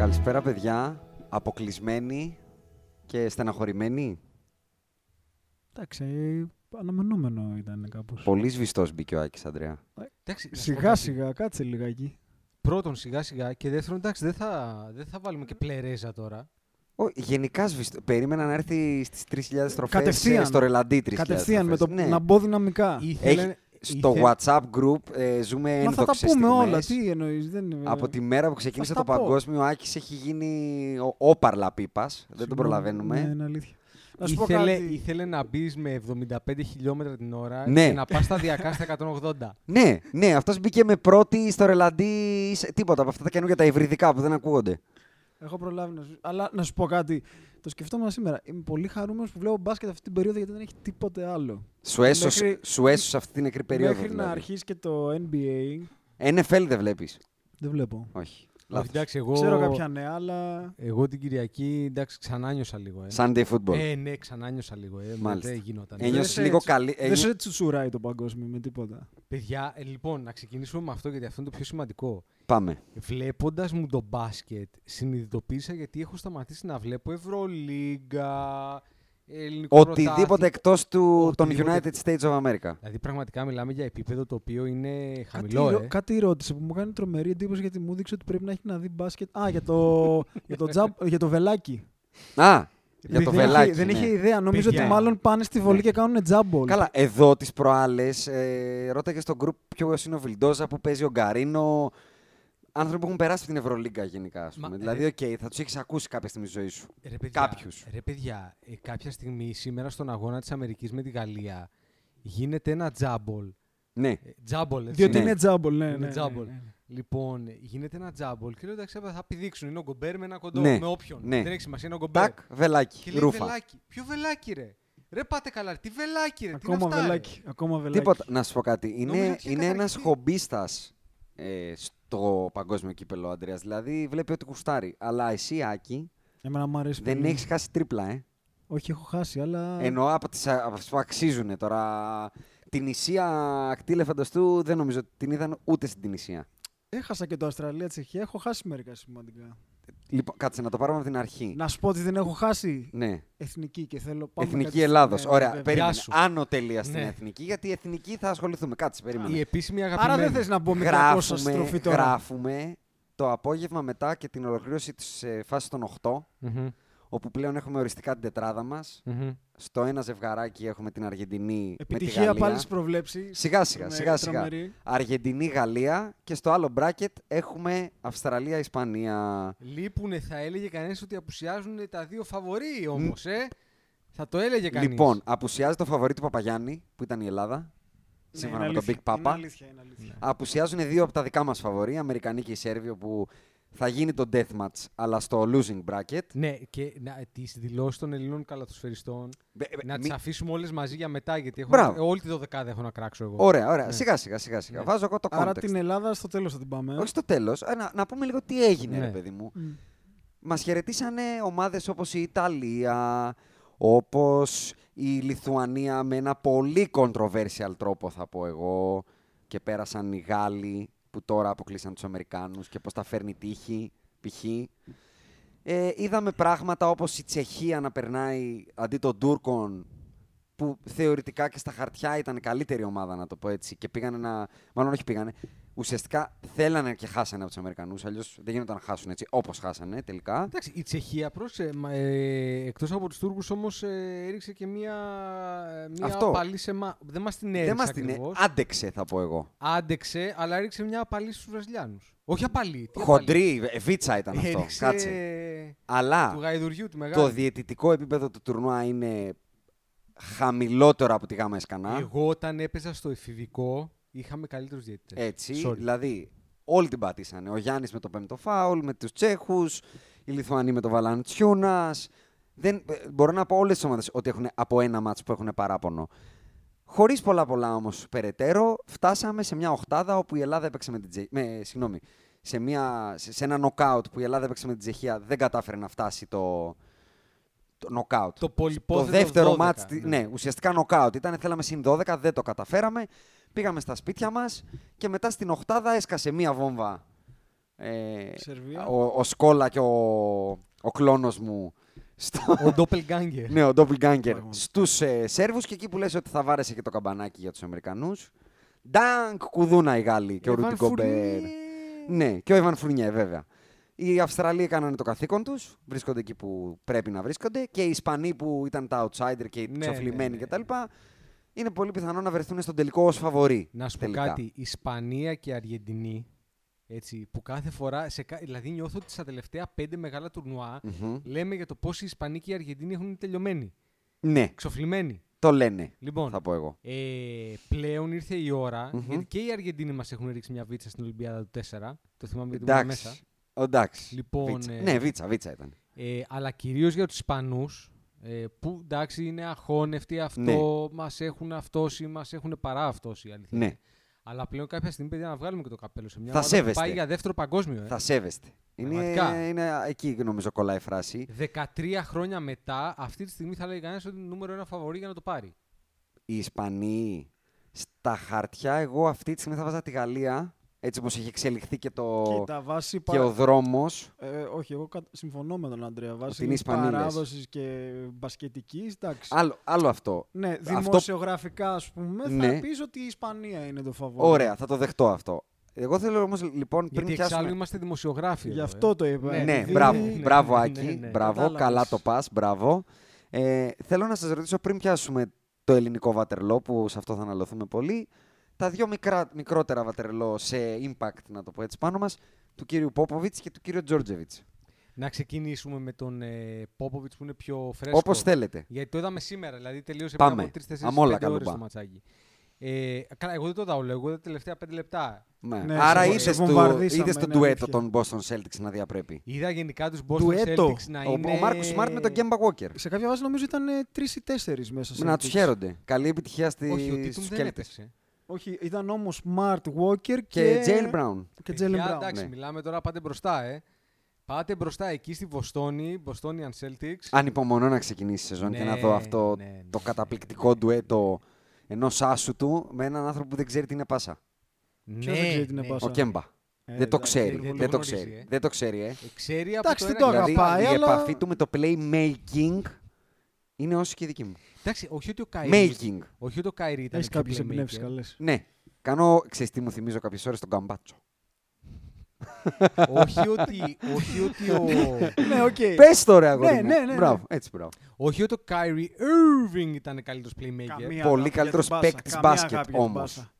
Καλησπέρα παιδιά, αποκλεισμένοι και στεναχωρημένοι. Εντάξει, αναμενόμενο ήταν κάπως. Πολύ σβηστός μπήκε ο Άκης, Ανδρέα. Εντάξει, να σου πω Σιγά κάτι. σιγά, κάτσε λιγάκι. Πρώτον, σιγά σιγά. Και δεύτερον, εντάξει, δεν θα, δεν θα βάλουμε και πλερέζα τώρα. Ο, γενικά σβηστό. Περίμενα να έρθει στις 3.000 τροφές Κατευθείαν. ε, στο ρελαντί 3.000 Κατευθείαν με το τροφές. Ναι. να μπω δυναμικά. Ήθελε, Έχει, στο ήθε- WhatsApp group ε, ζούμε Μα θα τα ένδοξες πούμε στιγμές. όλα. Τι εννοείς, δεν είναι. Από τη μέρα που ξεκίνησε Θα το στα πω. παγκόσμιο, ο Άκης έχει γίνει ο, όπαρλα πίπας. Δεν τον Συγγνώμη, προλαβαίνουμε. Ναι, είναι αλήθεια. Να σου πω Ήθελε, κάτι. ήθελε να μπεις με 75 χιλιόμετρα την ώρα Ναι. και να πας σταδιακά στα 180. Ναι, ναι, αυτός μπήκε με πρώτη στο ρελαντί σε- τίποτα από αυτά τα καινούργια τα υβριδικά που δεν ακούγονται. Έχω προλάβει να σου... Αλλά να σου πω κάτι. Το σκεφτόμουν σήμερα. Είμαι πολύ χαρούμενος που βλέπω μπάσκετ αυτή την περίοδο γιατί δεν έχει τίποτε άλλο. Σου έσωσε, Μέχρι- σου έσωσε αυτή την νεκρή περίοδο. Μέχρι να δηλαδή. αρχίσεις και το NBA. NFL δεν βλέπεις. Δεν βλέπω. Όχι. Όχι, Λάθος. εντάξει, εγώ, Ξέρω κάποια νέα, αλλά. εγώ την Κυριακή εντάξει, ξανά νιώσα λίγο. Ε. Sunday football. Ε, ναι, ξανά νιώσα λίγο. Ε. Μάλιστα. Δεν γινόταν. Ένιωσες Δεν λίγο σε- καλή. Δεν σε τσουτσουράει το παγκόσμιο με τίποτα. Παιδιά, ε, λοιπόν, να ξεκινήσουμε με αυτό γιατί αυτό είναι το πιο σημαντικό. Πάμε. Βλέποντας μου το μπάσκετ, συνειδητοποίησα γιατί έχω σταματήσει να βλέπω Ευρωλίγκα, ελληνικό Οτιδήποτε πρωτάθλημα. εκτός του, των Οτιδήποτε. United States of America. Δηλαδή, πραγματικά μιλάμε για επίπεδο το οποίο είναι Κάτι, χαμηλό, ρω- ε. κάτι ρώτησε που μου κάνει τρομερή εντύπωση γιατί μου δείξε ότι πρέπει να έχει να δει μπάσκετ. Α, για το, για το, τζαμπ, για το βελάκι. Α, για το δεν βελάκι. Είχε, δεν ναι. είχε ιδέα. Νομίζω Παιδιά. ότι μάλλον πάνε στη βολή Ναι. και κάνουν τζάμπολ. Καλά, εδώ τις προάλλες ε, ρώταγες στο group ποιος είναι ο Βιλντόζα, που παίζει ο Γκαρίνο. Άνθρωποι που έχουν περάσει από την Ευρωλίγκα γενικά, ας Μα, πούμε. ε, δηλαδή, οκ, θα τους έχεις ακούσει κάποια στιγμή στη ζωή σου. Ρε παιδιά, Κάποιους. Ρε παιδιά, ε, κάποια στιγμή σήμερα στον αγώνα της Αμερικής με τη Γαλλία γίνεται ένα τζάμπολ. Ναι. Ε, Τζάμπολ, έτσι. Διότι Ναι. είναι τζάμπολ, ναι. Είναι ναι, τζάμπολ. ναι, ναι. Λοιπόν, γίνεται ένα τζάμπολ και λέω εντάξει, θα πηδήξουν. Είναι ο Γκομπέρ με ένα κοντό. Ναι, Με όποιον. ναι. Δεν έχει σημασία, είναι ο Γκομπέρ. Τάκ, βελάκι, Και λέει ρούφα. βελάκι. Ποιο βελάκι, ρε; Ρε πάτε καλά, τι βελάκι, ρε. τι είναι Ακόμα αυτά, ρε; βελάκι. Ακόμα βελάκι. Τίποτα. Να σου πω κάτι. Νόμιζα Είναι, ότι είχε είναι ένας καταρριχθεί. χομπίστας ε, στο παγκόσμιο κύπελο ο Αντρέας. Δηλαδή, βλέπει ό,τι γουστάρει. Αλλά εσύ, Άκη, Εμένα μου αρέσει δεν πολύ. έχεις χάσει τρίπλα, ε. Όχι, έχω χάσει, αλλά. Εννοώ από τις, από τις που αξίζουν τώρα. Την Ισία ακτή ελεφαντοστού δεν νομίζω ότι την είδαν ούτε στην την Ισία. Έχασα και το Αυστραλία-Τσεχία. Έχω χάσει μερικά σημαντικά. Λοιπόν, κάτσε να το πάρουμε από την αρχή. Να σου πω ότι δεν έχω χάσει Ναι. εθνική και θέλω. πάμε Εθνική κάτι- Ελλάδος. ναι, Ωραία. βέβαια. Περίμενε. σου. Άνω τελεία στην Ναι. εθνική, γιατί η εθνική θα ασχοληθούμε. Κάτσε, περίμενε. Η επίσημη αγαπημένη. Άρα δεν θες να πω με 300 στροφή Γράφουμε, τώρα. γράφουμε το απόγευμα μετά και την ολοκλήρωση της ε, φάσης των 8, Μμμ, όπου πλέον έχουμε οριστικά την τετράδα μας. μμμ. Στο ένα ζευγαράκι έχουμε την Αργεντινή με τη Επιτυχία Γαλλία. πάλι στις προβλέψεις. Σιγά σιγά, σιγά σιγά. Αργεντινή-Γαλλία και στο άλλο μπράκετ έχουμε Αυστραλία-Ισπανία. Λείπουνε, θα έλεγε κανείς ότι απουσιάζουν τα δύο φαβοροί όμως, ε. Θα το έλεγε κανείς. Λοιπόν, απουσιάζει το φαβορή του Παπαγιάννη, που ήταν η Ελλάδα. Σύμφωνα με τον Big Papa. Ναι, Είναι αλήθεια, είναι αλήθεια. Απουσιάζουν δύο από τα δικά μας φαβορή, οι Αμερικανοί και οι Σέρβοι, όπου θα γίνει το deathmatch, αλλά στο losing bracket. Ναι, και τις δηλώσεις των Ελλήνων καλαθοσφαιριστών. Μπε- μπε- να μη- τι αφήσουμε όλες μαζί για μετά, γιατί έχω, Μπράβο. ε, όλη τη δωδεκάδα έχω να κράξω εγώ. Ωραία, ωραία. Ναι. Σιγά σιγά, σιγά, σιγά. Ναι. Βάζω εγώ το context. Άρα την Ελλάδα στο τέλος θα την πάμε. ε. Όχι στο τέλος. Ε, Να, να πούμε λίγο τι έγινε, Ναι. ρε παιδί μου. Μμ. Μας χαιρετήσανε ομάδες όπως η Ιταλία, όπως η Λιθουανία με ένα πολύ controversial τρόπο θα πω εγώ και πέρασαν οι Γάλλοι που τώρα αποκλείσαν τους Αμερικάνους και πώς τα φέρνει η τύχη, π.χ. Ε, είδαμε πράγματα όπως η Τσεχία να περνάει αντί των Τούρκων που θεωρητικά και στα χαρτιά ήταν η καλύτερη ομάδα, να το πω έτσι. Και πήγανε να. Μάλλον όχι πήγανε. Ουσιαστικά θέλανε και χάσανε από τους Αμερικανούς. Αλλιώς δεν γίνονταν να χάσουν έτσι όπως χάσανε τελικά. Εντάξει, η Τσεχία πρόσεξε, μα, ε, εκτός από τους Τούρκους όμως ε, έριξε και μία, μία Αυτό. απαλή σε μα... Δεν μας την έριξε Δεν μας την ε- ακριβώς. άντεξε, θα πω εγώ. Άντεξε, αλλά έριξε μια απαλή στους Βραζιλιάνους. Όχι απαλή. τι Χοντρή, ε, βίτσα ήταν απαλή. αυτό. Έριξε Κάτσε. Αλλά του γαϊδουριού του μεγάλου. το διαιτητικό επίπεδο του τουρνουά είναι χαμηλότερο από τη γάμα Εσκανά. Εγώ όταν έπαιζα στο εφηβικό είχαμε καλύτερους διαιτητές. Έτσι, Sorry. δηλαδή όλοι την πατήσανε. Ο Γιάννης με το πέμπτο φάουλ, με τους Τσέχους, οι Λιθουανοί με το Βαλαντσιούνας. Δεν, ε, μπορώ να πω όλες τις ομάδες ότι έχουν από ένα μάτς που έχουν παράπονο. Χωρίς πολλά πολλά όμως περαιτέρω, φτάσαμε σε μια οχτάδα όπου η Ελλάδα έπαιξε με την Τσεχία. Με, συγγνώμη, σε, μια, σε, σε ένα νοκάουτ που η Ελλάδα έπαιξε με την Τσεχία δεν κατάφερε να φτάσει το, το νοκάουτ. Το Το πολυπόθετο δεύτερο 12, μάτς, τη- ναι, ουσιαστικά νοκάουτ. Ήταν, θέλαμε συν 12, δεν το καταφέραμε. Πήγαμε στα σπίτια μας και μετά στην οχτάδα έσκασε μία βόμβα. Ε, Σερβία. ο, ο Σκόλα και ο, ο κλόνος μου στο, Ο Doppelganger. ναι, ο Doppelganger Πράγμα. στους ε, Σέρβους και εκεί που λες ότι θα βάρεσε και το καμπανάκι για τους Αμερικανούς. Ντάνκ κουδούνα οι Γάλλοι και ο Εβαν Ρούντι Γκομπέρ. Φουρνιέ. Ναι, και ο Ιβαν Φουρνιέ, βέβαια. Οι Αυστραλοί έκαναν το καθήκον τους, βρίσκονται εκεί που πρέπει να βρίσκονται. Και οι Ισπανοί που ήταν τα outsider και οι Ναι, ψοφλημένοι ναι, ναι. κτλ. Είναι πολύ πιθανό να βρεθούν στον τελικό ως φαβορή. Να σου πω τελικά. κάτι. Ισπανία και Αργεντινή, έτσι, που κάθε φορά, σε, κα- δηλαδή νιώθω ότι στα τελευταία πέντε μεγάλα τουρνουά Μμμ. λέμε για το πώς οι Ισπανοί και οι Αργεντινοί έχουν τελειωμένοι. Ναι, Ξοφλημένοι. το λένε, Λοιπόν, θα πω εγώ. ε, πλέον ήρθε η ώρα, Μμμ. γιατί και οι Αργεντίνοι μας έχουν ρίξει μια βίτσα στην Ολυμπιάδα του 4. Το θυμάμαι γιατί ήμουν μέσα. Εντάξει. Εντάξει. Λοιπόν, Βίτσα. ε, Ναι, βίτσα, βίτσα ήταν. Ε, αλλά κυρίως για τους Ισπανούς, ε, που εντάξει είναι αχώνευτοι αυτό, Ναι. μας έχουν αυτόσει, μας έχουν παρά αυτόσει η αλήθεια. Ναι. είναι. Αλλά πλέον κάποια στιγμή, παιδιά, να βγάλουμε και το καπέλο σε μια Θα ομάδα που σέβεστε. πάει για δεύτερο παγκόσμιο. Ε. Θα σέβεστε. Είναι, Πραγματικά. είναι εκεί νομίζω κολλάει η φράση. 13 χρόνια μετά, αυτή τη στιγμή θα λέει κανένας ότι είναι νούμερο ένα φαβορή για να το πάρει. Οι Ισπανοί στα χαρτιά, εγώ αυτή τη στιγμή θα βάζα τη Γαλλία. Έτσι όπως έχει εξελιχθεί και, το... Κοίτα, βάση και ο δρόμος. Ε, όχι, εγώ κα- συμφωνώ με τον Αντρέα. Βάσει είναι Ισπανοί, λες. παράδοσης και μπασκετική, εντάξει. Άλλο, άλλο αυτό. ναι, αυτό- δημοσιογραφικά, ας πούμε, Ναι. θα πεις ότι η Ισπανία είναι το φαβόρι. Ωραία, θα το δεχτώ αυτό. Εγώ θέλω όμως λοιπόν πριν Γιατί εξάλλου πιάσουμε... είμαστε δημοσιογράφοι. Γι' εδώ, αυτό ε. το είπα. Ναι, Ναι, επειδή- μπράβο, ναι, μπράβο ναι, Άκη, ναι, ναι. μπράβο, Κατάλαβες. καλά το πας, μπράβο. Ε, θέλω να σας ρωτήσω πριν πιάσουμε το ελληνικό βατερλό, που σε αυτό θα αναλωθούμε πολύ, τα δύο μικρά, μικρότερα βατερλό σε impact, να το πω έτσι πάνω μας, του κύριου Πόποβιτς και του κύριου Τζόρτζεβιτς. Να ξεκινήσουμε με τον ε, Πόποβιτς που είναι πιο φρέσκο. Όπως θέλετε. Γιατί το είδαμε σήμερα, δηλαδή τελείωσε Πάμε. πριν από 3-4 Αμόλα ώρες καλούμπα. το ματσάκι. Ε, καλά, εγώ δεν το είδα όλο, εγώ είδα τα τελευταία 5 λεπτά. Ναι. Ναι, Άρα σε- είδες, σε του, βομβαρδίσαμε, είδες το είναι ντουέτο αλήθεια. των Boston Celtics να διαπρέπει. Είδα γενικά τους Boston Ντουέτο. Celtics να Ο, είναι... ο Μάρκος Σμαρτ με τον Κέμπα Walker. Σε κάποια βάση νομίζω ήταν τρεις ή τέσσερις μέσα σε Να τους χαίρονται. Καλή επιτυχία στις, Όχι, ο Τίτουμ στους δεν Celtics. Έπαιξε. Όχι, ήταν όμως Smart Walker και. Και Jalen Brown. Και Παιδιά, Jalen Brown. εντάξει, ναι. μιλάμε τώρα, πάτε μπροστά, ε. Πάτε μπροστά εκεί στη Βοστόνη, Bostonian Celtics. Ανυπομονώ να ξεκινήσει η σεζόν και να Ναι, δω αυτό ναι, ναι, το ναι. καταπληκτικό ντουέτο ενός άσου του με έναν άνθρωπο που δεν ξέρει τι είναι πάσα. ναι, Ποιος δεν ξέρει τι είναι ναι. πάσα; Ο Κέμπα. Ε, δεν το εντάξει, ξέρει. δεν το Δεν το γνωρίζει, ξέρει. ε. Δεν το ξέρει, ε. Ε, Ξέρει από Εντάξει, το δεν ένα το και αγαπάει. άλλο. η αλλά- επαφή του με το playmaking είναι όσο και δική μου. Εντάξει, όχι ότι ο Kyrie. Making. Όχι ότι ο Kyrie ήταν Έχεις πιο κάποιες εμπνεύσεις playmaker. καλές. Ναι. Κάνω, ξέρεις τι μου θυμίζω κάποιες ώρες τον Καμπάτσο. όχι ότι, όχι ότι ο, Ναι, οκ. Πες το ρε αγόρι Ναι, μου. ναι, ναι, ναι. Μπράβο, έτσι μπράβο. όχι ότι ο Kyrie Irving ήταν καλύτερος playmaker. Καμία Πολύ αγάπη για καλύτερος την πάσα. παίκτης Καμία μπάσκετ αγάπη για την όμως. πάσα.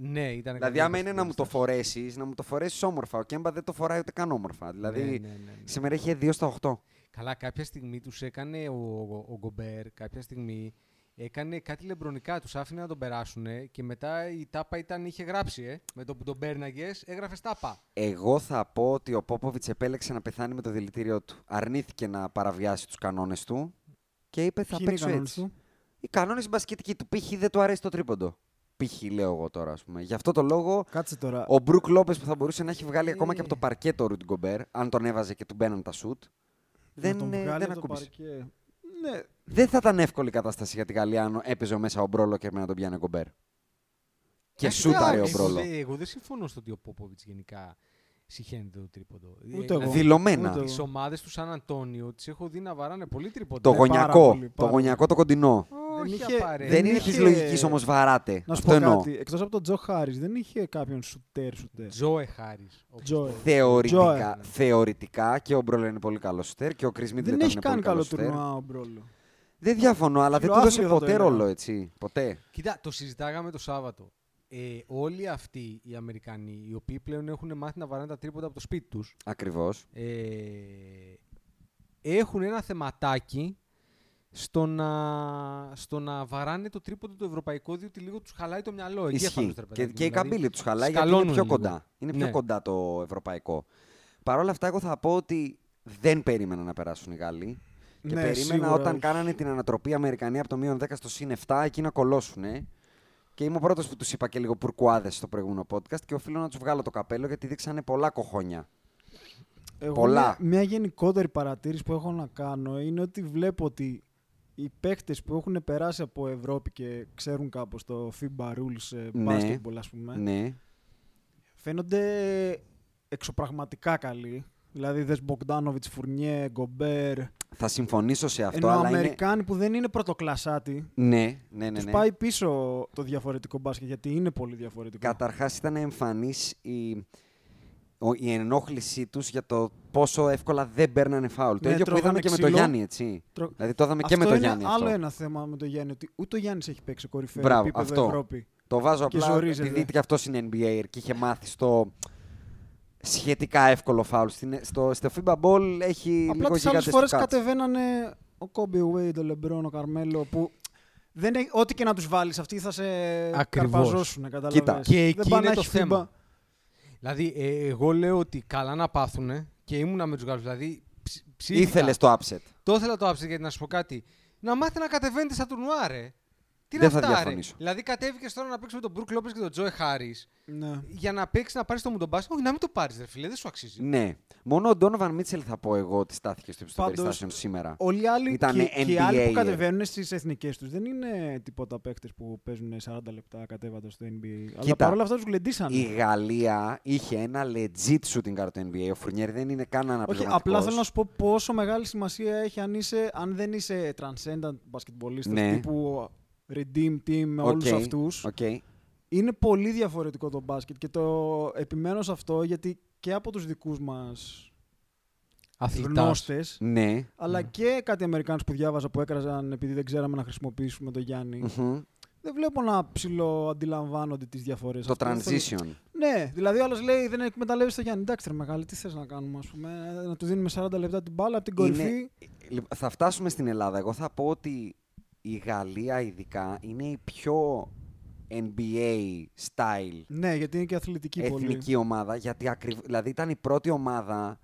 Ναι, ήταν Δηλαδή, άμα είναι καλύτερος να μου το παίκτης. φορέσεις, να μου το φορέσεις όμορφα. Ο Κέμπα δεν το φοράει ούτε καν όμορφα. Δηλαδή, Ναι, ναι, ναι, ναι. σήμερα είχε 2 στα 8. Καλά, κάποια στιγμή τους έκανε ο, ο, ο Γκομπέρ, κάποια στιγμή έκανε κάτι λεμπρονικά, τους άφηνε να τον περάσουν και μετά η τάπα ήταν, είχε γράψει, ε, με το που τον πέρναγες, έγραφε τάπα. Εγώ θα πω ότι ο Πόποβιτς επέλεξε να πεθάνει με το δηλητήριό του. Αρνήθηκε να παραβιάσει τους κανόνες του και είπε θα Ποιοι είναι οι παίξω κανόνες έτσι. του; Οι κανόνες μπασκετικοί του. Π.χ. δεν του αρέσει το τρίποντο. Π.χ. λέω εγώ τώρα, ας πούμε. Γι' αυτό το λόγο Κάτσε τώρα. ο Μπρουκ Λόπες που θα μπορούσε να έχει βγάλει ακόμα και από το Ε. παρκέ το Ρουντ Γκομπέρ, αν τον έβαζε και του μπαίναν τα σουτ. Να Δεν, τον ε, βγάλει δεν από το ακούμπησε. παρκέ. Ναι, Δεν θα ήταν εύκολη η κατάσταση για τη Γαλλία αν έπαιζε μέσα ο Μπρόλο και με να τον πιάνει ο Γκομπέρ. Και Εντάξει, σούταρε ο εγώ Μπρόλο. δεν- Εγώ δεν συμφωνώ στο ότι ο Πόποβιτς γενικά συχαίνεται το τρίποντο. Ούτε Ε, εγώ. Δηλωμένα. Ούτε εγώ. Τις ομάδες του Σαν Αντώνιο τις έχω δει να βαράνε πολύ τρίποντο. Το Ναι, πάρα γωνιακό. πολύ, Το πάρα γωνιακό το κοντινό. Όχι Δεν είχε- απαραίτητα. Δεν δεν είναι της είχε- λογικής όμως βαράτε. Να σου Αυτό πω εννοώ. κάτι. Εκτός από τον Τζο Χάρη, δεν είχε κάποιον σουτέρ σουτέρ. Τζόε Χάρη. Τζοε. Θεωρητικά, Joel. θεωρητικά και ο Μπρόλο είναι πολύ καλός σουτέρ και ο Κρι Μίτλετον Δεν έχει είναι κάνει πολύ καλός καλό σουτέρ. τουρνουά ο Μπρόλο. Δεν διαφωνώ, αλλά δεν του Φιλοάθλιο δώσε θα το ποτέ έλεγα. ρόλο έτσι. Ποτέ. Κοίτα, το συζητάγαμε το Σάββατο. Ε, όλοι αυτοί οι Αμερικανοί, οι οποίοι πλέον έχουν μάθει να βαράνε τα τρίποτα από το σπίτι τους, Ακριβώς. ε, έχουν ένα θεματάκι στο να, στο να βαράνε το τρίποντο του ευρωπαϊκό, διότι λίγο τους χαλάει το μυαλό. Ισχύει. εγκέφαλος, ρε Και, παιδάκι και η μου, δηλαδή. καμπύλη τους χαλάει γιατί είναι σκαλώνουν πιο λίγο. κοντά. Είναι πιο Ναι. κοντά το ευρωπαϊκό. Παρ' όλα αυτά, εγώ θα πω ότι δεν περίμενα να περάσουν οι Γάλλοι. Και Ναι, περίμενα σίγουρα όταν όχι. κάνανε την ανατροπή Αμερικανοί από το μείον 10 στο συν 7 εκεί να κολώσουν. Και είμαι ο πρώτος που τους είπα και λίγο πουρκουάδες στο προηγούμενο podcast και οφείλω να τους βγάλω το καπέλο γιατί δείξανε πολλά κοχόνια. Εγώ Πολλά. Μια, μια γενικότερη παρατήρηση που έχω να κάνω είναι ότι βλέπω ότι οι παίχτες που έχουν περάσει από Ευρώπη και ξέρουν κάπως το FIBA rules ε, Ναι. basketball ας πούμε, Ναι. φαίνονται εξωπραγματικά καλοί. Δηλαδή δες Μπογκδάνοβιτς, Φουρνιέ, Γκομπέρ. Θα συμφωνήσω σε αυτό, Ενώ αλλά είναι. Αμερικάνοι που δεν είναι πρωτοκλασσάτη, Ναι, ναι, ναι. τους ναι. πάει πίσω το διαφορετικό μπάσκετ γιατί είναι πολύ διαφορετικό. Καταρχάς ήταν εμφανή η, ο- η ενόχλησή τους για το πόσο εύκολα δεν παίρνανε φάουλ. το Ναι, ίδιο που είδαμε τρώγανε και με το ξύλο. Γιάννη, έτσι. Τρο- Δηλαδή το είδαμε και αυτό με το είναι Γιάννη. άλλο αυτό. ένα θέμα με το Γιάννη, ότι ούτε ο Γιάννης έχει παίξει κορυφαίο Μπράβο, επίπεδο αυτό. Ευρώπη. Το βάζω Και απλά ζορίζεται. επειδή και αυτός είναι NBA και είχε μάθει στο σχετικά εύκολο φάουλ. Στην, στο, στο FIBA Ball έχει Απλά λίγο τις άλλες γιγάντες φορές του cuts. κατεβαίνανε ο Κόμπι Ουέιντ, ο Λεμπρόν, ο Καρμέλο που δεν έχει, ό,τι και να τους βάλεις αυτοί θα σε Ακριβώς. καρπαζώσουν, καταλαβαίνεις. Κοίτα, και Δεν εκεί πάει να είναι το έχει θέμα. FIBA. Δηλαδή, ε, εγώ λέω ότι καλά να πάθουνε και ήμουνα με τους Γάλλους. Δηλαδή, ψ- ψήθηκα. Ήθελες το upset. Το ήθελα το άψε γιατί να σου πω κάτι. Να μάθει να κατεβαίνετε στα τουρνουά, ρε. Τι Δεν είναι θα αυτά, ρε; διαφωνήσω. Δηλαδή, κατέβηκες τώρα να παίξεις με τον Μπρουκ Λόπε και τον Τζόε Χάρη Ναι. για να παίξεις να πάρεις το μου τον μπάσκετ. Όχι, να μην το πάρεις, ρε φίλε, δεν σου αξίζει. Ναι. Μόνο ο Ντόνοβαν Μίτσελ θα πω εγώ ότι στάθηκε στο ύψο των Πάντως, περιστάσεων σήμερα. Όλοι οι άλλοι, Ήτανε και, και οι άλλοι που NBA, κατεβαίνουν στις εθνικές τους δεν είναι τίποτα παίκτες που παίζουν 40 λεπτά κατέβατος στο NBA. Αλλά Κοίτα, παρόλα αυτά τους γλεντήσανε. Η Γαλλία είχε ένα legit shooting guard το NBA. Ο Φουρνιέρ δεν είναι καν Όχι, αναπληρωματικός. απλά θέλω να σου πω πόσο μεγάλη σημασία έχει αν, είσαι, αν δεν είσαι transcendent basketballista Ναι. τύπου redeem team με Οκ, όλους αυτούς. οκ. Είναι πολύ διαφορετικό το μπάσκετ και το επιμένω σε αυτό γιατί και από τους δικούς μας Αθλητάς. γνώστες Ναι. αλλά και κάτι Αμερικάνους που διάβαζα που έκραζαν επειδή δεν ξέραμε να χρησιμοποιήσουμε το Γιάννη. Μμμ. Δεν βλέπω να ψηλό αντιλαμβάνονται τις διαφορές. Το Αυτό θέλω- transition. Ναι, δηλαδή ο άλλος λέει δεν εκμεταλλεύεται το Γιάννη. Εντάξει, ρε μεγάλε, τι θες να κάνουμε, ας πούμε. Να του δίνουμε 40 λεπτά την μπάλα από την Είναι- κορυφή. Λοιπόν, θα φτάσουμε στην Ελλάδα. Εγώ θα πω ότι η Γαλλία ειδικά είναι η πιο NBA style Ναι, γιατί είναι και αθλητική πολύ. εθνική ομάδα. Γιατί ακριβ... δηλαδή ήταν η πρώτη ομάδα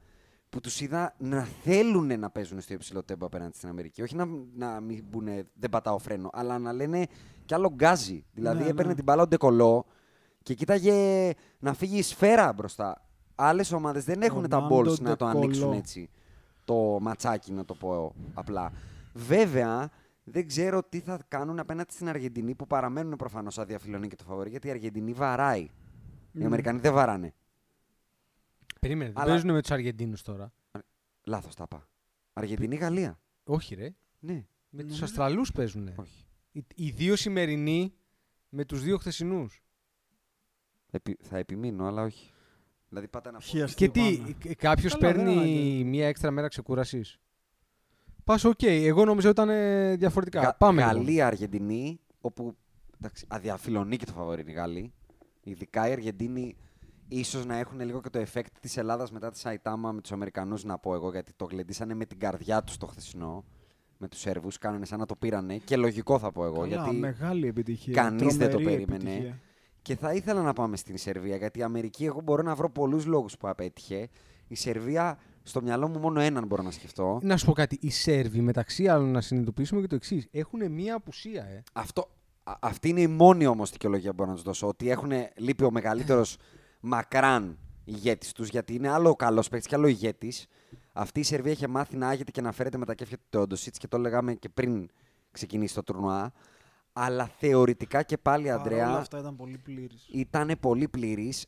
που τους είδα να θέλουν να παίζουν στο υψηλό τέμπο απέναντι στην Αμερική. Όχι να, να μην μπουνε, δεν πατάω φρένο, αλλά να λένε κι άλλο γκάζι. Δηλαδή Ναι, έπαιρνε ναι. την μπάλα ο Ντεκολό και κοίταγε να φύγει η σφαίρα μπροστά. Άλλες ομάδες δεν έχουν τα Ρονάλντο balls να το Ντεκολό. ανοίξουν έτσι. Το ματσάκι, να το πω απλά. Βέβαια, δεν ξέρω τι θα κάνουν απέναντι στην Αργεντινή που παραμένουν προφανώς αδιαφιλονή και το φαβορή, γιατί η Αργεντινή βαράει. Οι Μμ. Αμερικανοί δεν βαράνε. Περίμενε, δεν Αλλά- παίζουν με τους Αργεντίνους τώρα. Λάθος τα είπα. Αργεντινή-Γαλλία. Όχι, ρε. Ναι, Με τους Νομίζω- Αστραλού παίζουν. όχι. Οι, οι δύο σημερινοί με τους δύο χθεσινούς. Επι- θα επιμείνω, αλλά όχι. Δηλαδή πάτε να Χιαστή Και τι, πάνω. κάποιος Καλά, δεν παίρνει ανάγκη. μία έξτρα μέρα ξεκούρασης; Πας, οκ. Εγώ νομίζω ήταν ε, διαφορετικά. Γα- Πάμε. λοιπόν. Γαλλία-Αργεντινή, όπου εντάξει, αδιαφιλονίκητο φαβορί είναι οι Γάλλοι. Ειδικά οι Αργεντίνοι ίσως να έχουν λίγο και το effect της Ελλάδας μετά τη Σαϊτάμα με τους Αμερικανούς, να πω εγώ, γιατί το γλεντήσανε με την καρδιά τους το χθεσινό. Με τους Σέρβους, κάνανε σαν να το πήρανε. Και λογικό θα πω εγώ. Καλά, γιατί μεγάλη επιτυχία. κανείς δεν το Τρομερή περίμενε. επιτυχία. Και θα ήθελα να πάμε στην Σερβία, γιατί η Αμερική, εγώ μπορώ να βρω πολλούς λόγους που απέτυχε. Η Σερβία, στο μυαλό μου, μόνο έναν μπορώ να σκεφτώ. Να σου πω κάτι. Οι Σέρβοι, μεταξύ άλλων, να συνειδητοποιήσουμε και το εξής. Έχουν μία απουσία, ε. Αυτό, α- αυτή είναι η μόνη όμως δικαιολογία που μπορώ να τους δώσω. Ότι έχουν λείπει ο μεγαλύτερος μακράν ηγέτης τους, γιατί είναι άλλο ο καλός παίκτης και άλλο ηγέτης. Αυτή η Σερβία είχε μάθει να άγεται και να φέρεται με τα κέφια του Τεόντοσιτς και το λέγαμε και πριν ξεκινήσει το τουρνουά. Αλλά θεωρητικά και πάλι, Παρόλα Αντρέα, αυτά ήταν πολύ πλήρης. ήταν πολύ πλήρης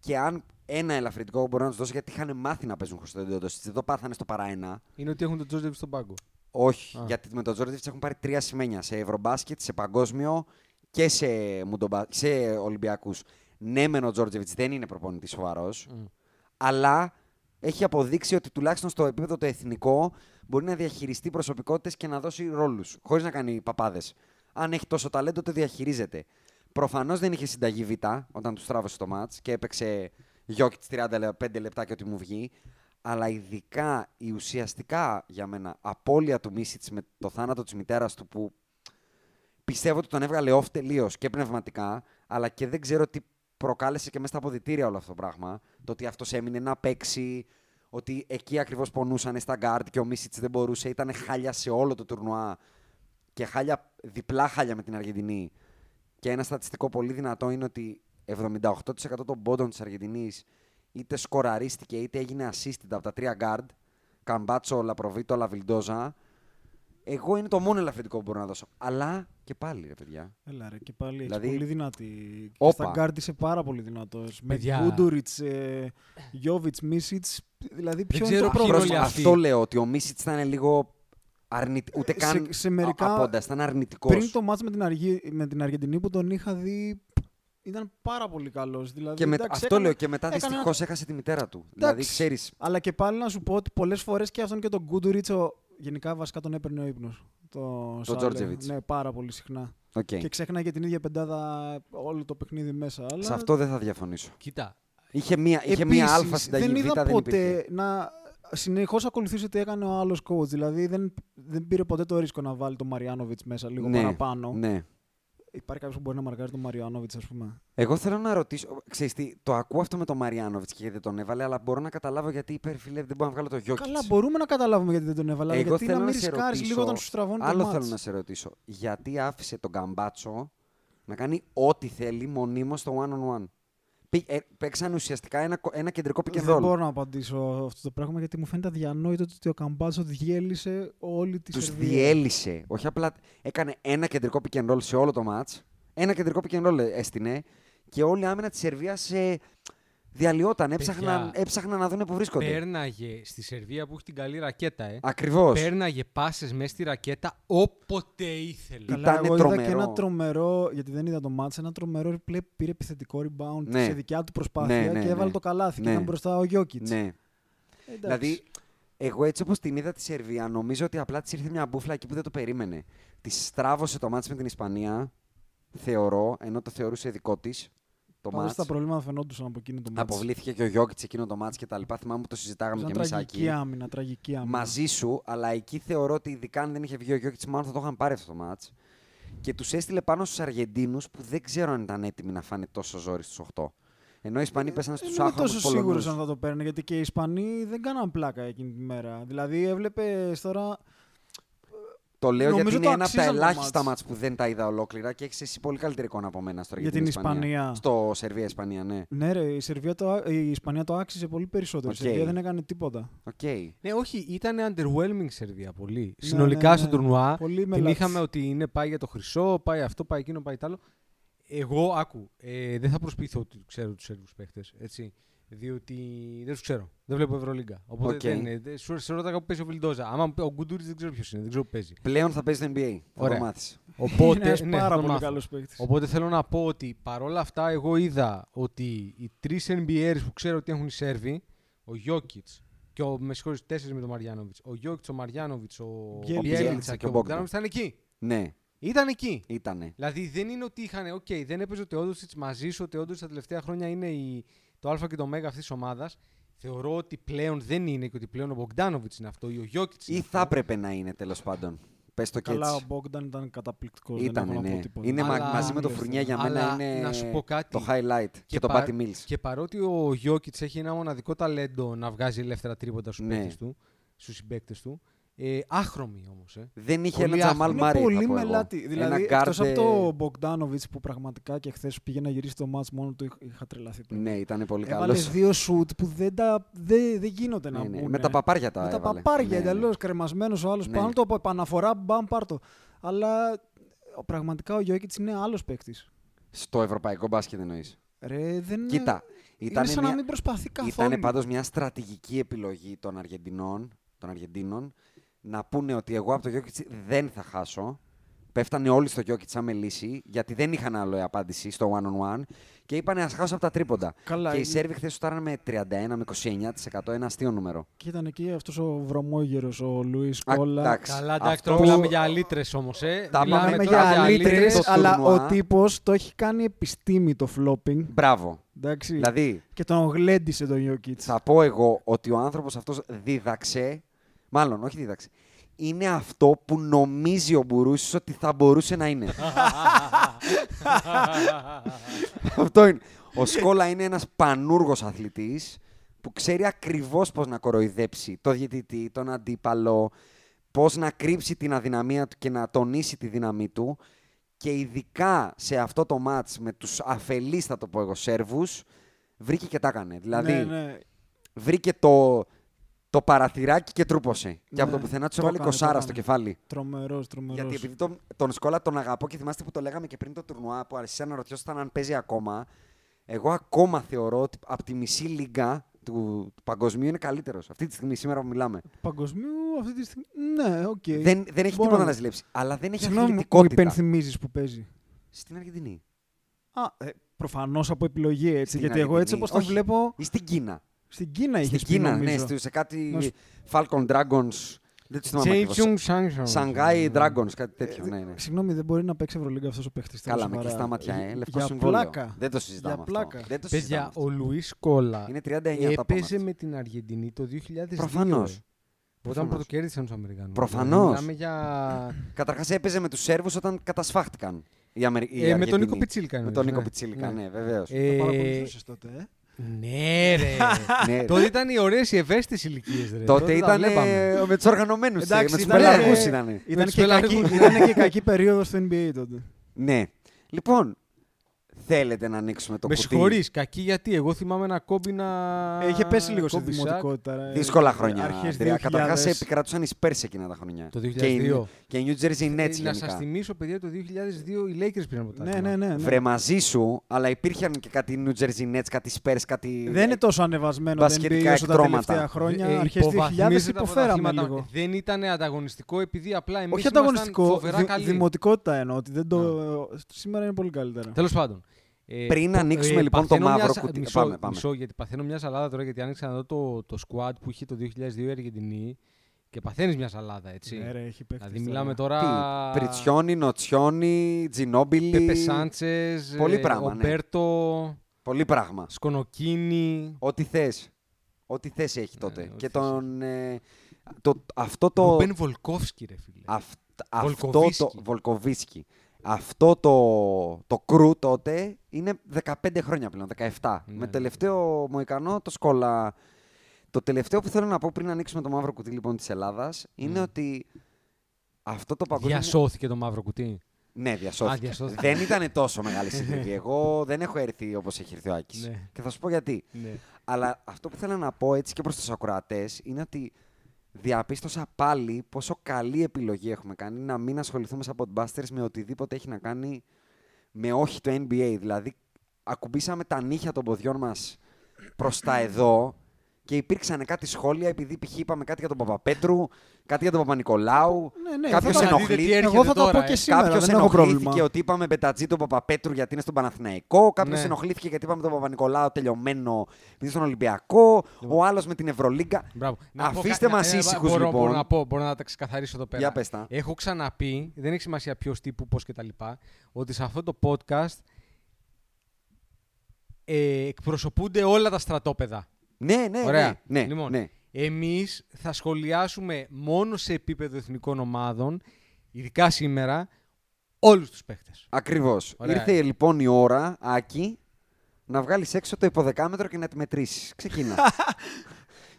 και αν ένα ελαφρυντικό που μπορώ να τους δώσω γιατί είχαν μάθει να παίζουν χωρίς τον Τεόντοσιτς. Δεν το πάθανε στο παρά ένα. Είναι ότι έχουν τον Τζόρτζεβιτς στον πάγκο. Όχι, Α. γιατί με τον Τζόρτζεβιτς έχουν πάρει τρία ασημένια σε Ευρωμπάσκετ, σε παγκόσμιο και σε, μουντομπα... σε Ολυμπιακούς. Ναι, μεν ο Τζόρτζεβιτς δεν είναι προπονητής σοβαρός, αλλά έχει αποδείξει ότι τουλάχιστον στο επίπεδο το εθνικό μπορεί να διαχειριστεί προσωπικότητες και να δώσει ρόλους, χωρίς να κάνει παπάδες. Αν έχει τόσο ταλέντο, το διαχειρίζεται. Προφανώς δεν είχε συνταγή Β όταν του τράβωσε το μάτς και έπαιξε Γιώκητ 35 λεπτά και ό,τι μου βγει. Αλλά ειδικά η ουσιαστικά για μένα απώλεια του Μίσιτς με το θάνατο της μητέρας του που πιστεύω ότι τον έβγαλε off τελείως και πνευματικά, αλλά και δεν ξέρω τι προκάλεσε και μέσα στα αποδητήρια όλο αυτό το πράγμα. Το ότι αυτός έμεινε να παίξει, ότι εκεί ακριβώς πονούσαν στα guard και ο Μίσιτς δεν μπορούσε, ήταν χάλια σε όλο το τουρνουά και χάλια, διπλά χάλια με την Αργεντινή. Και ένα στατιστικό πολύ δυνατό είναι ότι 78% των πόντων της Αργεντινής είτε σκοραρίστηκε είτε έγινε assisted από τα τρία guard. Καμπάτσο, Λαπροβίτο, Λαβιλντόζα. Εγώ είναι το μόνο ελαφρυντικό που μπορώ να δώσω. Αλλά και πάλι, ρε παιδιά. Έλα ρε, και πάλι Δηλαδή- έχει πολύ δυνατή. Και Όπα. Στα γκάρτ είσαι πάρα πολύ δυνατός. Με Παιδιά. Γκούντουριτς, Γιόβιτς, Μίσιτς. Δηλαδή, ποιο είναι ξέρω το ποιοι είναι πρόβλημα. όλοι αυτοί. Αυτό λέω ότι ο Μίσιτς ήταν λίγο αρνητικό. Ούτε Ε, σε- καν σε μερικά- απόντα, ήταν αρνητικός. Πριν το μάτς με την, Αργή, με την Αργεντινή που τον είχα δει, ήταν πάρα πολύ καλός. Δηλαδή, Και με, εντάξει, αυτό έκανε- λέω και μετά έκανε δυστυχώς ένα- έχασε τη μητέρα του. Δηλαδή, Εντάξει. ξέρει. Αλλά και πάλι να σου πω ότι πολλές φορές και αυτόν και τον Γκούντουριτς, γενικά βασικά τον έπαιρνε ο ύπνος. Το, Σάλε. Τζόρτζεβιτς. Ναι, πάρα πολύ συχνά. Okay. Και ξέχναγε την ίδια πεντάδα όλο το παιχνίδι μέσα. Αλλά... Σε αυτό δεν θα διαφωνήσω. Κοίτα, Είχε μία, είχε μία Επίσης, αλφα συνταγή δεν Β, είδα δεν ποτέ υπήρχε. να συνεχώς ακολουθήσει τι έκανε ο άλλος coach. Δηλαδή δεν, δεν πήρε ποτέ το ρίσκο να βάλει τον Μαριάνοβιτς μέσα λίγο ναι, παραπάνω. Ναι. Υπάρχει κάποιος που μπορεί να μαρκάρει τον Μαριάνοβιτς, ας πούμε. Εγώ θέλω να ρωτήσω. Ξέρεις τι, το ακούω αυτό με τον Μαριάνοβιτς και γιατί δεν τον έβαλε, αλλά μπορώ να καταλάβω γιατί είπε φίλε, δεν μπορώ να βγάλω το Γιώκητς. Καλά, μπορούμε να καταλάβουμε γιατί δεν τον έβαλε. αλλά Εγώ γιατί θέλω να να μην σε ρισκάρει ρωτήσω- λίγο όταν σου στραβώνει το Άλλο μάτς. θέλω να σε ρωτήσω. Γιατί άφησε τον Καμπάτσο να κάνει ό,τι θέλει μονίμως στο one on one. Πή- ε, παίξαν ουσιαστικά ένα, κο- ένα κεντρικό pick and Δεν roll. μπορώ να απαντήσω αυτό το πράγμα γιατί μου φαίνεται αδιανόητο ότι ο Καμπάτσο διέλυσε όλη τη Τους Σερβία. διέλυσε. Όχι απλά έκανε ένα κεντρικό pick and roll σε όλο το match. Ένα κεντρικό pick and roll έστεινε και όλη η άμυνα της Σερβίας σε... διαλυόταν. Έψαχναν, Παιδιά, έψαχναν να δουν που βρίσκονται. πέρναγε στη Σερβία που έχει την καλή ρακέτα, ε. Ακριβώς. Πέρναγε πάσες μέσα στη ρακέτα όποτε ήθελε. Ήταν Καλά, εγώ είδα και τρομερό. ένα τρομερό, γιατί δεν είδα το μάτς, ένα τρομερό replay που πήρε επιθετικό rebound Ναι. σε δικιά του προσπάθεια Ναι, ναι, και έβαλε ναι. το καλάθι και Ναι. ήταν μπροστά ο Γιώκητς. Ναι. Εντάξει. Δηλαδή, εγώ έτσι όπως την είδα τη Σερβία, νομίζω ότι απλά της ήρθε μια μπουφλα εκεί που δεν το περίμενε. Της στράβωσε το μάτς με την Ισπανία, θεωρώ, ενώ το θεωρούσε δικό της. Το Πάντως μάτς. τα προβλήματα φαινόντουσαν από εκείνο το μάτς. Αποβλήθηκε και ο Γιώκητς εκείνο το μάτς και τα λοιπά. Θυμάμαι που το συζητάγαμε Ήταν και εμείς τραγική εκεί. άμυνα, τραγική άμυνα. Μαζί σου, αλλά εκεί θεωρώ ότι ειδικά αν δεν είχε βγει ο Γιώκητς, μάλλον θα το είχαν πάρει αυτό το μάτς. Και τους έστειλε πάνω στους Αργεντίνους που δεν ξέρω αν ήταν έτοιμοι να φάνε τόσο ζόρι στους 8. Ενώ οι Ισπανοί πέσανε Δεν στους είμαι άχρωμους τόσο σίγουρος Πολωνούς. αν θα το παίρνει γιατί και οι Ισπανοί δεν κάναν πλάκα εκείνη τη μέρα. Δηλαδή έβλεπες τώρα. Το λέω Νομίζω γιατί είναι το ένα από τα αξίζαν το ελάχιστα μάτς. μάτς που δεν τα είδα ολόκληρα και έχεις εσύ πολύ καλύτερη εικόνα από μένα στο Για την Ισπανία. Στο Σερβία-Ισπανία, ναι. Ναι, ρε, η, Σερβία το, ά- η Ισπανία το άξιζε πολύ περισσότερο. Οκ. Η Σερβία δεν έκανε τίποτα. Ε, Οκ. Ναι, όχι, ήταν underwhelming η Σερβία πολύ. Ναι, Συνολικά ναι, στο ναι. τουρνουά Πολύ την μελάτης. είχαμε ότι είναι πάει για το χρυσό, πάει αυτό, πάει εκείνο, πάει τ' άλλο. Εγώ, άκου, ε, δεν θα προσποιηθώ ότι ξέρω τους Σέρβους παίχτες. Έτσι. Διότι δεν τους ξέρω. Δεν βλέπω Ευρωλίγκα. Οπότε Οκ. δεν είναι. δεν- Σου σε ρώταγα που παίζει ο Βιλντόζα. Άμα μου πει ο Γκούντουριτς δεν ξέρω ποιος είναι. Δεν ξέρω που παίζει. Πλέον θα παίζει στο NBA. Θα Ωραία. το μάθεις. είναι Οπότε, ένας ναι, θα πάρα το πολύ μάθω. καλός παίκτης. Οπότε θέλω να πω ότι παρόλα αυτά, εγώ είδα ότι οι τρεις NBAers που ξέρω ότι έχουν οι Σέρβοι, ο Γιόκιτς και ο με συγχωρείς, τέσσερις με τον Μαριάνοβιτς, ο Γιόκιτς, ο Μαριάνοβιτς, ο Μπιέλιτσα Μπιέλιτσα και και ο ο Μπόγκταν. Μπογκντάνοβιτς ήταν εκεί. Ναι, Ήταν εκεί. ήτανε. Δηλαδή δεν είναι ότι είχαν. Οκ, δεν έπαιζε ο Τεόντοσιτς μαζί σου. Ο Τεόντοσιτς τα τελευταία χρόνια είναι η, το Α και το Μ αυτής της ομάδας. Θεωρώ ότι πλέον δεν είναι και ότι πλέον ο Μπογκντάνοβιτς είναι αυτό ή ο Γιόκιτς. Ή θα έπρεπε να είναι τέλος πάντων. Πες το και Καλά, ο έτσι. Μπόγκταν ήταν καταπληκτικός. Ήτανε, δεν έχω να πω ναι. τίποτα. Είναι μα- Αλλά- μαζί με το Άλλες Φουρνιέ για Αλλά μένα είναι να σου πω κάτι. το highlight και, το πα- Patty Mills. Και παρότι ο Γιόκιτς έχει ένα μοναδικό ταλέντο να βγάζει ελεύθερα τρίποτα στους Ναι. παίκτες του, στους συμπαίκτες του, ε, άχρωμη όμως. Ε. Δεν είχε Πολύ ένα Τζαμάλ είναι Μάρι. πολύ θα πω εγώ. μελάτη. Δηλαδή, Ένα εκτός από guard, το Μπογκδάνοβιτ που πραγματικά και χθες πήγε να γυρίσει το μάτς μόνο του, είχα- είχα τρελαθεί. τώρα. Ναι, ήταν πολύ Έβαλες καλός. δύο σουτ που δεν, τα, δεν, δεν γίνονται να Ναι, ναι. μπουν. Με τα παπάρια τα Με τα έβαλε. παπάρια, Ναι, ναι. εντελώς κρεμασμένος ο άλλος Ναι. πάνω του από επαναφορά, μπαμ, πάρτο. Αλλά ο- πραγματικά ο Γιώκητς είναι άλλος παίκτης. Στο ευρωπαϊκό μπάσκετ εννοείς. Ρε, δεν Κοίτα, είναι σαν μια- να μην προσπαθεί καθόλου. Ήταν πάντως μια στρατηγική επιλογή των Αργεντινών, των Αργεντίνων να πούνε ότι εγώ από το Γιώκητς δεν θα χάσω. Πέφτανε όλοι στο Γιώκητς σαν με λύση, γιατί δεν είχαν άλλο απάντηση στο one-on-one και είπανε ας χάσω από τα τρίποντα. Καλά, και οι είναι- Σέρβοι χθες σουτάραν με 31 με 29%, ένα αστείο νούμερο. Και ήταν εκεί αυτός ο βρωμόγερος, ο Λουίς Α, Κόλλα. εντάξει. Καλά, εντάξει, Αυτό- τώρα μιλάμε για αλήτρες όμως. Ε. Τα Μιλάμε πάμε Μιλάμε τώρα για αλήτρες, το αλλά τουρνουά. ο τύπος το έχει κάνει επιστήμη το flopping. Μπράβο. Εντάξει. Δηλαδή, Και τον γλέντισε τον Γιώκητς. θα πω εγώ ότι ο άνθρωπος αυτός δίδαξε, μάλλον όχι δίδαξε, είναι αυτό που νομίζει ο Μπουρούσης ότι θα μπορούσε να είναι. αυτό είναι. Ο Σκόλα είναι ένας πανούργος αθλητής που ξέρει ακριβώς πώς να κοροϊδέψει το διαιτητή, τον αντίπαλο, πώς να κρύψει την αδυναμία του και να τονίσει τη δύναμή του και ειδικά σε αυτό το μάτς με τους αφελείς, θα το πω εγώ, Σέρβους, βρήκε και τα έκανε. Δηλαδή, Ναι, ναι. βρήκε το, το παραθυράκι και τρούπωσε. και από Ναι, το πουθενά τους το έβαλε έκανε, το κοσάρα στο έκανε. κεφάλι. Τρομερός, τρομερός. Γιατί επειδή τον, τον Σκόλα τον αγαπώ και θυμάστε που το λέγαμε και πριν το τουρνουά που άρχισε να ρωτιόσασταν αν παίζει ακόμα. Εγώ ακόμα θεωρώ ότι από τη μισή λίγκα του, του παγκοσμίου είναι καλύτερος. Αυτή τη στιγμή, σήμερα που μιλάμε. Παγκοσμίου αυτή τη στιγμή. Ναι, οκ. Δεν, δεν έχει Μπορώ τίποτα να- να ζηλέψει. Αλλά δεν έχει Συγγνώμη, μου αθλητικότητα. υπενθυμίζεις που παίζει. Στην Αργεντινή. Α, ε, προφανώς από επιλογή έτσι. Στην γιατί εγώ έτσι Αργεντινή. όπως το Όχι. βλέπω. Ή στην Κίνα. Στην Κίνα είχες Στην Κίνα, ναι, νομίζω. στο- σε κάτι Να σου- Falcon Dragons. Δεν τους θυμάμαι ακριβώς. Shanghai Dragons, κάτι τέτοιο. Ναι, ναι. Συγγνώμη, δεν μπορεί να παίξει Ευρωλίγκα αυτός ο παίχτης. Καλά, με κλειστά μάτια, ε. Λευκό Για συμβόλαιο. πλάκα. Δεν το συζητάμε Για αυτό. πλάκα. Δεν το συζητάμε Παιδιά, αυτό. ο Λουίς Σκόλα Είναι 39 τα έπαιζε πόματα. με την Αργεντινή το 2002. Προφανώς. ε. Όταν Προφανώς. πρωτοκέρδισαν τους Αμερικανούς. Προφανώς. Μιλάμε για. Καταρχάς έπαιζε με τους Σέρβους όταν κατασφάχτηκαν. Οι Αμερι... οι Ε, με τον Αργεντινοί. Νίκο Πιτσίλικα. Με εννοείς, τον Νίκο ναι. Πιτσίλικα, Ναι. ναι, βεβαίως. Ε, Το παρακολουθούσες τότε, ε; Ναι, ρε. ναι, Τότε ήταν οι ωραίες οι ευαίσθητες ηλικίες. τότε τα ήταν βλέπαμε. με του οργανωμένου. Με Εντάξει, τους ήταν- πελαργού ε, ήταν. Ήταν τους και, κακή, πελαργούς. ήταν και κακή περίοδος στο NBA τότε. Ναι. Λοιπόν, θέλετε να ανοίξουμε το Με κουτί; συγχωρείς, κακή γιατί. Εγώ θυμάμαι ένα κόμπι να. Είχε πέσει λίγο στη κόμπι σακ δημοτικότητα. ρε. Δύσκολα χρόνια. Αρχές Καταρχάς 2000. επικρατούσαν οι Spurs εκείνα τα χρόνια. Το Και οι, 2002. και οι New Jersey Ε, Nets να γενικά. σας θυμίσω, παιδιά, το 2002 οι Lakers πήραν ποτέ. Ναι, ναι, ναι. ναι. Βρε μαζί σου, αλλά υπήρχαν και κάτι New Jersey Nets, κάτι Spurs, κάτι. Δεν είναι τόσο ανεβασμένο το NBA Μπασκετικά όσο τα εκτρώματα. τελευταία χρόνια. Ε, Αρχές 2000 υποβαθμίζεται τα υποφέραμε πρωταθλήματα. λίγο. Δεν ήταν ανταγωνιστικό επειδή απλά εμείς Όχι ανταγωνιστικό, φοβερά δη- καλοί. δημοτικότητα εννοώ. Ότι δεν το... Σήμερα είναι πολύ καλύτερα. Τέλος πάντων. Ε, Πριν το- ανοίξουμε, λοιπόν, το παθαίνω μαύρο μια σα- κουτί. Μισό, Πάμε, πάμε. μισό, γιατί παθαίνω μια σαλάδα τώρα, γιατί άνοιξα να δω το, το squad που είχε το 2002 η Αργεντινή και παθαίνεις μια σαλάδα, έτσι. Ναι, ρε, έχει παίχτες δηλαδή, μιλάμε τώρα. Τι, Πριτσιόνι, Νοτσιόνι, Τζινόμπιλι. Πέπε Σάντσες, Πολύ πράγμα, ναι. Ομπέρτο, Πολύ πράγμα. Σκονοκίνη. Ό,τι θες. Ό,τι θες έχει τότε. ό,τι και θες τον. ε, το, αυτό το. Ρουμπέν Βολκόφσκι, ρε φίλε. αυ- αυτό το. Βολκοβίσκι. Βολκοβίσκι. Αυτό το, το κρου τότε είναι 15 χρόνια πλέον, 17. Ναι, Με ναι. τελευταίο Μοϊκανό το σκόλα. Το τελευταίο που θέλω να πω πριν ανοίξουμε το μαύρο κουτί λοιπόν της Ελλάδας είναι Mm. ότι αυτό το παγκόσμιο... Διασώθηκε το μαύρο κουτί. Ναι, διασώθηκε. Α, διασώθηκε. δεν ήταν τόσο μεγάλη συντριβή. Εγώ δεν έχω έρθει όπως έχει έρθει ο Άκης. Ναι. Και θα σου πω γιατί. Ναι. Αλλά αυτό που θέλω να πω έτσι και προς τους ακροατές είναι ότι διαπίστωσα πάλι πόσο καλή επιλογή έχουμε κάνει να μην ασχοληθούμε σαν podbusters με οτιδήποτε έχει να κάνει με όχι το NBA. Δηλαδή, ακουμπήσαμε τα νύχια των ποδιών μας προς τα εδώ και υπήρξαν κάτι σχόλια επειδή π.χ. είπαμε κάτι για τον Παπαπέτρου, κάτι για τον Παπα-Νικολάου. Ναι, ναι, Κάποιος θα τα- Να δείτε τι ενοχλεί- έρχεται Εγώ θα τα τώρα, πω και ε. σήμερα, Κάποιος δεν έχω ενοχλήθηκε πρόβλημα. ότι είπαμε Μπετατζή τον Παπαπέτρου γιατί είναι στον Παναθηναϊκό. Κάποιος Ναι. ενοχλήθηκε γιατί είπαμε τον Παπα-Νικολάου τελειωμένο επειδή είναι στον Ολυμπιακό. Ο άλλος με την Ευρωλίγκα. Μπράβο. Να πω Αφήστε κα- μας να- ε, ήσυχους, μπορώ, λοιπόν. Μπορώ να, πω, μπορώ να τα ξεκαθαρίσω εδώ πέρα. Για πες τα. Έχω ξαναπεί, δεν έχει σημασία ποιος τύπου, πώς κτλ. Ότι σε αυτό το podcast ε, εκπροσωπούνται όλα τα στρατόπεδα. Ναι, ναι, Ωραία. ναι. ναι, λοιπόν, ναι. εμείς θα σχολιάσουμε μόνο σε επίπεδο εθνικών ομάδων, ειδικά σήμερα, όλους τους παίχτες. Ακριβώς. Ωραία. Ήρθε λοιπόν η ώρα, Άκη, να βγάλεις έξω το υποδεκάμετρο και να τη μετρήσεις. Ξεκίνα.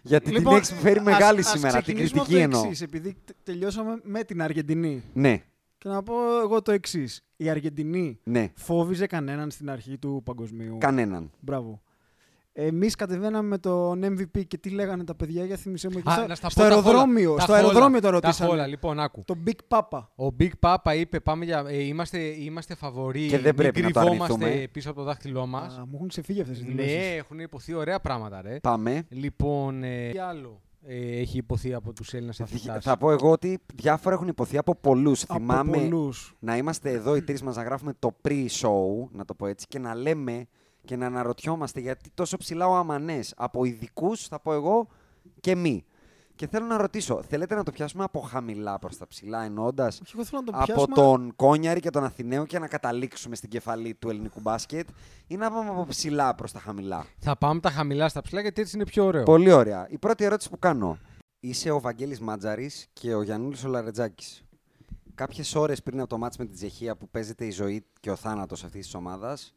γιατί την έχεις φέρει μεγάλη Λοιπόν, ας- ας σήμερα. Την ξεκινήσουμε κριτική από το εννοώ. εξής, επειδή τε- τελειώσαμε με την Αργεντινή. Ναι, Και να πω εγώ το εξής. Η Αργεντινή ναι. φόβιζε κανέναν στην αρχή του παγκοσμίου. Κανέναν. Μπράβο. Εμείς κατεβαίναμε με τον MVP και τι λέγανε τα παιδιά για θυμισέ μου. εκεί Α, στο- να στα στο πω τα αεροδρόμιο, χόλα. στο Τα αεροδρόμιο χόλα. το Τα ρωτήσανε. χόλα, λοιπόν, άκου. Το Big Papa. Ο Big Papa είπε πάμε για, ε, είμαστε, είμαστε φαβοροί, Και δεν μην πρέπει να το κρυβόμαστε αρνηθούμε. πίσω από το δάχτυλό μας. Α, μου έχουν ξεφύγει αυτές οι Ναι, δηλώσεις. έχουν υποθεί ωραία πράγματα, ρε. Πάμε. Λοιπόν, ε, τι άλλο ε, έχει υποθεί από τους Έλληνες αθλητάς; Θα πω εγώ ότι διάφορα έχουν υποθεί από πολλούς. Από Θυμάμαι πολλούς. να είμαστε εδώ οι τρεις μας να γράφουμε το pre-show, να το πω έτσι, και να λέμε και να αναρωτιόμαστε γιατί τόσο ψηλά ο Αμανές. Από ειδικούς, θα πω εγώ, και μη. Και θέλω να ρωτήσω, θέλετε να το πιάσουμε από χαμηλά προς τα ψηλά, εννοώντας Όχι, εγώ θέλω να το από πιάσουμε. τον Κόνιαρη και τον Αθηναίο και να καταλήξουμε στην κεφαλή του ελληνικού μπάσκετ ή να πάμε από ψηλά προς τα χαμηλά; Θα πάμε τα χαμηλά στα ψηλά γιατί έτσι είναι πιο ωραίο. Πολύ ωραία. Η πρώτη ερώτηση που κάνω. Είσαι ο Βαγγέλης Μάτζαρης και ο Γιαννούλης ο Λαρετζάκης. Κάποιες ώρες πριν από το μάτς με την Τσεχία που παίζεται η ζωή και ο θάνατος αυτής της ομάδας,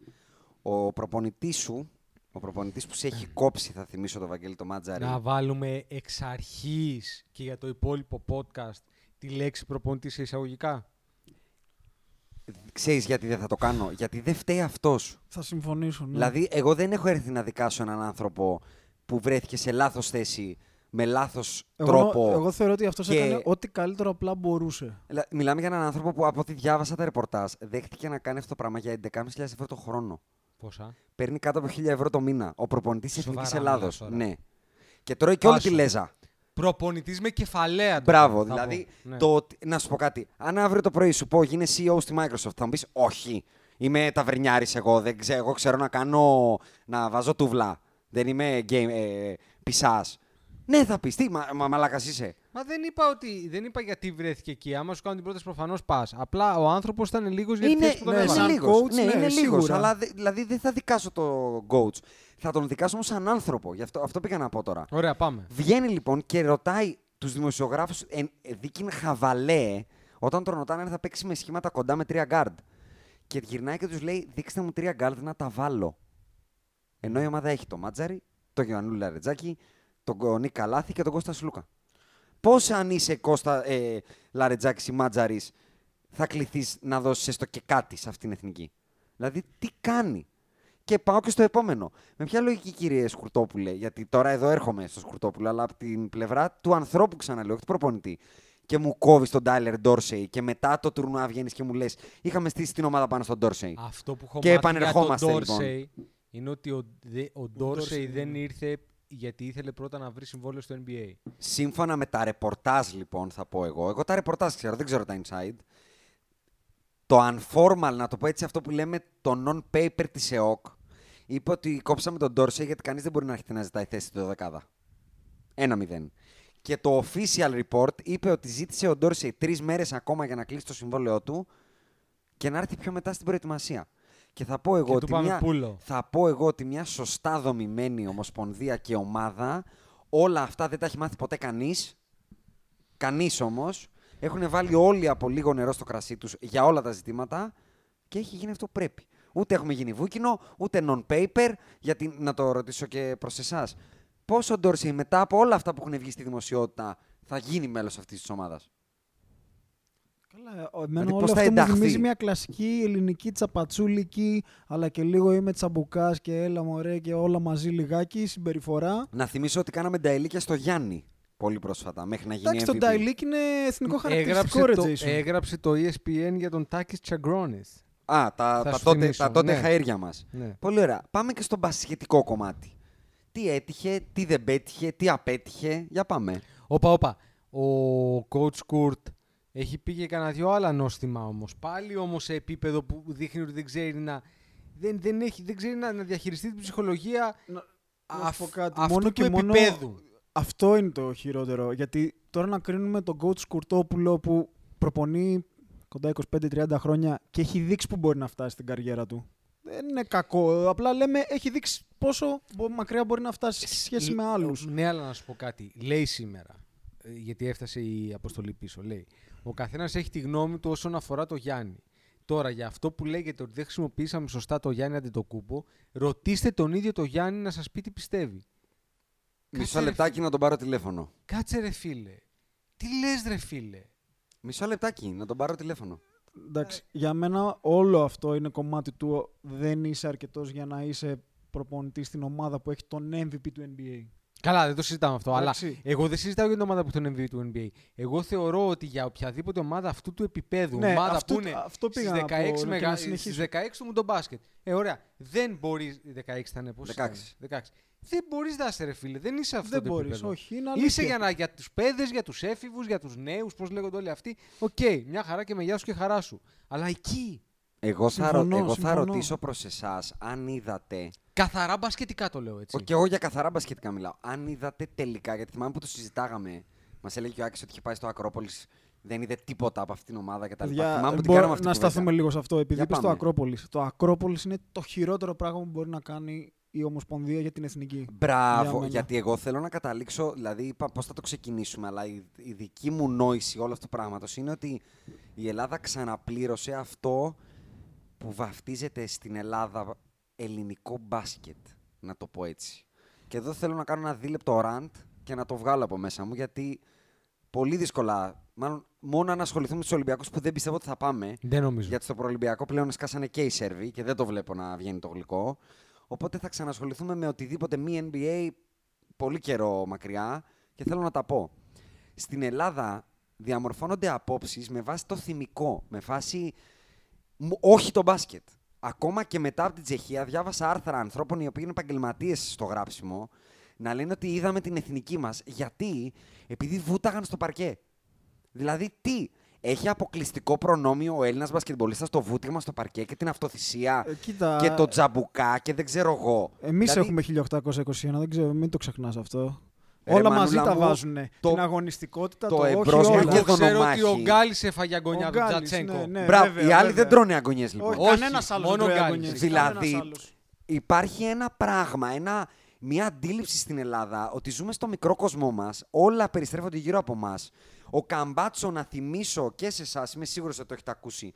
ο προπονητής σου, ο προπονητής που σε έχει κόψει, θα θυμίσω τον Βαγγέλη το Μάτζαρη, Να βάλουμε εξ αρχής και για το υπόλοιπο podcast τη λέξη προπονητή σε εισαγωγικά. ξέρεις γιατί δεν θα το κάνω, γιατί δεν φταίει αυτός. Θα συμφωνήσω. Ναι. Δηλαδή, εγώ δεν έχω έρθει να δικάσω έναν άνθρωπο που βρέθηκε σε λάθος θέση, με λάθος εγώ, τρόπο. εγώ θεωρώ ότι αυτός και- έκανε ό,τι καλύτερο απλά μπορούσε. Λα- Μιλάμε για έναν άνθρωπο που από ό,τι διάβασα τα ρεπορτάζ δέχτηκε να κάνει αυτό το πράγμα για 11.500 ευρώ το χρόνο. Πόσα; Παίρνει κάτω από 1.000 ευρώ το μήνα. Ο προπονητής της Σοβαρά Εθνικής μιλάς Ελλάδος. τώρα. Ναι. Και τρώει και όλη τη Άσο. λέζα. Προπονητής με κεφαλαία. τώρα, Μπράβο. θα Δηλαδή, πω. Ναι. το, ότι- να σου πω κάτι. Αν αύριο το πρωί σου πω γίνε CEO στη Microsoft, θα μου πεις Όχι. Είμαι ταβερνιάρης εγώ. Δεν ξέρω, εγώ ξέρω να κάνω. να βάζω τούβλα. Δεν είμαι game, ε, πισάς. Ναι, θα πεις. Τι, μα, μα, μαλάκας είσαι. Μα δεν είπα, ότι, δεν είπα γιατί βρέθηκε εκεί. Άμα σου κάνουν την πρόταση, προφανώς πας. Απλά ο άνθρωπος ήταν λίγος για τη Είναι, θέση που τον ναι, έβαλε. σαν λίγος. coach, ναι, ναι, είναι λίγος, σίγουρα. αλλά δε- δηλαδή δεν θα δικάσω το coach. Θα τον δικάσω όμως σαν άνθρωπο. Γι' αυτό, αυτό πήγα να πω τώρα. Ωραία, πάμε. Βγαίνει λοιπόν και ρωτάει τους δημοσιογράφους δίκην χαβαλέ όταν τον ρωτάνε αν θα παίξει με σχήματα κοντά με τρία guard. Και γυρνάει και τους λέει: Δείξτε μου τρία guard να τα βάλω. Ενώ η ομάδα έχει το Μάτζαρη, τον Γιωαννούλη Λαρετζάκη, τον Κονί Καλάθη και τον Κώστα Σλούκα. Πώς αν είσαι Κώστα ε, Λαρετζάκης ή Μάτζαρης, θα κληθείς να δώσεις έστω και κάτι σε αυτήν την εθνική; Δηλαδή, τι κάνει; Και πάω και στο επόμενο. Με ποια λογική, κύριε Σκουρτόπουλε, γιατί τώρα εδώ έρχομαι στο Σκουρτόπουλο, αλλά από την πλευρά του ανθρώπου ξαναλέω, όχι του προπονητή. Και μου κόβεις τον Τάιλερ Ντόρσεϊ και μετά το τουρνουά βγαίνεις και μου λες: Είχαμε στήσει την ομάδα πάνω στον Ντόρσεϊ. Αυτό που έχω Και μάθει επανερχόμαστε, για τον λοιπόν. Dorsey είναι ότι ο, δε- ο Ντόρσεϊ Dorsey, δεν ναι. ήρθε γιατί ήθελε πρώτα να βρει συμβόλαιο στο NBA. Σύμφωνα με τα ρεπορτάζ, λοιπόν, θα πω εγώ. Εγώ τα ρεπορτάζ ξέρω, δεν ξέρω τα inside. Το unformal, να το πω έτσι, αυτό που λέμε το non-paper της ΕΟΚ, είπε ότι κόψαμε τον Dorsey γιατί κανείς δεν μπορεί να έρχεται να ζητάει θέση στη δωδεκάδα. Ένα μηδέν. Και το official report είπε ότι ζήτησε ο Dorsey τρεις μέρες ακόμα για να κλείσει το συμβόλαιό του και να έρθει πιο μετά στην προετοιμασία. Και θα πω εγώ, Και του ότι πάμε μια, πούλο. θα πω εγώ ότι μια σωστά δομημένη ομοσπονδία και ομάδα, όλα αυτά δεν τα έχει μάθει ποτέ κανείς. Κανείς όμως. Έχουν βάλει όλοι από λίγο νερό στο κρασί τους για όλα τα ζητήματα και έχει γίνει αυτό που πρέπει. Ούτε έχουμε γίνει βούκινο, ούτε non-paper, γιατί να το ρωτήσω και προς εσάς. Πώς ο Ντόρσεϊ μετά από όλα αυτά που έχουν βγει στη δημοσιότητα θα γίνει μέλος αυτής της ομάδας; Καλά, ο- εμένα Δηλαδή, όλο πώς θα αυτό μου ενταχθεί; θυμίζει μια κλασική ελληνική τσαπατσούλικη, αλλά και λίγο είμαι τσαμπουκάς και έλα μωρέ και όλα μαζί λιγάκι συμπεριφορά. Να θυμίσω ότι κάναμε νταηλίκια στο Γιάννη πολύ πρόσφατα, μέχρι να γίνει Εντάξει, το MVP. Ντάιλικ είναι εθνικό χαρακτηριστικό, Έγραψε ρε το, Jason. έγραψε το ESPN για τον Τάκη Τσαγκρώνη. Α, τα, Θα τα σου τότε, θυμίσω, τα τότε ναι. χαΐρια μας. Ναι. Πολύ ωραία. Πάμε και στο μπασχετικό κομμάτι. Τι έτυχε, τι δεν πέτυχε, τι απέτυχε. Για πάμε. Όπα, όπα. Ο coach Kurt έχει πει και κανένα δυο άλλα νόστιμα όμως. Πάλι όμως σε επίπεδο που δείχνει ότι δεν ξέρει να, δεν, δεν, έχει, δεν ξέρει να, να διαχειριστεί την ψυχολογία Να- να αφ- σου πω κάτι. αυτού Μόνο του και μόνο επίπεδου. Αυτό είναι το χειρότερο. Γιατί τώρα να κρίνουμε τον coach Κουρτόπουλο που προπονεί κοντά 25-30 χρόνια και έχει δείξει που μπορεί να φτάσει στην καριέρα του. Δεν είναι κακό. Απλά λέμε έχει δείξει πόσο μπο- μακριά μπορεί να φτάσει σε σχέση με άλλους. Ναι, αλλά να σου πω κάτι. Λέει σήμερα, ε, γιατί έφτασε η αποστολή πίσω, λέει. Ο καθένας έχει τη γνώμη του όσον αφορά το Γιάννη. Τώρα, για αυτό που λέγεται ότι δεν χρησιμοποιήσαμε σωστά το Γιάννη Αντιτοκούμπο, ρωτήστε τον ίδιο το Γιάννη να σας πει τι πιστεύει. Μισό Κάτσε, ρε λεπτάκι να τον πάρω τηλέφωνο. Κάτσε ρε φίλε. Τι λες ρε φίλε. Μισό λεπτάκι να τον πάρω τηλέφωνο. Εντάξει, για μένα όλο αυτό είναι κομμάτι του δεν είσαι αρκετός για να είσαι προπονητής στην ομάδα που έχει τον MVP του NBA. Καλά, δεν το συζητάμε αυτό. Εντάξει. Αλλά εγώ δεν συζητάω για την ομάδα που έχει τον MVP του NBA. Εγώ θεωρώ ότι για οποιαδήποτε ομάδα αυτού του επίπεδου, Ναι, ομάδα αυτό- που είναι αυτό πήγα στις να πω, 16, και μεγα... να στις συνεχίσω. 16 του μου τον μπάσκετ. Ε, ωραία. Δεν μπορεί. 16 θα είναι πώς. 16. 16. Δεν μπορείς να είσαι, ρε φίλε. Δεν είσαι αυτό Δεν το μπορείς, επίπεδο. όχι. Είναι Είσαι αλήθεια. για, να, για τους παιδες, για τους έφηβους, για τους νέους, πώς λέγονται όλοι αυτοί. Οκ, μια χαρά και με γεια σου και χαρά σου. Αλλά εκεί. Εγώ θα, ρω- Συμφωνώ, εγώ θα συμφωνώ. ρωτήσω προς εσάς αν είδατε Καθαρά μπασκετικά το λέω έτσι. Και εγώ για καθαρά μπασκετικά μιλάω. Αν είδατε τελικά, γιατί θυμάμαι που το συζητάγαμε, μας έλεγε και ο Άκης ότι είχε πάει στο Ακρόπολης, δεν είδε τίποτα από αυτήν την ομάδα κτλ. Παιδιά, Θυμάμαι που την μπορώ κάναμε αυτή να την κουβέντα. σταθούμε λίγο σε αυτό. Επειδή Για είπες το πάμε. Ακρόπολης. Το Ακρόπολης είναι το χειρότερο πράγμα που μπορεί να κάνει η Ομοσπονδία για την εθνική. Μπράβο, Για μένα. γιατί εγώ θέλω να καταλήξω, δηλαδή είπα πώς θα το ξεκινήσουμε, αλλά η, η δική μου νόηση όλο αυτού του πράγματος είναι ότι η Ελλάδα ξαναπλήρωσε αυτό που βαφτίζεται στην Ελλάδα ελληνικό μπάσκετ, να το πω έτσι. Και εδώ θέλω να κάνω ένα δίλεπτο rant και να το βγάλω από μέσα μου, γιατί πολύ δύσκολα, μάλλον μόνο αν ασχοληθούμε με τους Ολυμπιακούς που δεν πιστεύω ότι θα πάμε, Δεν νομίζω. γιατί στο προολυμπιακό πλέον σκάσανε και οι Σέρβοι και δεν το βλέπω να βγαίνει το γλυκό. Οπότε θα ξανασχοληθούμε με οτιδήποτε μη NBA πολύ καιρό μακριά και θέλω να τα πω. Στην Ελλάδα διαμορφώνονται απόψεις με βάση το θυμικό, με βάση μ- όχι το μπάσκετ. Ακόμα και μετά από την Τσεχία διάβασα άρθρα ανθρώπων οι οποίοι είναι επαγγελματίες στο γράψιμο να λένε ότι είδαμε την εθνική μας. Γιατί; Επειδή βούταγαν στο παρκέ. Δηλαδή τι, έχει αποκλειστικό προνόμιο ο Έλληνας μπασκετμπολίστας το βούτυγμα στο παρκέ και την αυτοθυσία Ε, κοίτα, και το τζαμπουκά και δεν ξέρω εγώ. Εμείς Δηλαδή, έχουμε 1821, δεν ξέρω, μην το ξεχνάς αυτό. Ρε, όλα μαζί μανούλα τα μου, βάζουν. το- την αγωνιστικότητα, το το, όχι, εμπρός όλα. μου και Εγώ ξέρω δονομάχη. ότι ο Γκάλης έφαγε Ο αγωνιά από τον Γκάλης, Τζατσέγκο. ναι, ναι. Μπράβο, βέβαια, οι άλλοι βέβαια. δεν τρώνε αγωνιές λοιπόν. Όχι, Όχι, κανένας άλλος μόνο δεν τρώει Γκάλης. αγωνιές, Δηλαδή, κανένας άλλος. Υπάρχει ένα πράγμα, ένα, μια αντίληψη στην Ελλάδα ότι ζούμε στο μικρό κοσμό μας, όλα περιστρέφονται γύρω από μας. Ο Καμπάτσο, να θυμίσω και σε εσάς, είμαι σίγουρος ότι το έχετε ακούσει,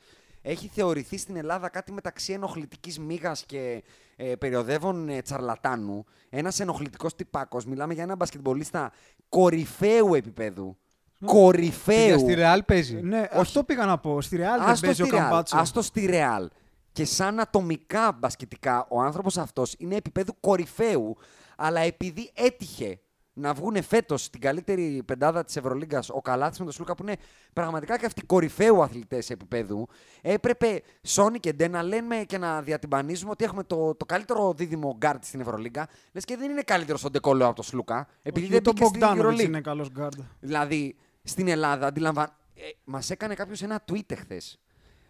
έχει θεωρηθεί στην Ελλάδα κάτι μεταξύ ενοχλητικής μίγας και ε, περιοδεύων ε, τσαρλατάνου. Ένας ενοχλητικός τυπάκος. Μιλάμε για έναν μπασκετμπολίστα κορυφαίου επίπεδου. Παιδιά, Κορυφαίου. Στη Ρεάλ παίζει. Ναι, αυτό πήγα να πω. Στη Ρεάλ δεν Άστο παίζει ο στη Real, Καμπάτσο. άστο στη Ρεάλ. Και σαν ατομικά μπασκετικά, ο άνθρωπος αυτός είναι επίπεδου κορυφαίου, αλλά επειδή έτυχε να βγουν φέτος στην καλύτερη πεντάδα της Ευρωλίγκας ο Καλάτη με τον Σλούκα, που είναι πραγματικά και αυτοί κορυφαίου αθλητές επίπεδου, έπρεπε Σόνι και Ντε να λέμε και να διατυμπανίζουμε ότι έχουμε το, το καλύτερο δίδυμο γκάρτ στην Ευρωλίγκα. Λες και δεν είναι καλύτερος ο Ντεκολό από τον Σλούκα, επειδή Όχι, δεν ούτε ο μπήκε στην Μπογκδάνοβιτς Euroleague. είναι καλός γκάρντ. Δηλαδή, στην Ελλάδα, αντιλαμβαν... ε, μας έκανε κάποιος ένα tweet εχθές.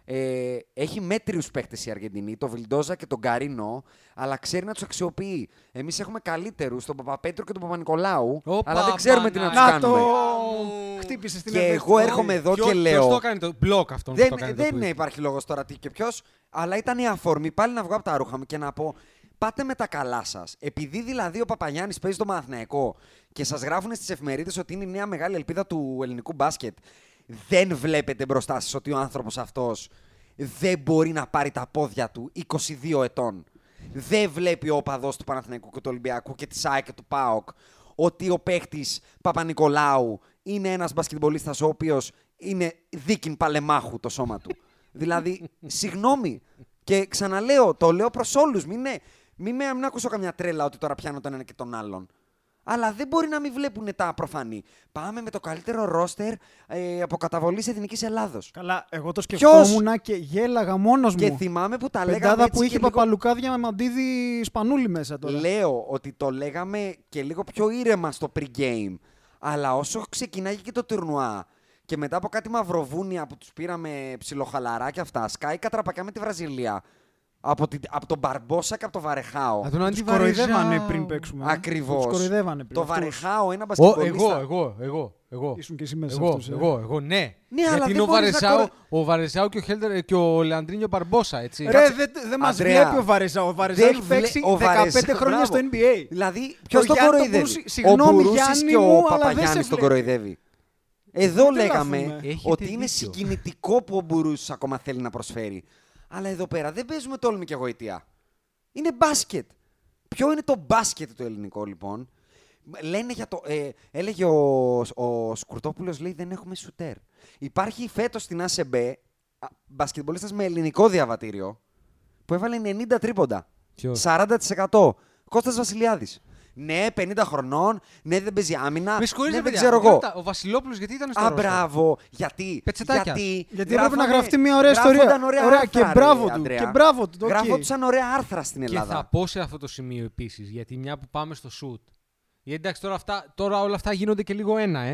Ε, έχει μέτριους παίκτες η Αργεντινή, τον Βιλντόζα και τον Καρίνο, αλλά ξέρει να τους αξιοποιεί. Εμείς έχουμε καλύτερους, τον Παπαπέτρο και τον Παπα-Νικολάου, Ωπα, αλλά δεν ξέρουμε τι να τους Να κάνουμε. το χτύπησες στην Και ευαίσθητη εγώ ζώνη. έρχομαι εδώ Ποιος- και ποιος λέω. το έκανε το μπλοκ αυτόν που το Δεν, έκανε το δεν tweet. υπάρχει λόγος τώρα τι και ποιος, αλλά ήταν η αφορμή πάλι να βγω από τα ρούχα μου και να πω. Πάτε με τα καλά σας. Επειδή δηλαδή ο Παπαγιάννης παίζει το Μαθηναϊκό και σας γράφουν στις εφημερίδες ότι είναι η νέα μεγάλη ελπίδα του ελληνικού μπάσκετ, δεν βλέπετε μπροστά σας ότι ο άνθρωπος αυτός δεν μπορεί να πάρει τα πόδια του 22 ετών. Δεν βλέπει ο οπαδός του Παναθηναϊκού και του Ολυμπιακού και της ΣΑΕ και του ΠΑΟΚ ότι ο παίχτης Παπα-Νικολάου είναι ένας μπασκετμπολίστας ο οποίος είναι δίκην παλεμάχου το σώμα του. δηλαδή, συγγνώμη. Και ξαναλέω, το λέω προς όλους. Μην, είναι- μην, με, μην ακούσω καμιά τρέλα ότι τώρα πιάνω τον ένα και τον άλλον. Αλλά δεν μπορεί να μην βλέπουν τα προφανή. Πάμε με το καλύτερο ρόστερ ε, από καταβολής Εθνικής Ελλάδος. Καλά, εγώ το Ποιος; σκεφτόμουν και γέλαγα μόνος Και μου. θυμάμαι που τα λέγαμε. Πεντάδα έτσι που είχε και λίγο- παπαλουκάδια με μαντίδι σπανούλι μέσα τώρα. Λέω ότι το λέγαμε και λίγο πιο ήρεμα στο pre-game. Αλλά όσο ξεκινάει και το τουρνουά και μετά από κάτι μαυροβούνια που τους πήραμε ψιλοχαλαρά και αυτά, σκάει κατραπακιά με τη Βραζιλία. Από, την, από τον Μπαρμπόσα και από τον Βαρεχάο. Θα τον Τους κοροϊδεύανε αντιβαρεζάω. πριν παίξουμε. ε. Ακριβώς. Τους κοροϊδεύανε πριν. Το αυτούς. Βαρεχάο, ένα Ο, μπασκετμπολίστα. εγώ, εγώ, εγώ, εγώ. Ήσουν και εσύ μέσα σε Εγώ, αυτούς, ε. εγώ, εγώ, ναι. Ναι, αλλά Γιατί δεν είναι ο μπορείς να Βαρεσάου, κορο- ο Βαρεσάου και ο, Χέλτερ, και ο Λεαντρίνιο Μπαρμπόσα, έτσι. Ρε, δεν δεν μας Αντρέα, βλέπει ο Βαρεζάου. Ο Βαρεζάου δεν έχει βλέ- παίξει ο 15 Βαρεζάου- χρόνια στο μπράβο. NBA. Δηλαδή, ποιο Ο το Γιάννη κοροϊδεύει. Μπουρούση- συγγνώμη, ο Μπουρούσης Γιάννη και μου, ο αλλά δεν σε Παπαγιάννης τον βλέπει. κοροϊδεύει. Εδώ Δεν λέγαμε γράφουμε. Έχετε ότι είναι δίκιο. συγκινητικό που ο Μπουρούσης ακόμα θέλει να προσφέρει. Αλλά εδώ πέρα δεν παίζουμε τόλμη και γοητεία. Είναι μπάσκετ. Ποιο είναι το μπάσκετ το ελληνικό λοιπόν; Λένε για το. Ε, έλεγε ο, ο Σκουρτόπουλος, λέει δεν έχουμε σουτέρ. Υπάρχει φέτος στην ΑΣΕΜΠΕ μπασκετμπολίστας με ελληνικό διαβατήριο που έβαλε 90 τρίποντα. Ποιος; 40%. Κώστας Βασιλιάδης. Ναι, 50 χρονών, ναι, δεν παίζει άμυνα. Με συγχωρείτε, ναι, δεν παιδιά. ξέρω εγώ. Ρώτα, Ο Βασιλόπουλος γιατί ήταν στο Α, ρόστερ; μπράβο. Γιατί; Πετσετάκια. Γιατί, Γιατί έπρεπε να γράφανε- γραφτεί μια ωραία ιστορία. γράφονταν Ωραία, Ωραία, άρθρα, και ρε, μπράβο του, Αντρέα. και μπράβο του, οκ. Γράφονταν ωραία άρθρα στην Και Ελλάδα. θα πω σε αυτό το σημείο επίσης, γιατί μια που πάμε στο shoot. Γιατί εντάξει, τώρα, αυτά, τώρα όλα αυτά γίνονται και λίγο ένα, ε.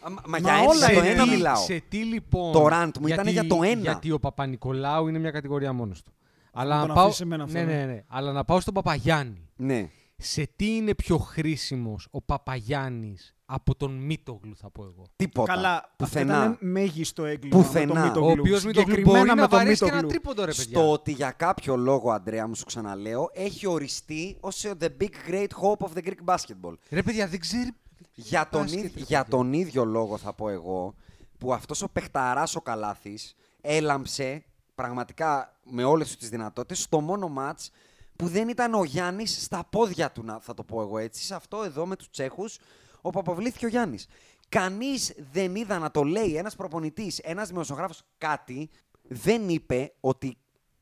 Α, Μα, Μα για όλα ένα, το είναι ένα τι- μιλάω; Σε τι λοιπόν. Το rant μου ήταν για το ένα. Γιατί ο Παπανικολάου είναι μια κατηγορία μόνος του. Αλλά να να, τον πάω, αφήσεις εμένα αυτό, ναι, ναι. ναι, ναι. Αλλά να πάω στον Παπαγιάννη. Ναι. Σε τι είναι πιο χρήσιμος ο Παπαγιάννης από τον Μίτογλου, θα πω εγώ. Τίποτα. Καλά, αυτό Πουθενά. ήταν μέγιστο έγκλημα. Πουθενά. με τον Ο Μίτογλου. οποίο Μίτογλου Συγκεκριμένα μπορεί με να τον βαρέσει και ένα Μίτογλου. τρίποντο, ρε παιδιά. Στο ότι για κάποιο λόγο, Αντρέα μου σου ξαναλέω, έχει οριστεί ως the big great hope of the Greek basketball. Ρε παιδιά, δεν ξέρει. Για τον, μπάσκετ, ίδ- ρε για παιδιά. τον ίδιο λόγο θα πω εγώ, που αυτός ο παιχταράς ο Καλάθης έλαμψε πραγματικά με όλες τις δυνατότητες στο μόνο μάτς που δεν ήταν ο Γιάννης στα πόδια του, να- θα το πω εγώ έτσι, σε αυτό εδώ με τους Τσέχους, ο Παπαβλήθηκε ο Γιάννης. Κανείς δεν είδα να το λέει ένας προπονητής, ένας δημοσιογράφος κάτι, δεν είπε ότι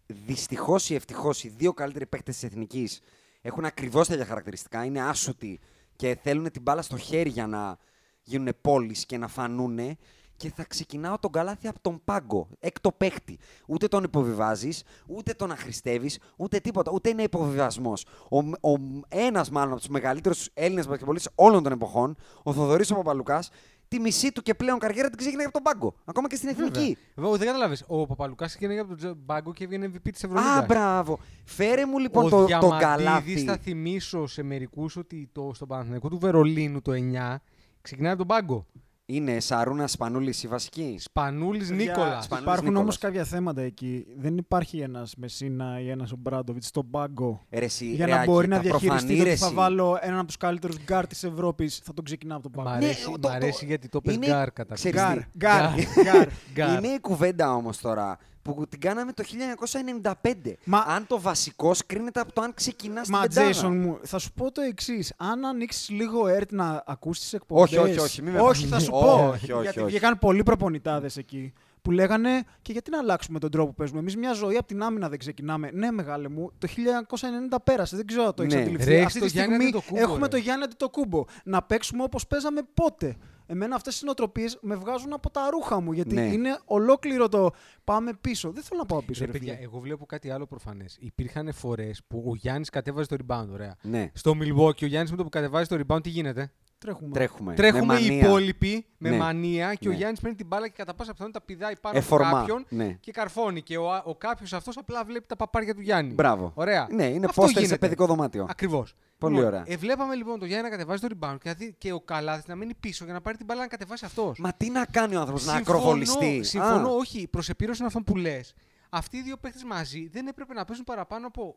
δυστυχώς ή ευτυχώς οι δύο καλύτεροι παίκτες της Εθνικής έχουν ακριβώς τέτοια χαρακτηριστικά, είναι άσωτοι και θέλουν την μπάλα στο χέρι για να γίνουν πόλεις και να φανούνε και θα ξεκινάω τον καλάθι από τον πάγκο, έκτο παίχτη. Ούτε τον υποβιβάζεις, ούτε τον αχρηστεύεις, ούτε τίποτα. Ούτε είναι υποβιβασμός. Ο, ο, Ένας μάλλον από τους μεγαλύτερους Έλληνες μπασκετμπολίστες όλων των εποχών, ο Θοδωρής ο Παπαλουκάς, τη μισή του και πλέον καριέρα την ξεκινάει από τον πάγκο. Ακόμα και στην εθνική. Βέβαια, δεν καταλάβει. Ο Παπαλουκάς έγινε από τον Μπάγκο και έβγαινε MVP της Ευρωλίγας. Α, μπράβο. Φέρε μου λοιπόν ο το, το Διαμαντίδης καλάθι. θα θυμίσω σε μερικούς ότι το, στον Παναθηναϊκό του Βερολίνου το 9 ξεκινάει από τον Πάγκο. Είναι Σαρούνας Σπανούλης η βασική; Σπανούλης Παιδιά, Νίκολας. Σπανούλης Υπάρχουν όμως Νίκολας. κάποια θέματα εκεί. Δεν υπάρχει ένας Μεσίνα ή ένας Ομπράντοβιτς στον πάγκο. Ρε, εσύ, Για ρε, να Άκη, μπορεί να τα διαχειριστεί προφανή, το ρε, ότι θα εσύ. βάλω έναν από τους καλύτερους γκάρ της Ευρώπης. Θα τον ξεκινάω από τον Μ' πάγκο. Ναι, αρέσει, το- μ' το- αρέσει γιατί το πες είναι- γκάρ κατά ξέρεις Γκάρ, τι, γκάρ, γκάρ. Γκάρ. Είναι η κουβέντα όμως τώρα που την κάναμε το 1995. Μα- Αν το βασικό κρίνεται από το αν ξεκινά στην Μα πεντάδα. Jason μου, θα σου πω το εξής. Αν ανοίξεις λίγο ΕΡΤ να ακούσεις τις εκπομπέ. Όχι, όχι, όχι, μη με Όχι, πας. θα σου Όχι, πω. όχι, όχι, γιατί όχι. βγήκαν πολλοί προπονητάδες εκεί που λέγανε και γιατί να αλλάξουμε τον τρόπο που παίζουμε; Εμείς μια ζωή από την άμυνα δεν ξεκινάμε. Ναι, μεγάλε μου, το 1990 πέρασε. Δεν ξέρω αν το έχεις Ναι. αντιληφθεί. Ρε, έχεις Αυτή το τη Γιάννη στιγμή Αντετοκούμπο, έχουμε ρε. το Γιάννη Αντετοκούμπο. Να παίξουμε όπως παίζαμε πότε; Εμένα αυτές οι νοοτροπίες με βγάζουν από τα ρούχα μου. Γιατί Ναι. είναι ολόκληρο το πάμε πίσω. Δεν θέλω να πάω πίσω. Ρε, Ρε, παιδιά, φίλε. εγώ βλέπω κάτι άλλο προφανές. Υπήρχαν φορές που ο Γιάννης κατέβαζε το rebound. Ωραία. Ναι, Στο Milwaukee ο Γιάννης με το που κατεβάζει το rebound, τι γίνεται; Τρέχουμε. τρέχουμε. Τρέχουμε με οι μανία. υπόλοιποι με Ναι. μανία και ο Ναι. Γιάννης παίρνει την μπάλα και κατά πάσα πιθανότητα πηδάει πάνω Εφορμά, από κάποιον ναι. και καρφώνει. Και ο, ο κάποιος αυτός απλά βλέπει τα παπάρια του Γιάννη. Μπράβο. Ωραία. Ναι, είναι Αυτό πόστερ σε γίνεται. παιδικό δωμάτιο. Ακριβώς. Πολύ ωραία. Ε, βλέπαμε λοιπόν τον Γιάννη να κατεβάζει το rebound και, να δει- και ο Καλάθι να μείνει πίσω για να πάρει την μπάλα να κατεβάσει αυτός. Μα τι να κάνει ο άνθρωπος, να ακροβολιστεί; Συμφωνώ, Α, όχι. Προ επίρρωση αυτών που λες. Αυτοί οι δύο παίχτε μαζί δεν έπρεπε να παίζουν παραπάνω από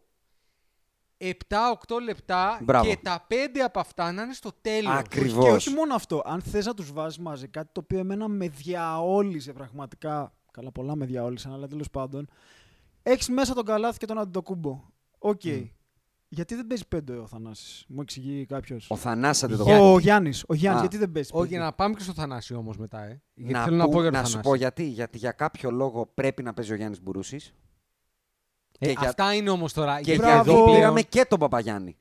7-8 λεπτά Μπράβο. και τα 5 από αυτά να είναι στο τέλος. Ακριβώς. Και όχι μόνο αυτό. Αν θες να τους βάζεις μαζί, κάτι το οποίο εμένα με διαόλιζε πραγματικά. Καλά, πολλά με διαόλισαν, αλλά τέλος πάντων. Έχεις μέσα τον Καλάθη και τον Αντετοκούνμπο. Οκ. Γιατί δεν παίζει πέντε ο Θανάσης, μου εξηγεί κάποιος. Ο Θανάσατε το Γιατί; Ο Γιάννη, ο Γιάννης, Α. γιατί δεν παίζει Όχι, πέντε; για να πάμε και στο Θανάση όμως μετά, ε. Γιατί να, θέλω να που- πω για τον να σου Θανάση. πω γιατί. Γιατί για κάποιο λόγο πρέπει να παίζει ο Γιάννης Μπουρούσης. Ε, και για- Αυτά είναι όμως τώρα. Και γιατί γιατί Μπράβο. εδώ πλέον- πήραμε και τον Παπαγιάννη.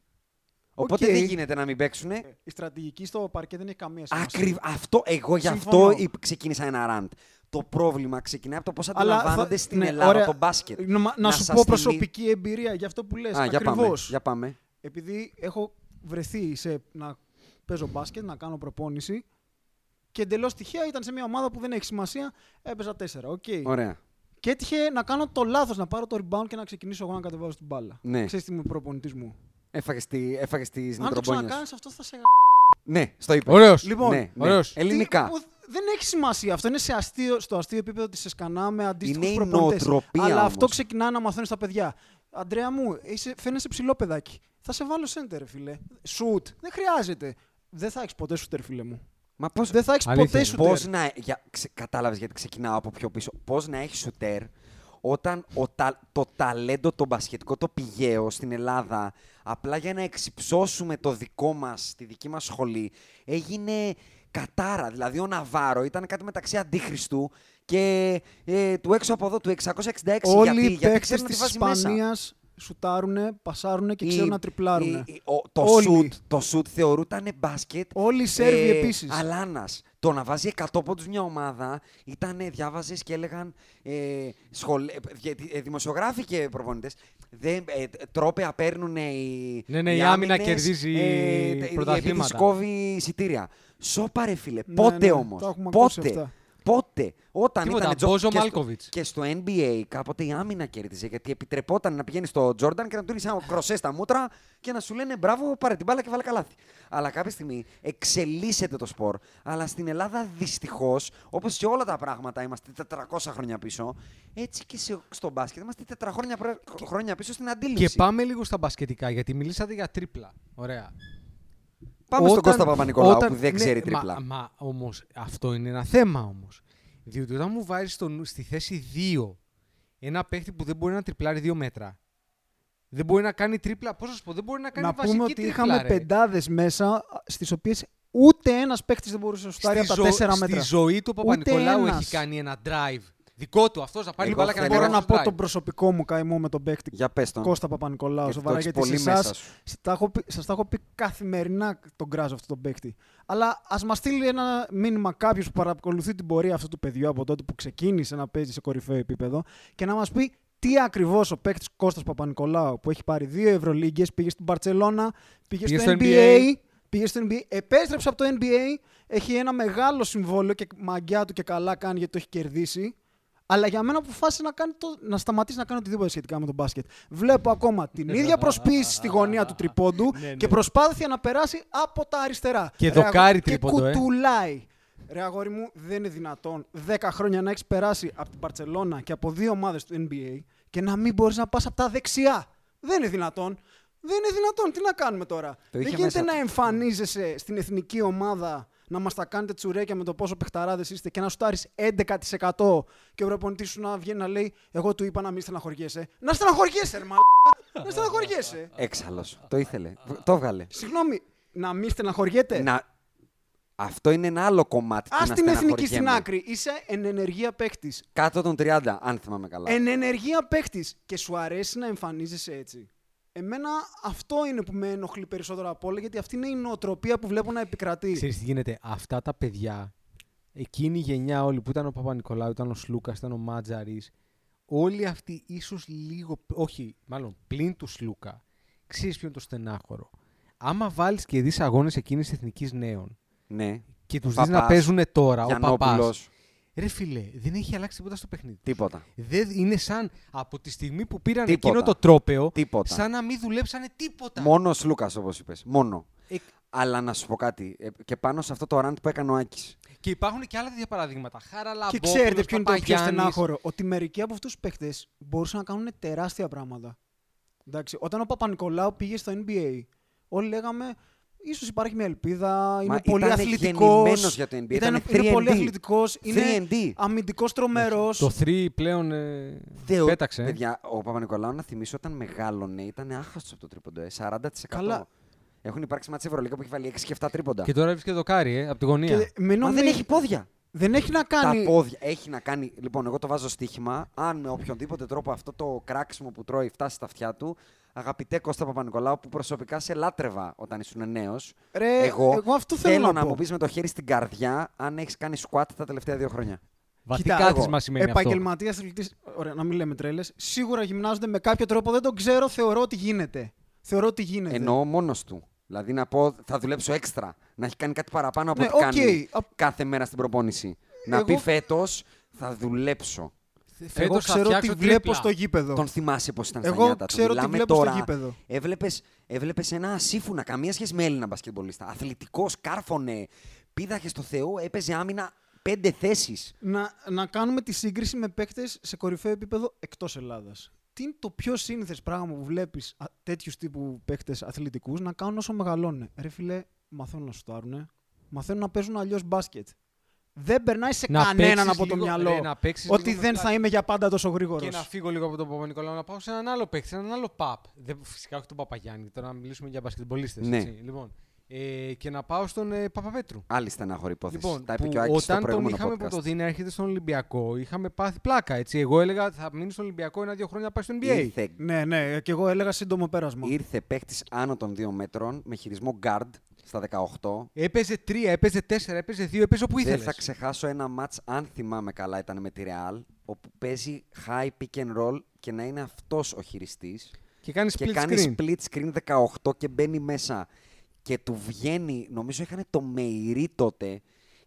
Οπότε Οκ. δεν γίνεται να μην παίξουν. Η στρατηγική στο παρκέ δεν έχει καμία σημασία. Ακριβ... Αυτό, εγώ γι' Συμφωνώ. αυτό υπ- ξεκίνησα ένα rant. Το πρόβλημα ξεκινάει από το πώς Αλλά αντιλαμβάνονται θα- στην ναι, Ελλάδα ωραία. το μπάσκετ. Να, να Να σου σας πω στείλει- προσωπική εμπειρία για αυτό που λες. Α, για πάμε. Ακριβώς. Για πάμε. Επειδή έχω βρεθεί σε, να παίζω μπάσκετ, να κάνω προπόνηση και εντελώς τυχαία ήταν σε μια ομάδα που δεν έχει σημασία, έπαιζα 4. Οκ. Ωραία. Και έτυχε να κάνω το λάθος να πάρω το rebound και να ξεκινήσω εγώ να κατεβάζω την μπάλα. Ναι. Ξέρεις τι μου προπονητής μου; Έφαγες τη, έφαγες τις Αν το νητρομπόνιες. ξανακάνεις αυτό θα σε γα- Ναι, στο είπε. Ωραίος. Λοιπόν, ναι, ναι. ωραίος. Ελληνικά. Τι- που δεν έχει σημασία. Αυτό είναι σε αστείο, στο αστείο επίπεδο ότι σε σκανάμε αντίστοιχους Είναι η προπονητές. νοοτροπία Αλλά όμως. αυτό ξεκινά να μαθαίνεις στα παιδιά. Αντρέα μου, είσαι, φαίνεσαι ψηλό παιδάκι. Θα σε βάλω center, φίλε. Σουτ. Δεν χρειάζεται. Δεν θα έχεις ποτέ σούτερ, φίλε μου. Μα πώς, Δεν θα έχεις Αλήθεια ποτέ είναι. σούτερ. πώς να... Για... ξε- Κατάλαβες γιατί ξεκινάω από πιο πίσω. Πώς να έχεις σουτέρ όταν ο τα... το ταλέντο το μπασχετικό το πηγαίο στην Ελλάδα απλά για να εξυψώσουμε το δικό μας, τη δική μας σχολή έγινε κατάρα. Δηλαδή ο Ναβάρο ήταν κάτι μεταξύ αντίχριστου και ε, του έξω από εδώ του 666 Όλοι γιατί, οι γιατί παίκτες ξέρουν τη τι βάζει μέσα. Ισπανία σουτάρουνε, πασάρουνε και Ή- ξέρουν να τριπλάρουνε. ή- ή- ο- το Όλοι. σουτ, το σουτ θεωρούταν μπάσκετ. Όλοι οι Σέρβοι επίσης. Αλάνας. Το να βάζει 100 πόντους μια ομάδα ήταν, διάβαζε και έλεγαν ε, σχολ, ε, γιατί, ε, δημοσιογράφοι και προπονητέ. Ε, τρόπαια παίρνουν οι. Ναι, ναι, οι η άμυνα άμυνες, κερδίζει ε, τε- πρωταθλήματα. Επειδή σκόβει εισιτήρια. Σώπα ρε φίλε. Ναι, Πότε ναι, όμως. τα έχουμε ακούσει Πότε. αυτά. Πότε. Όταν Τίποτα, ήταν Τζο- Μπόζο και στο- Μάλκοβιτς. Και στο NBA κάποτε η άμυνα κέρδιζε γιατί επιτρεπόταν να πηγαίνει στο Τζόρνταν και να του ρίξει ένα κροσέ στα μούτρα και να σου λένε μπράβο, πάρε την μπάλα και βάλε καλάθι. Αλλά κάποια στιγμή εξελίσσεται το σπορ. Αλλά στην Ελλάδα δυστυχώς, όπως σε όλα τα πράγματα, είμαστε 400 χρόνια πίσω. Έτσι και σε, στο μπάσκετ είμαστε 400 χρόνια, προ- χρόνια πίσω στην αντίληψη. Και πάμε λίγο στα μπασκετικά, γιατί μιλήσατε για τρίπλα. Ωραία. Πάμε στον Όταν- Κώστα Παπα-Νικολάου όταν- που δεν ναι, ξέρει μα- τρίπλα. Μα, όμως, αυτό είναι ένα θέμα όμως. Διότι όταν μου βάζεις στον- στη θέση 2 ένα παίχτη που δεν μπορεί να τριπλάρει 2 μέτρα. Δεν μπορεί να κάνει τρίπλα. Πώς να σου πω, δεν μπορεί να κάνει Να βασική πούμε ότι τρίπλα, είχαμε ρε. πεντάδες μέσα, στις οποίες ούτε ένας παίκτη δεν μπορούσε να σουτάρει από Στη τα ζω- 4 μέτρα. Στη ζωή του ο Ούτε Παπα-Νικολάου ένας. έχει κάνει ένα drive. Δικό του, αυτός να πάρει την Εγώ μπάλα και να θέλω- κάνει Μπορώ να το πω drive. τον προσωπικό μου καημό με τον παίκτη Για πες τον. Κώστα Παπα-Νικολάου. Γιατί Σοβαρά, το έχεις γιατί πολύ σε εσάς μέσα σου. Σας τα έχω πει- σας τα έχω πει καθημερινά τον κράζω αυτό τον παίκτη. Αλλά ας μας στείλει ένα μήνυμα κάποιος που παρακολουθεί την πορεία αυτού του παιδιού από τότε που ξεκίνησε να παίζει σε κορυφαίο επίπεδο και να μας πει τι ακριβώς ο παίκτης Κώστας Παπα-Νικολάου που έχει πάρει δύο Ευρωλίγκες, πήγε στην Παρσελώνα, πήγε, Πήγε στο στο NBA. NBA. Πήγε στο NBA, επέστρεψε από το NBA, έχει ένα μεγάλο συμβόλαιο και μαγκιά του και καλά κάνει γιατί το έχει κερδίσει. Αλλά για μένα αποφάσισε να, κάνει το, να σταματήσει να κάνει οτιδήποτε σχετικά με τον μπάσκετ. Βλέπω ακόμα την ίδια προσποίηση στη γωνία του τριπώντου Ναι, ναι. και προσπάθεια να περάσει από τα αριστερά. Και Ρε, δοκάρει αγόρι, τρίποντο, ε. Και κουτουλάει. Ρε αγόρι μου, δεν είναι δυνατόν 10 χρόνια να έχεις περάσει από την Παρσελώνα και από δύο ομάδες του NBA και να μην μπορείς να πας από τα δεξιά. Δεν είναι δυνατόν. Δεν είναι δυνατόν. Τι να κάνουμε τώρα; δεν είχε γίνεται μέσα να του. εμφανίζεσαι στην εθνική ομάδα να μας τα κάνετε τσουρέκια με το πόσο παιχταράδες είστε και να σουτάρεις 11% και ο προπονητή σου να βγαίνει να λέει: Εγώ του είπα να μην στεναχωριέσαι. Να στεναχωριέσαι, ρε μαλάκα. Να στεναχωριέσαι. Έξαλλος. Το ήθελε. Το έβγαλε. Συγγνώμη, να μην στεναχωριέται. Να... Αυτό είναι ένα άλλο κομμάτι. του Α να την εθνική στην στεναχωριέμαι. άκρη. Είσαι εν ενεργεία παίκτης. Κάτω των 30, αν θυμάμαι καλά. Εν ενεργεία παίκτης. Και σου αρέσει να εμφανίζεσαι έτσι. Εμένα αυτό είναι που με ενοχλεί περισσότερο από όλα, γιατί αυτή είναι η νοοτροπία που βλέπω να επικρατεί. Ξέρεις τι γίνεται; Αυτά τα παιδιά, εκείνη η γενιά όλοι που ήταν ο Παπα-Νικολάου, ήταν ο Σλούκας, ήταν ο Μάτζαρης, όλοι αυτοί ίσως λίγο. Όχι, μάλλον πλην του Σλούκα. Ξέρεις ποιο είναι το στενάχωρο. Άμα βάλεις και δεις αγώνες εκείνης της εθνικής νέων Ναι. και τους δεις Παπάς, να παίζουν τώρα, ο παπάς. Γιαννόπουλος. Ρε φιλέ, δεν έχει αλλάξει τίποτα στο παιχνίδι. Τίποτα. Δεν είναι σαν από τη στιγμή που πήραν Τίποτα. εκείνο το τρόπεο, Τίποτα. σαν να μην δουλέψανε τίποτα. Μόνος ο Λούκας, όπως είπες. Μόνο. Ε, Αλλά να σου πω κάτι. ε, Και πάνω σε αυτό το ραντ που έκανε ο Άκης. και υπάρχουν και άλλα τέτοια παραδείγματα. Χαραλαμπόπουλος, Και ξέρετε ποιο είναι το πιο Παπαγιάννης. στενάχωρο; Ότι μερικοί από αυτούς τους παίχτε μπορούσαν να κάνουν τεράστια πράγματα. Εντάξει, όταν ο Παπα-Νικολάου πήγε στο NBA, όλοι λέγαμε ίσως υπάρχει μια ελπίδα, είναι πολύ ήταν αθλητικός. γεννημένος για το NBA, Ήταν, ήταν είναι 3&D. πολύ αθλητικός. Είναι 3&D. αμυντικός τρομερός. Το 3 πλέον ε, Θεω... πέταξε. ε. Παιδιά, ο Παπα-Νικολάου να θυμίσω όταν μεγάλωνε ήταν άχαστο από το τρίποντο. Ε, 40%. Καλά. Έχουν υπάρξει μάτια Ευρωλίγα που έχει βάλει 6 και 7 τρίποντα. Και τώρα βρίσκεται το κάρι, ε, από τη γωνία. Και μην Μα δεν νομι- έχει πόδια. δεν έχει να κάνει. Τα πόδια. Έχει να κάνει. Λοιπόν, εγώ το βάζω στοίχημα. Αν με οποιονδήποτε τρόπο αυτό το κράξιμο που τρώει φτάσει στα αυτιά του, αγαπητέ Κώστα Παπανικολάου, που προσωπικά σε λάτρευα όταν ήσουν νέος. Ρε, εγώ, εγώ αυτό θέλω να να πω. μου πεις με το χέρι στην καρδιά αν έχεις κάνει squat τα τελευταία δύο χρόνια. Βαθύ Κοίτα, κάθισμα σημαίνει αυτό. Επαγγελματίας αθλητής. Ωραία, να μην λέμε τρέλες. Σίγουρα γυμνάζονται με κάποιο τρόπο. Δεν τον ξέρω, θεωρώ ότι γίνεται. Θεωρώ ότι γίνεται. Εννοώ μόνος του. Δηλαδή να πω θα δουλέψω έξτρα. Να έχει κάνει κάτι παραπάνω από Ναι, ό,τι οκ. κάνει Α- κάθε μέρα στην προπόνηση. Να Εγώ- πει φέτος θα δουλέψω. Εγώ Φέτος θα ξέρω τι φτιάξω βλέπω τρίπλα. στο γήπεδο. Τον θυμάσαι πώς ήταν στα Εγώ νιάτα του. ξέρω τι Μιλάμε βλέπω στο τώρα, γήπεδο. Έβλεπες, έβλεπες ένα ασύφουνα, καμία σχέση με Έλληνα μπασκετμπολίστα. Αθλητικός, κάρφωνε, πήδαχες στο Θεό, έπαιζε άμυνα πέντε θέσεις. Να, να κάνουμε τη σύγκριση με παίκτες σε κορυφαίο επίπεδο εκτός Ελλάδας. Τι είναι το πιο σύνηθες πράγμα που βλέπεις τέτοιους τύπου παίκτες αθλητικούς να κάνουν όσο μεγαλώνουν; Ρε φιλέ, μαθαίνουν να σουτάρουν, μαθαίνουν να παίζουν αλλιώς μπάσκετ. Δεν περνάει σε Να κανέναν παίξεις από το λίγο- μυαλό ρε, να παίξεις ότι λίγο δεν με θα πλάτη. είμαι για πάντα τόσο γρήγορος. Και να φύγω λίγο από τον Παπα-Νικολάου να πάω σε έναν άλλο παίκτη, σε έναν άλλο παπ. Δεν, φυσικά όχι τον Παπαγιάννη, τώρα να μιλήσουμε για μπασκετμπολίστες. Ναι. Λοιπόν, Ε, και να πάω στον ε, Παπαπέτρου. Άλλη στενάχωρη υπόθεση. Λοιπόν, Τα είπε που και ο Άκης στο όταν τον προηγούμενο είχαμε podcast. από το Δίνα έρχεται στον Ολυμπιακό, είχαμε πάθει πλάκα. Έτσι. Εγώ έλεγα θα μείνει στον Ολυμπιακό ένα-δύο χρόνια να πάει στο NBA. Ήρθε, Ναι, ναι, και εγώ έλεγα σύντομο πέρασμα. ήρθε παίχτη άνω των 2 μέτρων με χειρισμό guard στα 18. Έπαιζε 3, έπαιζε 4, έπαιζε 2, έπαιζε όπου ήθελες. Δεν θα ξεχάσω ένα μάτς, αν θυμάμαι καλά, ήταν με τη Real, όπου παίζει high pick and roll και να είναι αυτός ο χειριστής Και κάνει και split κάνει screen. split screen 18 και μπαίνει μέσα και του βγαίνει, νομίζω είχαν το Μεϊρή τότε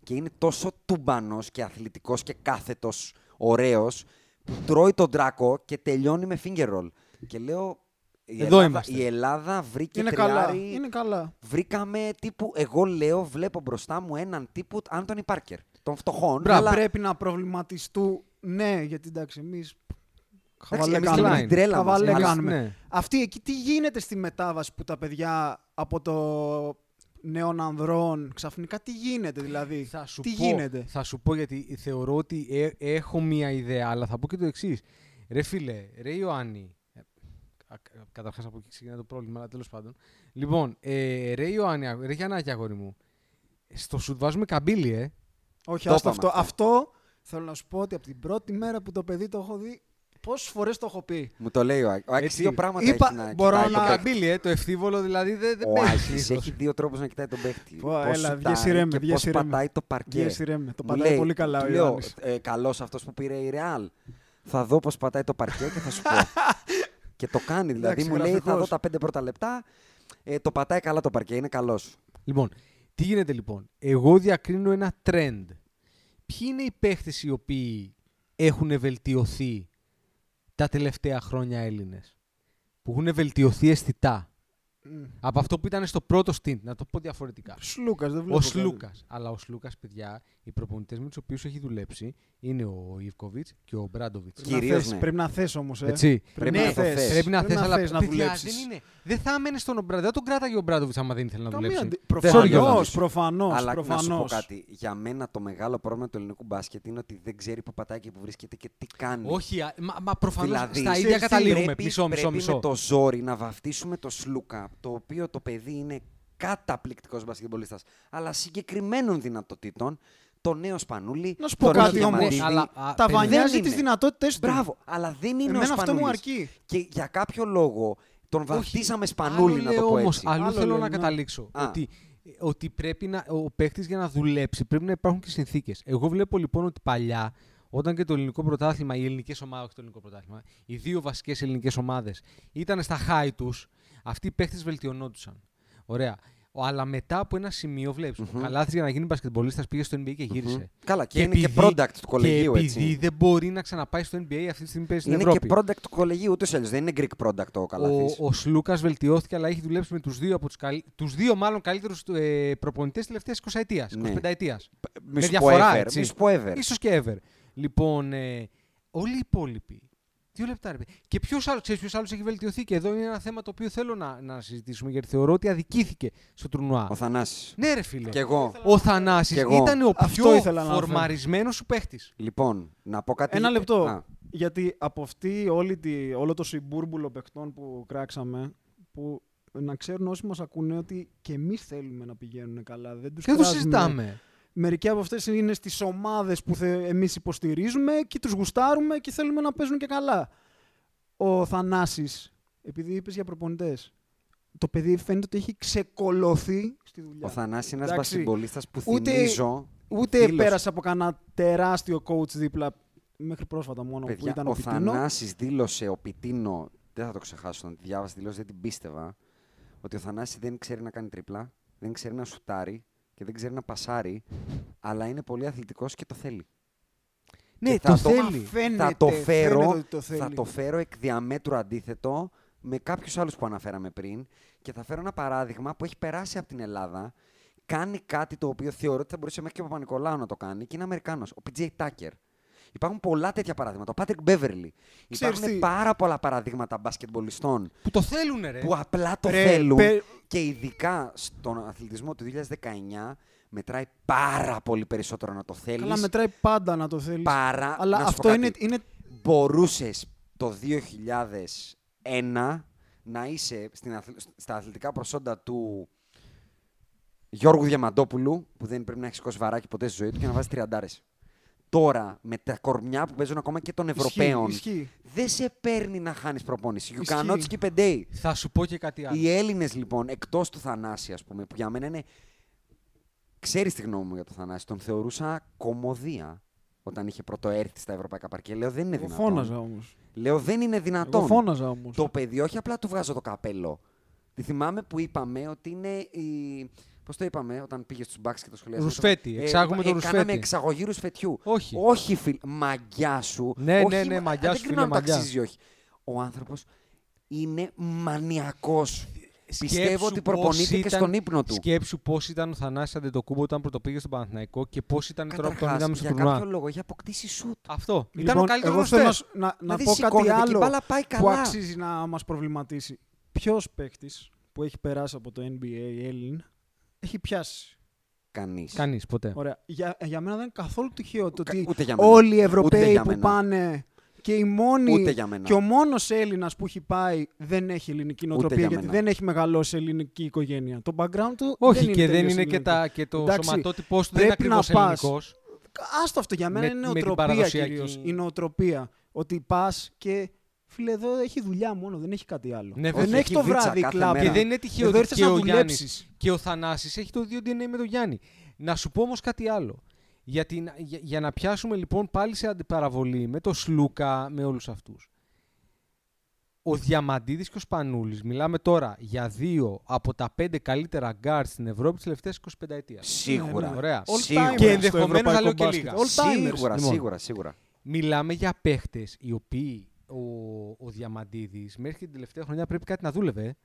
και είναι τόσο τούμπανος και αθλητικός και κάθετος ωραίος που τρώει τον Ντράκο και τελειώνει με finger roll. Και λέω, η, Εδώ Ελλάδα, είμαστε. η Ελλάδα βρήκε είναι καλά. τριάρι, Είναι καλά. βρήκαμε τύπου, εγώ λέω, βλέπω μπροστά μου έναν τύπου Άντωνι Πάρκερ, των φτωχών. Μπράβο, αλλά- πρέπει να προβληματιστούν. Ναι, γιατί εντάξει, εμείς. Χαβαλέ εμείς κάνουμε. λέμε την τρέλα μας, Χαβαλέ αλλά- κάνουμε. ναι. Αυτή εκεί τι γίνεται στη μετάβαση που τα παιδιά από το νέων ανδρών ξαφνικά τι γίνεται δηλαδή; Θα σου τι πω, γίνεται; Θα σου πω γιατί θεωρώ ότι ε- έχω μία ιδέα, αλλά θα πω και το εξής. Ρε φίλε, ρε Ιωάννη. Καταρχάς από εκεί ξεκινάει το πρόβλημα, αλλά τέλος πάντων. Λοιπόν, ε, ρε Ιωάννη, αγ- ρε Γιαννάκη, αγόρι μου. Στο σουτ βάζουμε καμπύλη, ε. Όχι, Το άστο είπαμε αυτό. αυτό. Αυτό θέλω να σου πω ότι από την πρώτη μέρα που το παιδί το έχω δει, πόσες φορές το έχω πει. Μου το λέει ο Άκης. Ο Άκης Έτσι. δύο πράγματα Είπα- έχει να μπορώ κοιτάει να- τον παίκτη. Καμπύλη, ε. Το ευθύβολο δηλαδή δεν, δεν Ο παίζει Άκης συνήθως. έχει δύο τρόπους να κοιτάει τον παίχτη. Πω, Πώς έλα, σουτάρει διασυρέμε, και πώς διασυρέμε. πατάει το παρκέ. Διασυρέμε, το Μου πατάει λέει- πολύ καλά του ο λέω, Ιωάννης. ε, καλός αυτός που πήρε η Ρεάλ. Θα δω πώς πατάει το παρκέ και θα σου πω. και το κάνει. Δηλαδή Εντάξει, μου λέει θα γραφικός. δω τα πέντε πρώτα λεπτά. Ε, το πατάει καλά το παρκέ, είναι καλός. Λοιπόν, τι γίνεται λοιπόν; Εγώ διακρίνω ένα trend. Ποιοι είναι οι παίχτες οι οποίοι έχουν βελτιωθεί τα τελευταία χρόνια Έλληνες; Που έχουν βελτιωθεί αισθητά. Από αυτό που ήταν στο πρώτο stint, να το πω διαφορετικά. Σλούκας, δεν βλέπω. Ο κάτι. Σλούκα. Αλλά ο Σλούκας, παιδιά, οι προπονητές με τους οποίους έχει δουλέψει είναι ο Ιβκοβιτ και ο Μπράντοβιτς. Πρέπει να Κυρίως, θες, ναι. Πρέπει να θες όμως, ε. Έτσι. Πρέπει Ναι, να το θες. Πρέπει να θες, αλλά θες να παιδιά, δουλέψεις. δεν είναι. Δεν θα έμενε στον Ομπράντοβιτ. Δεν τον κράταγε ο Μπράντοβιτς άμα δεν ήθελε να Καμία δουλέψει. αντι- Δεν Προφανώς, θα προφανώς, Αλλά να σου πω προφανώς. κάτι. Για μένα το μεγάλο πρόβλημα του ελληνικού μπάσκετ είναι ότι δεν ξέρει που πατάει και που βρίσκεται και τι κάνει. Όχι, α, μα, μα προφανώς Δηλαδή, στα ξέρεις ίδια τι, καταλήγουμε. Πρέπει, μισό, μισό, πρέπει μισό. με το ζόρι να βαφτίσουμε το Σλούκα, το οποίο το παιδί είναι καταπληκτικός μπασκετμπολίστας, αλλά συγκεκριμένων δυνατοτήτων, το νέο Σπανούλη, Να σου πω τον κάτι Νίκο όμως. Διαμαντίδη. Αλλά, α, Τα παιδί, βανιάζει δεν τις είναι. δυνατότητες του. Μπράβο, αλλά δεν είναι Εμένα ο αυτό μου Σπανούλης. αρκεί. Και για κάποιο λόγο τον όχι, βαφτίσαμε άλλο Σπανούλη, να το λέω πω όμως, έτσι. Αλλού Άλλο θέλω λέω, να ναι. καταλήξω. Α. Ότι, ότι πρέπει να, ο παίκτης για να δουλέψει πρέπει να υπάρχουν και συνθήκες. Εγώ βλέπω λοιπόν ότι παλιά, όταν και το ελληνικό πρωτάθλημα, οι ελληνικές ομάδες, όχι το ελληνικό πρωτάθλημα, οι δύο βασικές ελληνικές ομάδες ήταν στα high τους, αυτοί οι παίκτες βελτιωνόντουσαν. Ωραία. Ο- Αλλά μετά από ένα σημείο βλέπεις. Ο Καλάθι για να γίνει μπασκετμπολίστας πήγε στο NBA και γύρισε. Μμμ. Καλά, και, είναι και product του κολεγίου, και επειδή έτσι. δεν μπορεί να ξαναπάει στο NBA, αυτή τη στιγμή παίζει στην Είναι Ευρώπη. και product του κολεγίου, ούτως ή άλλως. Δεν είναι Greek product ο Καλαθής. Ο, ο Σλούκας βελτιώθηκε, αλλά έχει δουλέψει με τους δύο, από τους, καλ... τους δύο μάλλον καλύτερους ε, προπονητές της τελευταίας 20 ετία. Ναι. 25 ετία. Μη με σου πω διαφορά, ever, έτσι. μη σου πω ever. σω και ever. Λοιπόν, ε, όλοι οι υπόλοιποι. Δύο λεπτά, ρε. παιδί. Και ποιος άλλος, ξέρεις ποιος άλλος έχει βελτιωθεί; Και εδώ είναι ένα θέμα το οποίο θέλω να, να συζητήσουμε γιατί θεωρώ ότι αδικήθηκε στο τουρνουά. Ο Θανάσης. Ναι, ρε φίλε. Κι εγώ. Ο Θανάσης Κι εγώ. ήταν ο Αυτό πιο ήθελα να αναφέρω. φορμαρισμένος σου παίχτης. Λοιπόν, να πω κάτι. Ένα λεπτό. Α, Γιατί από αυτή όλη τη, όλο το συμπούρμπουλο παιχτών που κράξαμε, που να ξέρουν όσοι μας ακούνε ότι και εμείς θέλουμε να πηγαίνουν καλά. Δεν τους Και δεν το κράζουμε. συζητάμε. Μερικοί από αυτές είναι στις ομάδες που θε, εμείς υποστηρίζουμε και τους γουστάρουμε και θέλουμε να παίζουν και καλά. Ο Θανάσης, επειδή είπες για προπονητές, το παιδί φαίνεται ότι έχει ξεκολωθεί στη δουλειά. Ο Θανάσης είναι ένας Εντάξει. μπασκετμπολίστας που Ούτε- θυμίζω. Ούτε φίλος. πέρασε από κανένα τεράστιο coach δίπλα, μέχρι πρόσφατα μόνο που Παιδιά, ήταν ο ο Πιτίνο. Θανάσης δήλωσε, ο Πιτίνο, δεν θα το ξεχάσω, όταν τη διάβασα δήλωση, δεν την πίστευα, ότι ο Θανάσης δεν ξέρει να κάνει τρίπλα, δεν ξέρει να σουτάρει και δεν ξέρει να πασάρει, αλλά είναι πολύ αθλητικός και το θέλει. Ναι, Και το θα θέλει. Φαίνεται, θα το φαίνεται φέρω, ότι το θέλει. θα το φέρω εκ διαμέτρου αντίθετο με κάποιους άλλους που αναφέραμε πριν και θα φέρω ένα παράδειγμα που έχει περάσει από την Ελλάδα, κάνει κάτι το οποίο θεωρώ ότι θα μπορούσε μέχρι και ο Παπα-Νικολάου να το κάνει και είναι Αμερικάνος, ο PJ Tucker. Υπάρχουν πολλά τέτοια παραδείγματα. Ο Patrick Beverly. Υπάρχουν τι; πάρα πολλά παραδείγματα μπασκετμπολιστών Που το θέλουν, ρε. που απλά το Ρε, θέλουν πε- και ειδικά στον αθλητισμό του 2019 μετράει πάρα πολύ περισσότερο να το θέλεις Καλά, μετράει πάντα να το θέλεις. παρά Αλλά να σου πω αυτό κάτι. είναι, είναι. μπορούσες το 2001 να είσαι στην αθλ- στα αθλητικά προσόντα του Γιώργου Διαμαντόπουλου, που δεν πρέπει να έχεις σηκώσει βαράκι ποτέ στη ζωή του και να βάζεις τριαντάρες. Τώρα, με τα κορμιά που παίζουν ακόμα και των Ευρωπαίων, Ισχύει. δεν σε παίρνει να χάνεις προπόνηση. You Ισχύει. cannot skip a day. Θα σου πω και κάτι άλλο. Οι Έλληνες λοιπόν, εκτός του Θανάση, ας πούμε, που για μένα είναι. Ξέρεις τη γνώμη μου για το Θανάση. Τον θεωρούσα κομμωδία όταν είχε πρωτοέρθει στα ευρωπαϊκά παρκέ. Λέω δεν είναι Εγώ δυνατόν. φώναζα όμως. Λέω δεν είναι δυνατόν. Εγώ φώναζα όμως. Το παιδί, όχι απλά του βγάζω το καπέλο. Τη θυμάμαι που είπαμε ότι είναι η. Πώς το είπαμε όταν πήγες στους μπακς και το σχολιάσαμε. Ρουσφέτη, εξάγουμε το ε, ρουσφέτη. Κάναμε εξαγωγή ρουσφετιού. Όχι. Όχι, φίλ. Μαγιά σου. Ναι, όχι, ναι, ναι, μα- μαγιά δεν σου, κρίνω φίλε, αν το μαγιά. αξίζει ή όχι. Ο άνθρωπος είναι μανιακός. Πιστεύω Σκέψου ότι πώς προπονείται και ήταν- στον ύπνο του. Σκέψου πώς ήταν ο Θανάσης Αντετοκούμπο όταν πρωτοπήγε στον Παναθηναϊκό και πώς ήταν τώρα που τον Καταρχάς, είδαμε στο για τουρνουά. κάποιο λόγο έχει αποκτήσει σουτ. Αυτό. ήταν Λοιπόν, ο καλύτερος εγώ θέλω να, γνωστές. σ- να, να Δηλαδή, πω κάτι σηκώνεται και η άλλο μπάλα πάει που καλά. αξίζει να μας προβληματίσει. Ποιος παίκτης που έχει περάσει από το NBA Έλλην έχει πιάσει. Κανείς. Κανείς ποτέ. Ωραία. Για, για μένα δεν είναι καθόλου τυχαίο το Κα- ότι ούτε για μένα. όλοι οι Ούτε Ευρωπαίοι για που μένα. πάνε και οι μόνοι Ούτε για μένα. και ο μόνος Έλληνας που έχει πάει δεν έχει ελληνική νοοτροπία για γιατί μένα. δεν έχει μεγαλώσει σε ελληνική οικογένεια. Το background του Όχι, δεν και είναι δεν τελείως είναι και, ελληνικό. τα, και το Εντάξει, σωματότυπός του δεν είναι πρέπει να ακριβώς πας. ελληνικός. Άστο αυτό για μένα Με- είναι με την νοοτροπία παραδοσιακή- κυρίως. Η νοοτροπία. Ότι πας και φίλε εδώ έχει δουλειά μόνο, δεν έχει κάτι άλλο. Ναι, δεν βέβαια. έχει Έχει το βίτσα βράδυ κάθε κλαμπ. μέρα. Και δεν είναι τυχαίο Εδώ ότι ήρθες και να ο Γιάννης δουλέψεις. και ο Θανάσης έχει το ίδιο DNA με τον Γιάννη. Να σου πω όμως κάτι άλλο. Γιατί, να- για, για να πιάσουμε λοιπόν πάλι σε αντιπαραβολή με το Σλούκα, με όλους αυτούς. Ο Διαμαντίδης και ο Σπανούλης, μιλάμε τώρα για δύο από τα πέντε καλύτερα guards στην Ευρώπη τις τελευταίες 25 ετίας. Σίγουρα. Ναι, ναι. Ωραία. All Σίγουρα. timers Και στο ενδεχομένως θα λέω ευρωπαϊκό και μπάσκετ. λίγα. All timers. Σίγουρα, Λοιπόν. σίγουρα, σίγουρα. Μιλάμε για παίχτες οι οποίοι ο, ο Διαμαντίδης μέχρι και την τελευταία χρονιά πρέπει κάτι να δούλευε.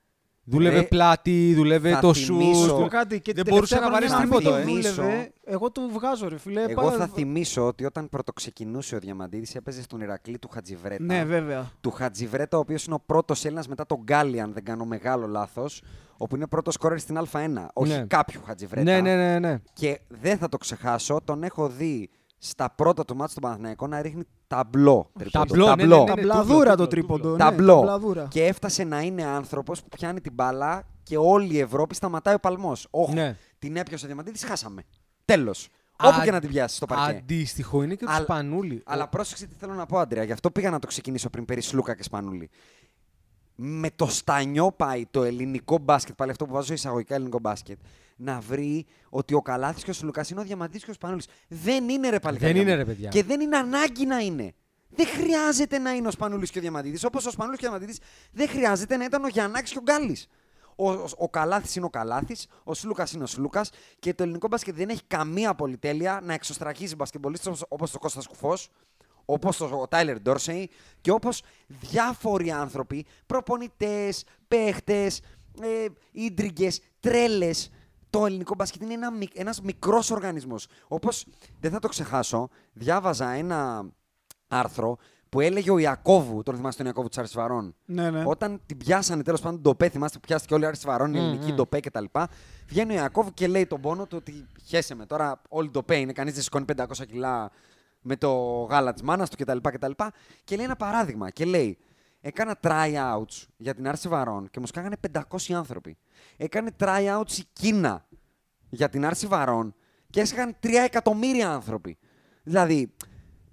Δούλευε Ε, πλάτη, δούλευε θα το θυμίσω- σουτ. Να πω κάτι, και Δεν την μπορούσε τελευταία να βαρέσει χρονιά τίποτα, μην ε. δούλευε, Εγώ του βγάζω, ρε φίλε. Εγώ Πά- θα θυμίσω ότι όταν πρωτοξεκινούσε ο Διαμαντίδης έπαιζε στον Ηρακλή του Χατζιβρέτα. Ναι, βέβαια. Του Χατζιβρέτα, ο οποίος είναι ο πρώτος Έλληνας μετά τον Γκάλι, αν δεν κάνω μεγάλο λάθος. Όπου είναι πρώτος σκόρερ στην Α1. Όχι Ναι. κάποιου Χατζιβρέτα. Ναι, ναι, ναι, ναι. Και δεν θα το ξεχάσω, τον έχω δει στα πρώτα του μάτια του Παναθηναϊκού να ρίχνει ταμπλό. τρίποντο. Ταμπλό, ναι, Ταμπλό. ναι, ναι, Τα ναι, μπλαδούρα τούβλο, το τρίποντο. τούβλο. ναι, Ταμπλό. τα μπλαδούρα. Και έφτασε να είναι άνθρωπος που πιάνει την μπάλα και όλη η Ευρώπη σταματάει ο παλμός. Όχι. Ναι. Την έπιασε ο Διαμαντίδης, χάσαμε. Τέλος. Όπου Α- και να την πιάσει στο παρκέ. Αντίστοιχο είναι και του Αλλά- Σπανούλη. Αλλά Ο- πρόσεξε τι θέλω να πω, Άντρια. Γι' αυτό πήγα να το ξεκινήσω πριν περί Σλούκα και Σπανούλη. Με το στανιό πάει το ελληνικό μπάσκετ, πάλι αυτό που βάζω εισαγωγικά ελληνικό μπάσκετ, να βρει ότι ο Καλάθης και ο Σλούκα είναι ο Διαμαντής και ο Σπανούλης. Δεν είναι ρε παλικάρια Δεν είναι, μου. ρε, παιδιά. Και δεν είναι ανάγκη να είναι. Δεν χρειάζεται να είναι ο Σπανούλης και ο Διαμαντίδης, όπως ο Σπανούλης και ο Διαμαντίδης δεν χρειάζεται να ήταν ο Γιαννάκης και ο Γκάλης. Ο, ο, ο Καλάθης είναι ο Καλάθης, ο Σλούκας είναι ο Σλούκας και το ελληνικό μπάσκετ δεν έχει καμία πολυτέλεια να εξωστραχίζει μπασκετμπολίστες όπως, όπως ο Κώστας Κουφός, όπως ο Τάιλερ Ντόρσεϊ και όπως διάφοροι άνθρωποι, προπονητές, παίχτες, ε, ίντριγκες, τρέλες. Το ελληνικό μπάσκετ είναι ένα, μικ- ένας μικρός οργανισμός. Όπως, δεν θα το ξεχάσω, διάβαζα ένα άρθρο που έλεγε ο Ιακώβου, τον θυμάστε τον Ιακώβου της Αρσβαρών, Ναι, ναι. όταν την πιάσανε τέλος πάντων τον Ντοπέ, θυμάστε που πιάστηκε όλη η Άρσης Βαρών, η Μμμ, ελληνική μμ. Ντοπέ κτλ. Βγαίνει ο Ιακώβ και λέει τον πόνο του ότι χέσε με τώρα, όλοι Ντοπέ είναι, κανείς δεν σηκώνει 500 κιλά με το γάλα της μάνας του κτλ. κτλ. Και λέει ένα παράδειγμα και λέει, Έκανα tryouts για την Άρση Βαρών και μου σκάγανε 500 άνθρωποι. Έκανε tryouts η Κίνα για την Άρση Βαρών και έσχαν 3 εκατομμύρια άνθρωποι. Δηλαδή,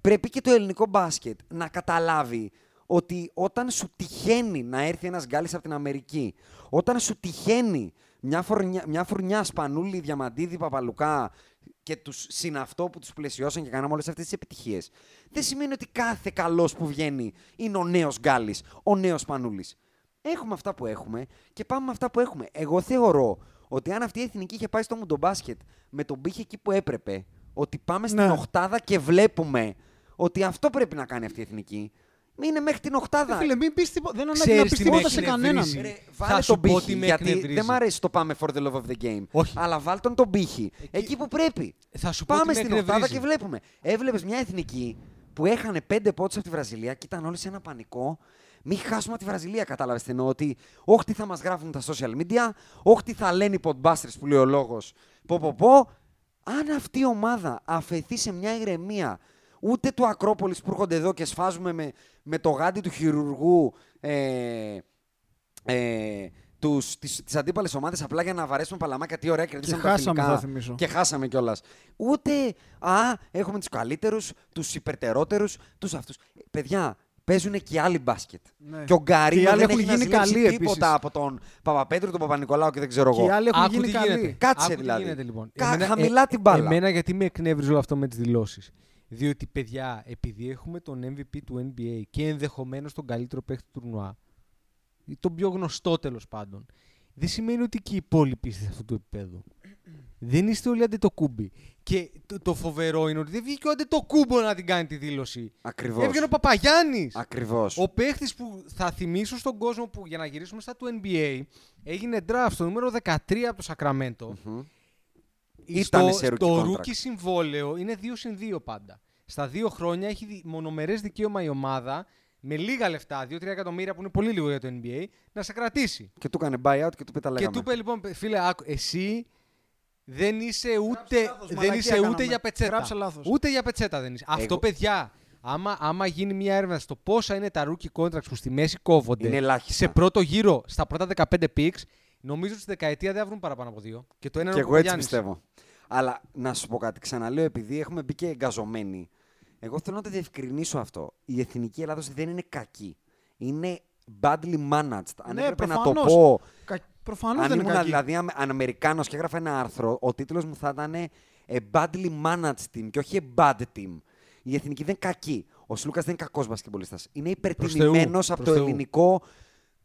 πρέπει και το ελληνικό μπάσκετ να καταλάβει ότι όταν σου τυχαίνει να έρθει ένας Γκάλης από την Αμερική, όταν σου τυχαίνει μια, φορνιά, μια φουρνιά Σπανούλη, Διαμαντίδη, Παπαλουκά και τους συναυτό που τους πλαισιώσαν και κάναμε όλες αυτές τις επιτυχίες, δεν σημαίνει ότι κάθε καλός που βγαίνει είναι ο νέος Γκάλης, ο νέος Σπανούλης. Έχουμε αυτά που έχουμε και πάμε με αυτά που έχουμε. Εγώ θεωρώ ότι αν αυτή η εθνική είχε πάει στο μουντομπάσκετ με τον πύχη εκεί που έπρεπε, ότι πάμε στην Ναι. οχτάδα και βλέπουμε ότι αυτό πρέπει να κάνει αυτή η εθνική. Είναι μέχρι την οχτάδα. Ε, Φίλε, μην πεις τίποτα. Δεν ανάγκη Ξέρεις να τι πεις με τίποτα έχει σε κανέναν. εκνευρίσει. Ρε, Θα βάλε σου τον πω πύχη, τι με γιατί εκνευρίζει. δεν μ' αρέσει το πάμε for the love of the game. Όχι. Αλλά βάλ τον τον πύχη. Εκεί, που πρέπει. Θα σου πω Πάμε τι με στην οχτάδα εκνευρίζει. και βλέπουμε. Έβλεπες μια εθνική που έχανε πέντε πόντους από τη Βραζιλία και ήταν όλοι σε ένα πανικό. Μην χάσουμε από τη Βραζιλία, κατάλαβες τι εννοώ. Ότι όχι τι θα μας γράφουν τα social media, όχι τι θα λένε οι podbusters που λέει ο λόγος. Πω, πω, πω. Αν αυτή η ομάδα αφαιθεί σε μια ηρεμία, ούτε του Ακρόπολης που έρχονται εδώ και σφάζουμε με, με το γάντι του χειρουργού ε, ε, τους, τις, τις αντίπαλες ομάδες απλά για να βαρέσουμε παλαμάκια τι ωραία κερδίσαμε τα χάσαμε, φιλικά. θα θυμίσω. Και χάσαμε κιόλας. Ούτε α, έχουμε τους καλύτερους, τους υπερτερότερους, τους αυτούς. Παιδιά, παίζουν και άλλοι μπάσκετ. Ναι. Και ο Και Γκαρίνο οι άλλοι δεν έχουν έχει να γίνει ζηλέψει καλοί τίποτα επίσης. από τον Παπαπέτρου, τον Παπα-Νικολάου και δεν ξέρω Και εγώ. οι άλλοι έχουν Άκου γίνει τι καλοί. γίνεται. Κάτσε Άκου δηλαδή. Τι γίνεται, λοιπόν. Κα- χαμηλά την μπάλα. Εμένα γιατί με εκνεύριζε όλο αυτό με τις δηλώσεις. Διότι, παιδιά, επειδή έχουμε τον MVP του NBA και ενδεχομένως τον καλύτερο παίχτη του τουρνουά, ή τον πιο γνωστό τέλος πάντων, δεν σημαίνει ότι και οι υπόλοιποι είστε σε αυτό το επίπεδο. δεν είστε όλοι αντετοκούμπι. Και το, το φοβερό είναι ότι δεν βγήκε ο αντετοκούμπο να την κάνει τη δήλωση. Ακριβώς. Έβγαινε ο Παπαγιάννης. Ακριβώς. Ο παίχτη που θα θυμίσω στον κόσμο που για να γυρίσουμε στα του NBA έγινε draft στο νούμερο 13 από το Σακραμέντο. Μμμ. Στο, Ήτανε σε rookie στο contract. rookie συμβόλαιο είναι 2 συν 2 πάντα. Στα δύο χρόνια έχει δι- μονομερές δικαίωμα η ομάδα με λίγα λεφτά, 2-3 εκατομμύρια που είναι πολύ λίγο για το NBA, να σε κρατήσει. Και του έκανε buyout και του πει τα Και λέγαμε. του είπε λοιπόν, φίλε, άκου, εσύ δεν είσαι ούτε, λάθος, δεν μαλακία είσαι ούτε κάναμε. για πετσέτα. Γράψε λάθος. Ούτε για πετσέτα δεν είσαι. Αυτό, παιδιά, άμα, άμα γίνει μια έρευνα στο πόσα είναι τα rookie contracts που στη μέση κόβονται Είναι ελάχιστα. σε πρώτο γύρο, στα πρώτα 15 picks, νομίζω ότι στη δεκαετία δεν θα βρουν παραπάνω από δύο. Και το ένα Και είναι ο εγώ έτσι Παπαγιάννης. πιστεύω. Αλλά να σου πω κάτι, ξαναλέω, επειδή έχουμε μπει και εγκαζωμένοι, εγώ θέλω να το διευκρινίσω αυτό. Η εθνική Ελλάδος δεν είναι κακή. Είναι badly managed. Αν Ναι, έπρεπε να το προφανώς. πω. Κα... Προφανώς αν δεν είναι ήμουν κακή. δηλαδή Αμε- αν Αμερικάνος και έγραφα ένα άρθρο, ο τίτλος μου θα ήταν A badly managed team και όχι A bad team. Η εθνική δεν είναι κακή. Ο Σλούκας δεν είναι κακός μπασκετμπολίστας. Είναι υπερτιμημένο Θεού, από προς το Θεού. ελληνικό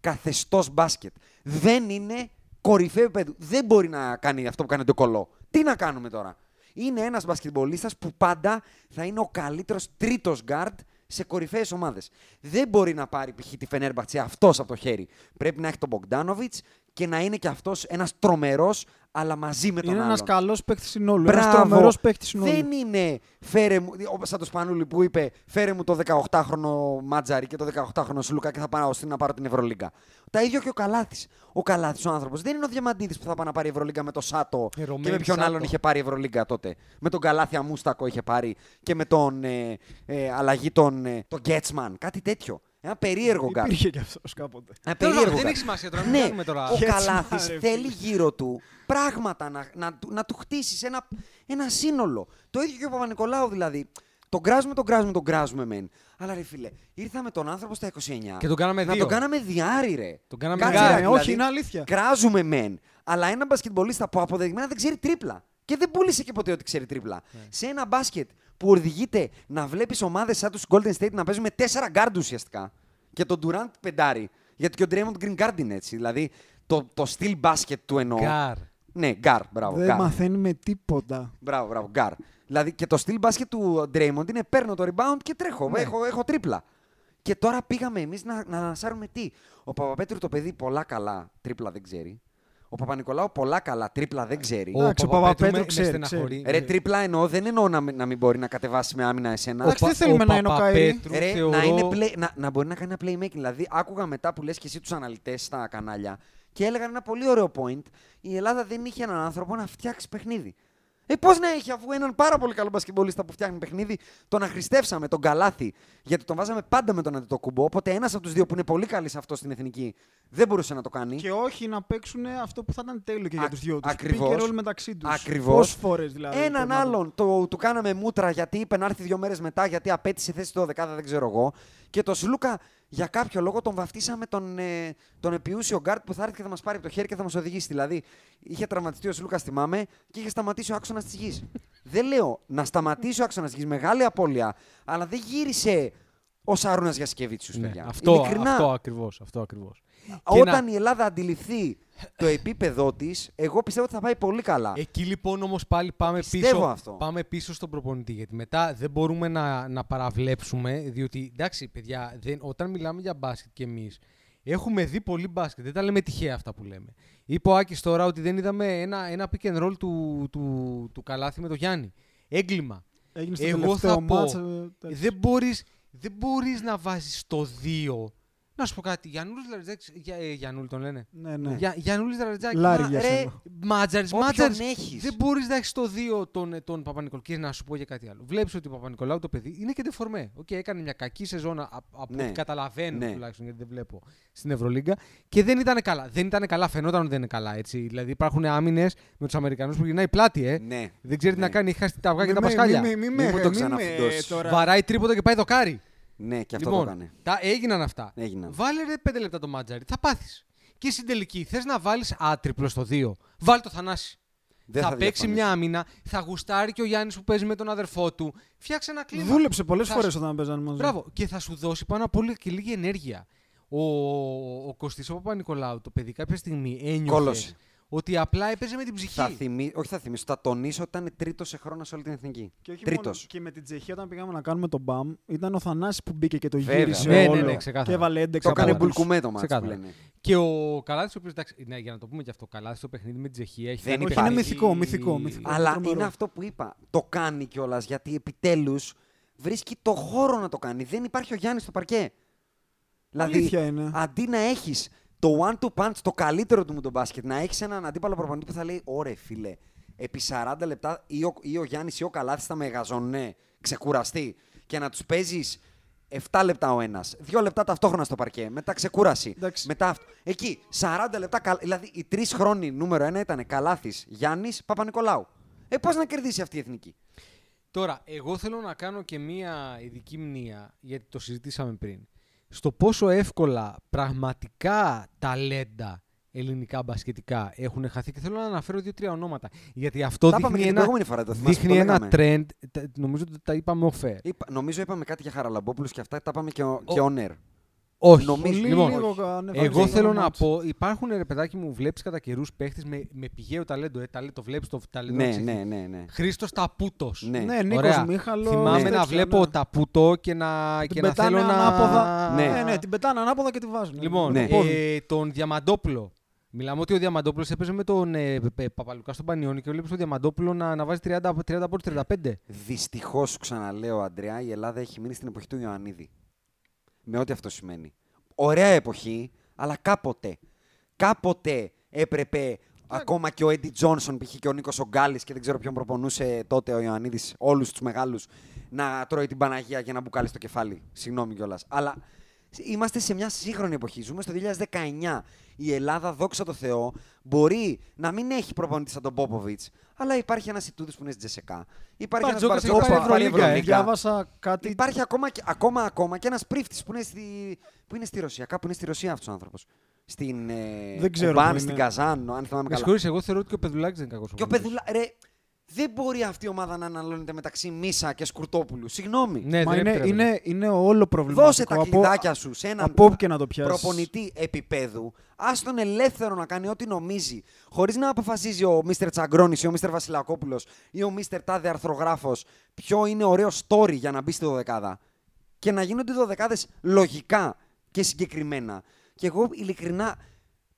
καθεστώς μπάσκετ. Δεν είναι κορυφαίο επίπεδο. Δεν μπορεί να κάνει αυτό που κάνει το κολό. Τι να κάνουμε τώρα; Είναι ένας μπασκετμπολίστας που πάντα θα είναι ο καλύτερος τρίτος guard σε κορυφαίες ομάδες. Δεν μπορεί να πάρει π.χ. τη Φενέρμπαχτσε αυτός από το χέρι. Πρέπει να έχει τον Μπογκδάνοβιτ και να είναι και αυτός ένας τρομερός, αλλά μαζί με τον Είναι άλλον. ένα καλός παίκτης συνόλου. Ένας Μπράβο. τρομερός παίκτης συνόλου. Δεν είναι φέρε μου, όπως σαν το Σπανούλη που είπε φέρε μου το 18χρονο Μάτζαρη και το 18χρονο Σλούκα και θα πάω στην να πάρω την Ευρωλίγκα. Τα ίδιο και ο Καλάθης. Ο Καλάθης ο άνθρωπος δεν είναι ο Διαμαντίδης που θα πάει να πάρει Ευρωλίγκα με το Σάτο Ε, και Ρωμένη με ποιον Σάτο. άλλον είχε πάρει Ευρωλίγκα τότε. Με τον Καλάθη Αμούστακο είχε πάρει και με τον ε, ε, αλλαγή τον, ε, τον Γκέτσμαν. Κάτι τέτοιο. Ένα περίεργο γκάρ. Υπήρχε κι αυτός κάποτε. Ένα Τέλος περίεργο πάντων, δεν γκάρ. έχει σημασία τώρα, μην Ναι, κάνουμε τώρα. ο Γέτσμαν, Καλάθης ρε θέλει φίλε. γύρω του πράγματα να, να, του- να του χτίσεις ένα, ένα σύνολο. Το ίδιο και ο Παπα-Νικολάου δηλαδή. Τον κράζουμε, τον κράζουμε, τον κράζουμε μεν. Αλλά ρε φίλε, ήρθαμε τον άνθρωπο στα 29. Και τον κάναμε να δύο. τον κάναμε διάρρη, ρε. Τον κάναμε Κάτσε, διάρρη. ρε, Ναι, δηλαδή, όχι, είναι αλήθεια. Κράζουμε μεν. Αλλά ένα μπασκετμπολίστα που αποδεδειγμένα δεν ξέρει τρίπλα. Και δεν πούλησε και ποτέ ότι ξέρει τρίπλα. Ναι. Σε ένα μπάσκετ που οδηγείται να βλέπεις ομάδες σαν τους Golden State να παίζουν με τέσσερα γκάρντ ουσιαστικά. Και τον Durant πεντάρι. Γιατί και ο Draymond Green Guard είναι έτσι. Δηλαδή το, το στυλ μπάσκετ του εννοώ. Γκάρ. Ναι, γκάρ, μπράβο. Δεν γκάρ. μαθαίνει με τίποτα. Μπράβο, μπράβο, γκάρ. Δηλαδή και το στυλ μπάσκετ του Draymond είναι παίρνω το rebound και τρέχω. Ναι. Έχω, έχω τρίπλα. Και τώρα πήγαμε εμείς να, να ανασάρουμε τι. Ο Παπαπέτρου το παιδί πολλά καλά τρίπλα δεν ξέρει. Ο Παπα-Νικολάου πολλά καλά τρίπλα δεν ξέρει. Εντάξει, ο Παπαπέτρου Παπαπέτρου με- με ξέρει, στεναχωρεί. Ρε τρίπλα εννοώ, δεν εννοώ να, μην- να μην μπορεί να κατεβάσει με άμυνα εσένα. Εντάξει, δεν θέλουμε να είναι ο Καϊρή. Παπαπέτρου Ρε, θεωρώ- να, είναι play, να, να μπορεί να κάνει ένα playmaking. Δηλαδή, άκουγα μετά που λες και εσύ τους αναλυτές στα κανάλια και έλεγαν ένα πολύ ωραίο point. Η Ελλάδα δεν είχε έναν άνθρωπο να φτιάξει παιχνίδι. Ε, πώς να έχει, αφού έναν πάρα πολύ καλό μπασκετμπολίστα που φτιάχνει παιχνίδι, τον αχρηστεύσαμε, τον καλάθι. Γιατί τον βάζαμε πάντα με τον αντιτοκούμπο. Οπότε ένας από τους δύο που είναι πολύ καλή σε αυτό στην εθνική δεν μπορούσε να το κάνει. Και όχι να παίξουν αυτό που θα ήταν τέλειο και Α- για τους δυο τους. ακριβώς. Pick and roll μεταξύ τους. Ακριβώς. Πόσες φορές δηλαδή. Έναν πρέπει να το- άλλον το, του κάναμε μούτρα γιατί είπε να έρθει δύο μέρες μετά, γιατί απέτησε θέση του 12, δεν ξέρω εγώ. Και το Σλούκα για κάποιο λόγο τον βαφτίσαμε τον, ε, τον περιούσιο γκαρντ που θα έρθει και θα μας πάρει από το χέρι και θα μας οδηγήσει. Δηλαδή, είχε τραυματιστεί ο Σλούκας, θυμάμαι, και είχε σταματήσει ο άξονας της γης. δεν λέω να σταματήσει ο άξονας της γης, μεγάλη απώλεια, αλλά δεν γύρισε ο Σαρούνας Γιασικεβίτσιους, Ναι, παιδιά. αυτό, Ειλικρινά. αυτό ακριβώς, αυτό ακριβώς. Και Όταν να- η Ελλάδα αντιληφθεί το επίπεδό της, εγώ πιστεύω ότι θα πάει πολύ καλά. Εκεί λοιπόν όμως πάλι πάμε Πιστεύω πίσω, αυτό. πάμε πίσω στον προπονητή. Γιατί μετά δεν μπορούμε να, να παραβλέψουμε. Διότι εντάξει, παιδιά, δεν, όταν μιλάμε για μπάσκετ κι εμείς έχουμε δει πολύ μπάσκετ. Δεν τα λέμε τυχαία αυτά που λέμε. Είπε ο Άκης τώρα ότι δεν είδαμε ένα, ένα pick and roll του, του, του Καλάθη με το Γιάννη. Έγκλημα. Έγινε στο Εγώ τελευταίο θα πω, ματς, ε, τέτοιος. δεν μπορείς, δεν μπορείς να βάζεις το 2 Να σου πω κάτι. Γιαννούλη Λαρεντζάκης. Για, ε, Γιαννούλη τον λένε. Ναι, ναι. Για, Γιαννούλη Λαρεντζάκης. Λάρη μα, για ρε, σένα. Μάντζαρη, Όποιον Μάντζαρη. έχεις. Δεν μπορείς να έχεις το 2 τον, ε, τον Παπανικολάου. Και να σου πω για κάτι άλλο. Βλέπεις ότι ο Παπανικολάου το παιδί είναι και ντεφορμέ. Οκ, έκανε μια κακή σεζόν α- από Ναι. ό,τι καταλαβαίνω Ναι. τουλάχιστον γιατί δεν βλέπω στην Ευρωλίγκα. Και δεν ήταν καλά. Δεν ήταν καλά. Φαινόταν ότι δεν είναι καλά. Έτσι. Δηλαδή υπάρχουν άμυνες με τους Αμερικανούς που γυρνάει πλάτη, ε. Ναι. Δεν ξέρει τι Ναι. να κάνει. Έχει χάσει τα αυγά και Μη τα με- πασχάλια. μη- μη- μη Μη με- μου το μη με ξαναφουντώσεις. τώρα. Βαράει τρίποδο και πάει δοκάρι. Ναι, και αυτό λοιπόν, το έκανε. τα έγιναν αυτά. Έγιναν. Βάλε ρε 5 λεπτά το μάτζαρι. Θα πάθεις. Και στην τελική θες να βάλεις άτριπλο στο 2. Βάλει το Θανάση. Δεν θα, θα παίξει διαφωνήσω. μια άμυνα, θα γουστάρει και ο Γιάννης που παίζει με τον αδερφό του. Φτιάξε ένα κλίμα. Δούλεψε πολλές Θα φορές σου- όταν παίζανε μαζί. Μπράβο. Και θα σου δώσει πάνω απ' όλα και λίγη ενέργεια. Ο, ο Κωστής ο Παπα-Νικολάου, το παιδί, κάποια στιγμή ένιωθε Κόλωσε. Ότι απλά έπαιζε με την ψυχή. Θα θυμί... Όχι, θα θυμίσω. Θα τονίσω ότι ήταν τρίτος σε χρόνο σε όλη την εθνική. Και, όχι Τρίτος. μόνο- και με την Τσεχία, όταν πήγαμε να κάνουμε τον μπαμ, ήταν ο Θανάσης που μπήκε και το Βέβαια. γύρισε Ναι, ναι, όλο. ναι, ξεκάθαρα. και έβαλε 11 Το έκανε από τους. μπουλκουμέ το μάτς που Ξεκάθαρα. λένε. Και ο Καλάθι, ο οποίος. Ναι, για να το πούμε και αυτό. Ο Καλάθι στο παιχνίδι με τη Τσεχία έχει Δεν κάνει Όχι, υπάρχει. είναι μυθικό, μυθικό, μυθικό. Αλλά τρομερό. είναι αυτό που είπα. Το κάνει κιόλας γιατί επιτέλους βρίσκει το χώρο να το κάνει. Δεν υπάρχει ο Γιάννης στο παρκέ. Δηλαδή, Αλήθεια είναι. αντί να έχεις το one two punch, το καλύτερο του μου το μπάσκετ, να έχεις έναν αντίπαλο προπονητή που θα λέει: Ωρε φίλε, επί 40 λεπτά ή ο, ή ο Γιάννης ή ο Καλάθι θα μεγαζώνε, ξεκουραστεί και να τους παίζεις 7 λεπτά ο ένας, 2 λεπτά ταυτόχρονα στο παρκέ, μετά ξεκούραση. Εντάξει. Μετά αυτό. Εκεί, 40 λεπτά. καλ- Δηλαδή, οι τρεις χρόνοι νούμερο ένα ήταν Καλάθης, Γιάννης, Παπα-Νικολάου. Ε, πώς να κερδίσει αυτή η εθνική; Τώρα, εγώ θέλω να κάνω και μία ειδική μνήα, γιατί το συζητήσαμε πριν. Στο πόσο εύκολα πραγματικά ταλέντα ελληνικά μπασκετικά έχουν χαθεί και θέλω να αναφέρω δύο-τρία ονόματα. Γιατί αυτό Τα είπαμε δείχνει και την ένα, προηγούμενη φορά, το θυμάσαι που δείχνει το ένα λέγαμε. trend. τα- Νομίζω ότι τα είπαμε off Είπα, νομίζω είπαμε κάτι για Χαραλαμπόπουλους και αυτά τα είπαμε και, ο, Ο- και on air. Όχι. Νομίζω- Πολύ λοιπόν, λίγο ανεβάζεις εγώ το θέλω όνομά να του. πω, υπάρχουν ρε παιδάκι μου, βλέπεις κατά καιρούς παίχτες με, με πηγαίο ταλέντο. Ε, ταλέντο, βλέπεις το ταλέντο. Ναι, ναι, ναι, ναι. Χρήστος Ταπούτος. Ναι. Ναι, Νίκος Ωραία. Μίχαλος, Θυμάμαι τέτοια, να βλέπω ναι. Ταπούτο και να, Την και να πετάνε θέλω να. ανάποδα. Ναι. Ναι, ναι, την πετάνε ανάποδα και τη βάζουν. Λοιπόν, Ναι. Με το πόδι. ε, τον Διαμαντόπουλο. Μιλάμε ότι ο Διαμαντόπουλος έπαιζε με τον ε, Πε- Παπαλουκά στον Πανιόνι και βλέπεις τον Διαμαντόπουλο να, να βάζει 30, 30 από 35. Δυστυχώς, σου ξαναλέω, Αντρέα, η Ελλάδα έχει μείνει στην εποχή του Ιωαννίδη. Με ό,τι αυτό σημαίνει. Ωραία εποχή, αλλά κάποτε. Κάποτε έπρεπε ακόμα και ο Έντι Τζόνσον, π.χ. και ο Νίκος Ογκάλης και δεν ξέρω ποιον προπονούσε τότε ο Ιωαννίδης, όλους τους μεγάλους, να τρώει την Παναγία και να μπουκάλει στο κεφάλι. Συγγνώμη κιόλας. Αλλά είμαστε σε μια σύγχρονη εποχή. Ζούμε στο 2019. Η Ελλάδα, δόξα τω Θεώ, μπορεί να μην έχει προπονητή σαν τον Πόποβιτ, αλλά υπάρχει ένας Ιτούδης που είναι στη Τζεσεκά. Υπάρχει ένας Μπαρτζόκας έχει Μπαρτζόκας πάρει που έχει πάρει Ευρωλίγκα, ε. Διάβασα κάτι. Υπάρχει ακόμα, και- ακόμα, ακόμα και ένας πρίφτης που, είναι στη- που είναι στη Ρωσία. Κάπου είναι στη Ρωσία αυτός ο άνθρωπος. Στην ε, Δεν ξέρω Κουμπάν, πού στην είναι. Καζάν, αν θυμάμαι Με καλά. συγχωρείς, εγώ θεωρώ ότι και ο Πεδουλάκης δεν είναι κακός. Και ο Πεδουλά. Ρε, δεν μπορεί αυτή η ομάδα να αναλώνεται μεταξύ Μίσα και Σκουρτόπουλου. Συγγνώμη. Ναι, Μα δεν είναι, επιτρέπεται. είναι, είναι όλο προβληματικό. Δώσε τα Από- κλειδάκια σου σε έναν από όπου και να το πιάσεις. προπονητή επίπεδου. Α τον ελεύθερο να κάνει ό,τι νομίζει. Χωρίς να αποφασίζει ο Μίστερ Τσαγκρόνης ή ο Μίστερ Βασιλακόπουλος ή ο Μίστερ Τάδε Αρθρογράφος ποιο είναι ωραίο story για να μπει στη δωδεκάδα. Και να γίνονται οι δωδεκάδες λογικά και συγκεκριμένα. Και εγώ ειλικρινά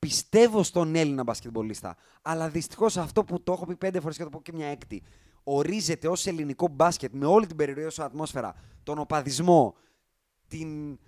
πιστεύω στον Έλληνα μπασκετμπολίστα. Αλλά δυστυχώς αυτό που το έχω πει πέντε φορές και θα το πω και μια έκτη. Ορίζεται ως ελληνικό μπάσκετ με όλη την περιραίωση ατμόσφαιρα, τον οπαδισμό, την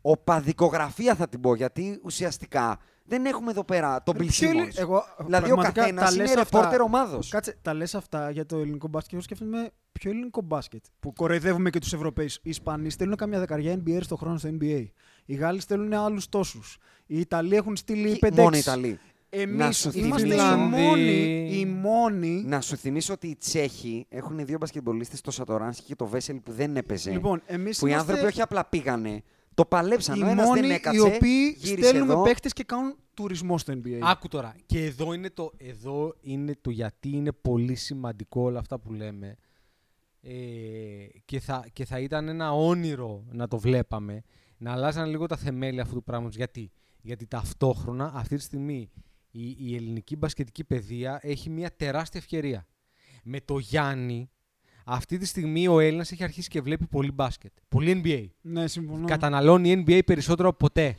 οπαδικογραφία θα την πω, γιατί ουσιαστικά δεν έχουμε εδώ πέρα τον Ποιο πλησίμο. είναι- εγώ, Δηλαδή ο πραγματικά, καθένας τα είναι λες αυτά- ρεπόρτερ ομάδος. Κάτσε, τα λες αυτά για το ελληνικό μπάσκετ. Εγώ σκέφτομαι ποιο ελληνικό μπάσκετ. Που κοροϊδεύουμε και τους Ευρωπαίους. Οι Ισπανοί στέλνουν καμιά δεκαριά NBA στο χρόνο στο NBA. Οι Γάλλοι στέλνουν άλλους τόσους. Οι Ιταλοί έχουν στείλει 5-6. Μόνο οι Ιταλοί. Να Εμείς σου είμαστε οι θυμίσω- μόνοι, οι μόνοι. Να σου θυμίσω ότι οι Τσέχοι έχουν δύο μπασκετμπολίστες, το Σατοράνσκι και το Βέσελ που δεν έπαιζε. Λοιπόν, εμείς που οι άνθρωποι όχι απλά πήγανε, το παλέψαν. οι Ο ένας μόνοι δεν οι έκατσε, οποίοι γύρισε στέλνουμε εδώ. παίχτες και κάνουν τουρισμό στο NBA. Άκου τώρα. Και εδώ είναι, το, εδώ είναι το γιατί είναι πολύ σημαντικό όλα αυτά που λέμε. Ε, και, θα, και θα ήταν ένα όνειρο να το βλέπαμε. Να αλλάζαν λίγο τα θεμέλια αυτού του πράγματος. Γιατί, Γιατί ταυτόχρονα αυτή τη στιγμή η, η ελληνική μπασκετική παιδεία έχει μια τεράστια ευκαιρία. Με το Γιάννη, αυτή τη στιγμή ο Έλληνας έχει αρχίσει και βλέπει πολύ μπάσκετ. Πολύ NBA. Ναι, συμφωνώ. Καταναλώνει NBA περισσότερο από ποτέ.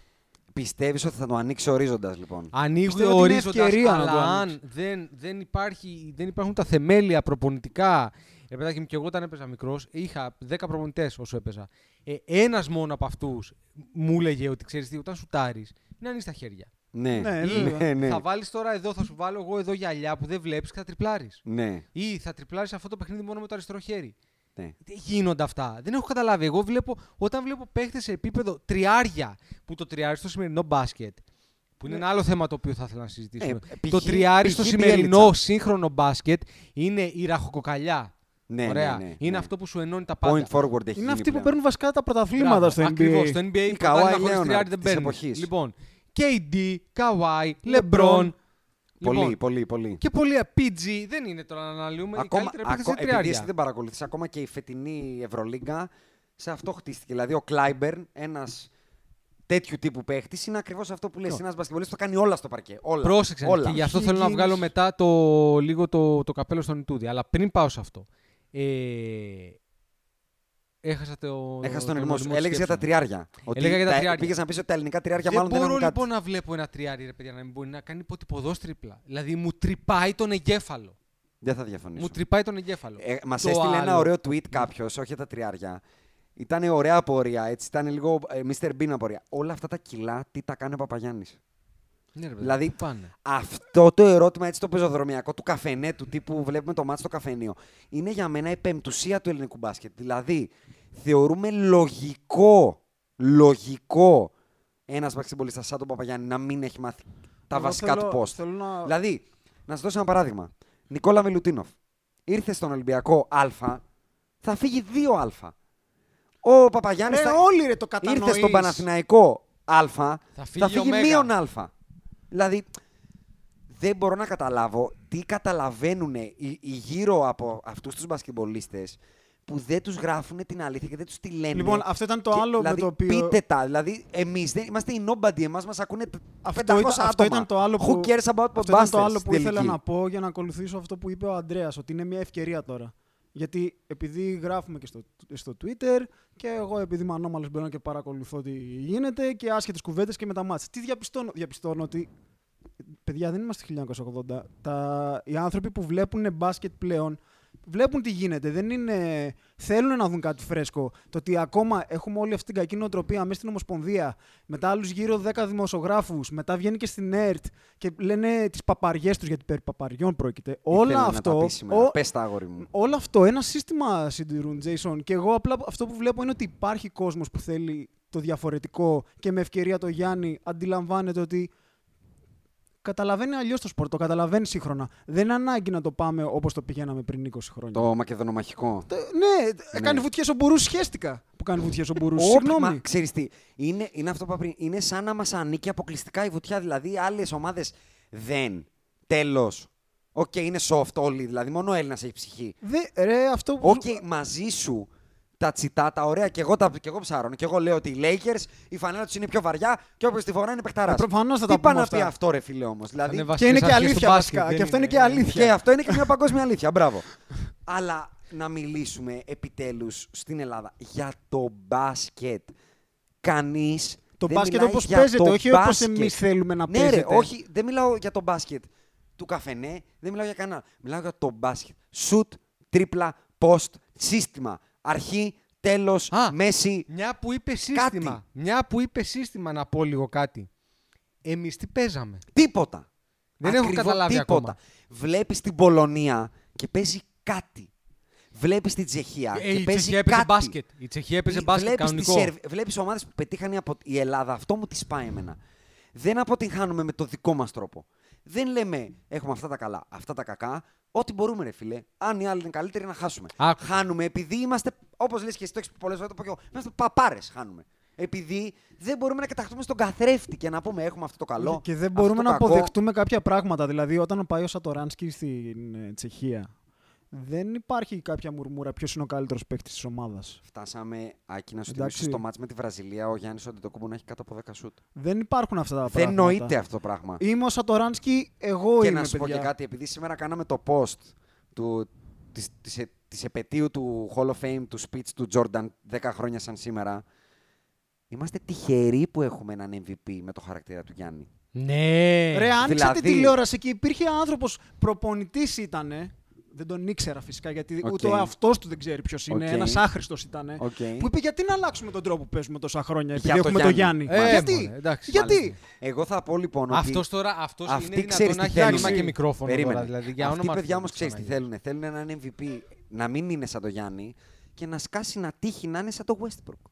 Πιστεύεις ότι θα το ανοίξει ορίζοντας, λοιπόν; Ανοίγει Πιστεύω ο ότι είναι ορίζοντας, ευκαιρία να το αλλά αν ανοίξει. δεν, δεν, υπάρχει, δεν υπάρχουν τα θεμέλια προπονητικά. Ρε παιδάκι μου, και εγώ όταν έπαιζα μικρός, είχα 10 προπονητές όσο έπαιζα. Ε, Ένας μόνο από αυτούς μου έλεγε ότι ξέρεις τι, όταν σουτάρεις, να ανοίξεις τα χέρια. Ναι, Ναι, Ή βέβαια. ναι, ναι. θα βάλεις τώρα εδώ, θα σου βάλω εγώ εδώ γυαλιά που δεν βλέπεις και θα τριπλάρεις. ναι, Ή θα τριπλάρεις αυτό το παιχνίδι μόνο με το αριστερό χέρι. Ναι. Τι γίνονται αυτά. Δεν έχω καταλάβει. Εγώ βλέπω, όταν βλέπω παίχτε σε επίπεδο τριάρια, που το τριάρι στο σημερινό μπάσκετ, που είναι ένα άλλο θέμα το οποίο θα ήθελα να συζητήσουμε. Ε, π.χ. το τριάρι π.χ. στο Μπιέλιτσα. σημερινό σύγχρονο μπάσκετ είναι η ραχοκοκαλιά. Ναι, Ωραία. ναι, ναι, είναι ναι. αυτό που σου ενώνει τα πάντα. Point forward έχει Είναι γίνει αυτοί που πλέον. παίρνουν βασικά τα πρωταθλήματα Μπράβο, στο NBA. Ακριβώς, στο NBA Η πρωτάθλημα Kawhi χωρίς Leonard τριάρι δεν της παίρνεις. εποχής. Λοιπόν, KD, Kawhi, LeBron. LeBron. Πολύ, Λοιπόν, πολύ, πολύ. Και πολλοί PG δεν είναι τώρα να αναλύουμε. οι Ακόμα, καλύτεροι παίκτες ακο, είναι επειδή εσύ τριάρια. δεν παρακολουθείς, ακόμα και η φετινή Ευρωλίγκα σε αυτό χτίστηκε. Δηλαδή ο Κλάιμπερν, ένας τέτοιου τύπου παίχτης, είναι ακριβώς αυτό που λες. Είναι ένας μπασκετμπολίστας που το κάνει όλα στο παρκέ. Όλα. Πρόσεξε. όλα. Και γι' αυτό θέλω να Higgins. βγάλω μετά το, λίγο το, το καπέλο στον Ιτούδη. Αλλά πριν πάω σε αυτό. Ε, έχασα το. Έχασες τον ορμό ερμό σου. της Έλεγες για τα σκέψης μου. τριάρια. Ότι Έλεγα για τα τριάρια. Πήγες να πεις ότι τα ελληνικά τριάρια Δεν μάλλον δεν μπορώ έχουν κάτι. λοιπόν να βλέπω ένα τριάρι, ρε παιδιά, να μην μπορεί να κάνει ποτυποδός τρίπλα. Δηλαδή μου τρυπάει τον εγκέφαλο. Δεν θα διαφωνήσω. Μου τρυπάει τον εγκέφαλο. Ε, Μας Το έστειλε ένα άλλο- ωραίο tweet κάποιος, όχι για τα τριάρια. Ήταν ωραία απορία, έτσι. Ήταν λίγο ε, Mr. Bean απορία. Όλα αυτά τα κιλά, τι τα κάνει ο Παπαγιάννης; Ναι, ρε παιδιά, δηλαδή, πού πάνε; Αυτό το ερώτημα έτσι το πεζοδρομιακό του καφενέ, του τύπου βλέπουμε το μάτι στο καφενείο, είναι για μένα η πεμπτουσία του ελληνικού μπάσκετ. Δηλαδή, θεωρούμε λογικό, λογικό ένας μπασκετμπολίστας σαν τον Παπαγιάννη να μην έχει μάθει τα Εγώ βασικά θέλω- του post. θέλω να- Δηλαδή, να σας δώσω ένα παράδειγμα. Νικόλα Μιλουτίνοφ. Ήρθε στον Ολυμπιακό Α, θα φύγει 2Α. Ο Παπαγιάννης Ρε, θα... όλοι ρε το κατανοείς. ήρθε στον Παναθηναϊκό Α, θα φύγει φύγει, Ωμέγα. μείον Α. Δηλαδή, δεν μπορώ να καταλάβω τι καταλαβαίνουν οι, οι γύρω από αυτούς τους μπασκετμπολίστες που δεν τους γράφουν την αλήθεια και δεν τους τη λένε. Λοιπόν, αυτό ήταν το Και, άλλο με δηλαδή, το οποίο- Πείτε τα. Δηλαδή, εμείς δεν είμαστε οι nobody. Εμάς μας ακούνε 500 Αυτό άτομα. ήταν, αυτό ήταν το άλλο που, Who cares about αυτό ήταν το Buster's άλλο στην που ήθελα τελική; να πω για να ακολουθήσω αυτό που είπε ο Αντρέας, ότι είναι μια ευκαιρία τώρα. Γιατί επειδή γράφουμε και στο, στο Twitter και εγώ επειδή είμαι ανώμαλος μπαίνω και παρακολουθώ τι γίνεται και άσχετες κουβέντες και με τα μάτια. Τι διαπιστώνω, διαπιστώνω ότι παιδιά δεν είμαστε 1980. Τα, οι άνθρωποι που βλέπουν μπάσκετ πλέον βλέπουν τι γίνεται. Δεν είναι, θέλουν να δουν κάτι φρέσκο. Το ότι ακόμα έχουμε όλη αυτή την κακή νοοτροπία μέσα στην Ομοσπονδία, μετά άλλους γύρω 10 δημοσιογράφους, μετά βγαίνει και στην ΕΡΤ και λένε τις παπαριές τους, γιατί περί παπαριών πρόκειται. Τι Όλα θέλουν να αυτό. τα πει σήμερα. ο- Πες τα, αγόρι μου. Όλο αυτό ένα σύστημα συντηρούν, Jason. Και εγώ απλά αυτό που βλέπω είναι ότι υπάρχει κόσμος που θέλει το διαφορετικό και με ευκαιρία το Γιάννη αντιλαμβάνεται ότι καταλαβαίνει αλλιώς το σπορ, το καταλαβαίνει σύγχρονα. Δεν είναι ανάγκη να το πάμε όπως το πηγαίναμε πριν 20 χρόνια. Το μακεδονομαχικό. Το- Ναι, έκανε βουτιές ο Μπουρούς, σχέστηκα που κάνει βουτιές ο Μπουρούς. Όχι, Συγγνώμη. μα ξέρεις τι, είναι, είναι αυτό που είπα πριν. Είναι σαν να μας ανήκει αποκλειστικά η βουτιά. Δηλαδή, άλλες ομάδες δεν. Τέλος. Οκ, είναι soft όλοι. Δηλαδή, μόνο ο Έλληνας έχει ψυχή. Δε, ρε, αυτό που. Οκ, μαζί σου τα τσιτάτα, ωραία, και εγώ, τα, και εγώ ψάρωνω. Και εγώ λέω ότι οι Lakers, η φανέλα τους είναι πιο βαριά και όποιος τη φορά είναι παιχταράς. Ε, προφανώς θα τα Τι πάει πούμε να πει αυτά. αυτό, ρε φίλε όμως. Δηλαδή, είναι Και βασικές είναι και αρχές του αλήθεια μπάσκετ, βασικά. δεν Και αυτό είναι και είναι- αλήθεια. και αυτό είναι και μια παγκόσμια αλήθεια. Μπράβο. Αλλά να μιλήσουμε επιτέλους στην Ελλάδα για το μπάσκετ. Κανείς Το δεν μπάσκετ μιλάει όπως για παίζεται, το όχι όπως μπάσκετ. εμείς θέλουμε να ναι, παίζεται. Ρε, όχι, δεν μιλάω για το μπάσκετ του καφενέ, δεν μιλάω για κανένα. Μιλάω για το μπάσκετ. Σουτ, τρίπλα, post, σύστημα. Αρχή, τέλος, Α, μέση. Μια που είπε σύστημα. Κάτι. Μια που είπε σύστημα να πω λίγο κάτι. Εμείς τι παίζαμε; Τίποτα. Δεν έχω Ακριβώς καταλάβει τίποτα. ακόμα. Βλέπεις την Πολωνία και παίζει κάτι. Βλέπεις την Τσεχία Ε, και η παίζει Τσεχία έπαιζε κάτι. μπάσκετ. Η Τσεχία έπαιζε μπάσκετ βλέπεις κανονικό. Τη Σερβ- βλέπεις ομάδες που πετύχανε από η Ελλάδα. Αυτό μου τη σπάει εμένα. Δεν αποτυγχάνουμε με το δικό μας τρόπο. Δεν λέμε έχουμε αυτά τα καλά, αυτά τα κακά. Ό,τι μπορούμε, ρε φίλε. Αν οι άλλοι είναι καλύτεροι, να χάσουμε. Άκου. Χάνουμε επειδή είμαστε, όπως λες και εσύ το έχεις πει πολλές φορές, το πω και εγώ, είμαστε παπάρες χάνουμε. Επειδή δεν μπορούμε να καταχτούμε στον καθρέφτη και να πούμε έχουμε αυτό το καλό. Και δεν αυτό μπορούμε το να κακό. αποδεχτούμε κάποια πράγματα. Δηλαδή, όταν πάει ο Σατοράνσκι στην ε, Τσεχία, δεν υπάρχει κάποια μουρμούρα ποιος είναι ο καλύτερος παίκτης της ομάδας. Φτάσαμε, Άκη, να σου Εντάξει. θυμίσω στο μάτς με τη Βραζιλία, ο Γιάννης Οντετοκούμπο να έχει κάτω από 10 σουτ. Δεν υπάρχουν αυτά τα Δεν πράγματα. νοείται αυτό το πράγμα. Είμαι ο Σατοράνσκι, εγώ και είμαι. να σου πω παιδιά. και κάτι, επειδή σήμερα κάναμε το post του, της, της, ε- της επαιτίου του Hall of Fame, του speech του Jordan 10 χρόνια σαν σήμερα, είμαστε τυχεροί που έχουμε έναν MVP με το χαρακτήρα του Γιάννη. Ναι. Ρε, άνοιξε δηλαδή- τη τηλεόραση και υπήρχε άνθρωπος προπονητής ήταν. Δεν τον ήξερα φυσικά γιατί Οκ. ούτε ο αυτό του δεν ξέρει ποιος είναι. Οκ. Ένας άχρηστος ήταν. Οκ. Που είπε γιατί να αλλάξουμε τον τρόπο που παίζουμε τόσα χρόνια επειδή Για το έχουμε τον Γιάννη. Γιάννη; Ε, γιατί; μωρέ, εντάξει. γιατί; Μάλιστα. Εγώ θα πω λοιπόν ότι. Αυτός τώρα αυτός Αυτοί είναι ξέρεις δυνατόν να τι έχει θέλουν. άνοιγμα και μικρόφωνο. Περίμενε. Τώρα, δηλαδή, για Αυτοί όνομα παιδιά του όμως ξέρεις τι Παναγία. θέλουν. Θέλουν έναν MVP να μην είναι σαν το Γιάννη και να σκάσει να τύχει να είναι σαν το Westbrook.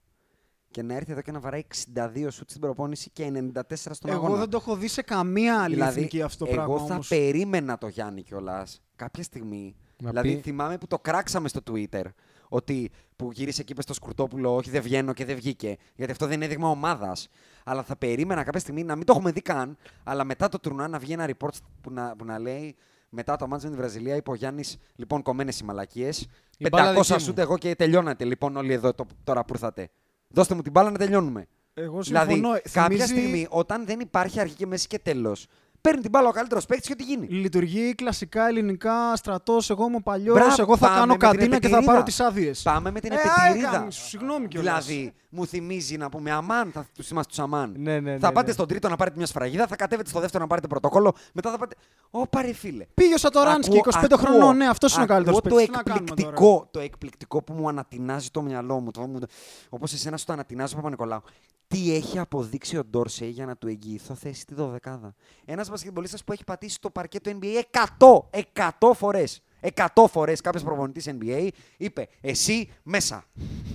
Και να έρθει εδώ και να βαράει 62 σουτ στην προπόνηση και 94 στον Εγώ αγώνα. δεν το έχω δει σε καμία άλλη δηλαδή, εθνική αυτό το εγώ πράγμα. θα όμως. περίμενα το Γιάννη κιόλας κάποια στιγμή. Να δηλαδή, πει- θυμάμαι που το κράξαμε στο Twitter. Ότι που γύρισε εκεί είπε στο Σκουρτόπουλο, Όχι, δεν βγαίνω και δεν βγήκε. Γιατί αυτό δεν είναι δείγμα ομάδας. Αλλά θα περίμενα κάποια στιγμή να μην το έχουμε δει καν. Αλλά μετά το τουρνουά να βγει ένα report που να, που να λέει μετά το μάτς με τη Βραζιλία, είπε ο Γιάννης, λοιπόν, κομμένες οι μαλακίες. Η μπάλα 500 δική μου. σούτ εγώ και τελειώνατε λοιπόν όλοι εδώ το, τώρα που ήρθατε. Δώστε μου την μπάλα να τελειώνουμε. Εγώ Δηλαδή, συμφωνώ. κάποια Θυμίζει- στιγμή, όταν δεν υπάρχει αρχή και μέση και τέλος, παίρνει την μπάλα ο καλύτερος παίκτης και ό,τι γίνει. Λειτουργεί κλασικά ελληνικά στρατός. Εγώ είμαι παλιός. Μπράβο, Εγώ θα πάμε κάνω με την καντίνα και θα επιτηρίδα. πάρω τις άδειες. Πάμε με την Ε, επιτηρίδα. άι, γάμισου, συγγνώμη κιόλας. Δηλαδή, μου θυμίζει να πούμε αμάν, θα τους είμαστε τους αμάν. Ναι, ναι, θα ναι, πάτε ναι. στον τρίτο να πάρετε μια σφραγίδα, θα κατέβετε στο δεύτερο να πάρετε πρωτόκολλο, μετά θα πάτε. Ω, πάρε φίλε. Πήγε ο Σατοράνσκι, 25 Ακούω- χρονών. Ναι, αυτός είναι ο καλύτερος ακούω παίκτης. το εκπληκτικό, το εκπληκτικό που μου ανατινάζει το μυαλό μου. Το, μου Όπως εσένα σου το ανατινάζει ο Παπα-Νικολάου. Τι έχει αποδείξει ο Ντόρσεϊ για να του εγγυηθώ θέση στη δωδεκάδα; Ένας μπασκετμπολίστα που έχει πατήσει το παρκέ του NBA 100, 100 φορές. 100 φορές κάποιος προπονητής NBA είπε Εσύ μέσα.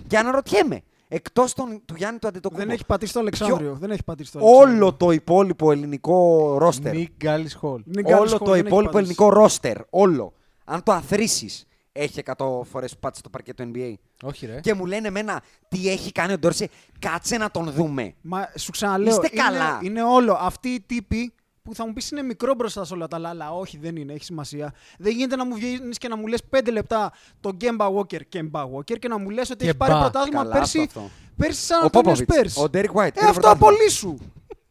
Και αναρωτιέμαι, εκτός του Γιάννη του Αντιτοκούμπο, Δεν έχει πατήσει το Αλεξάνδριο. Δεν έχει πατήσει το Αλεξάνδριο. όλο το υπόλοιπο ελληνικό ρόστερ Νίκ Γκάλις Χολ. Νίκ Γκάλης όλο Χολ το δεν έχει υπόλοιπο πατήσει. ελληνικό ρόστερ, όλο, αν το αθροίσει, έχει 100 φορές που πάτησε το παρκέ του NBA. Όχι ρε. Και μου λένε εμένα τι έχει κάνει ο Ντόρσε, κάτσε να τον δούμε. Μα σου ξαναλέω. Είστε είναι, καλά. Είναι όλο. Αυτοί οι τύποι που θα μου πεις είναι μικρό μπροστά σε όλα τα άλλα, αλλά όχι, δεν είναι, έχει σημασία. Δεν γίνεται να μου βγαίνεις και να μου λες 5 λεπτά το Γκέμπα Walker, Γκέμπα Walker και να μου λες ότι έχει πάρει Γκεμπά. πρωτάθλημα Καλά πέρσι, αυτό, αυτό. πέρσι σαν Ο Αντώνιο Πόποβιτς, Πέρσι. ο Ντέρικ White. Ε, αυτό απολύ σου.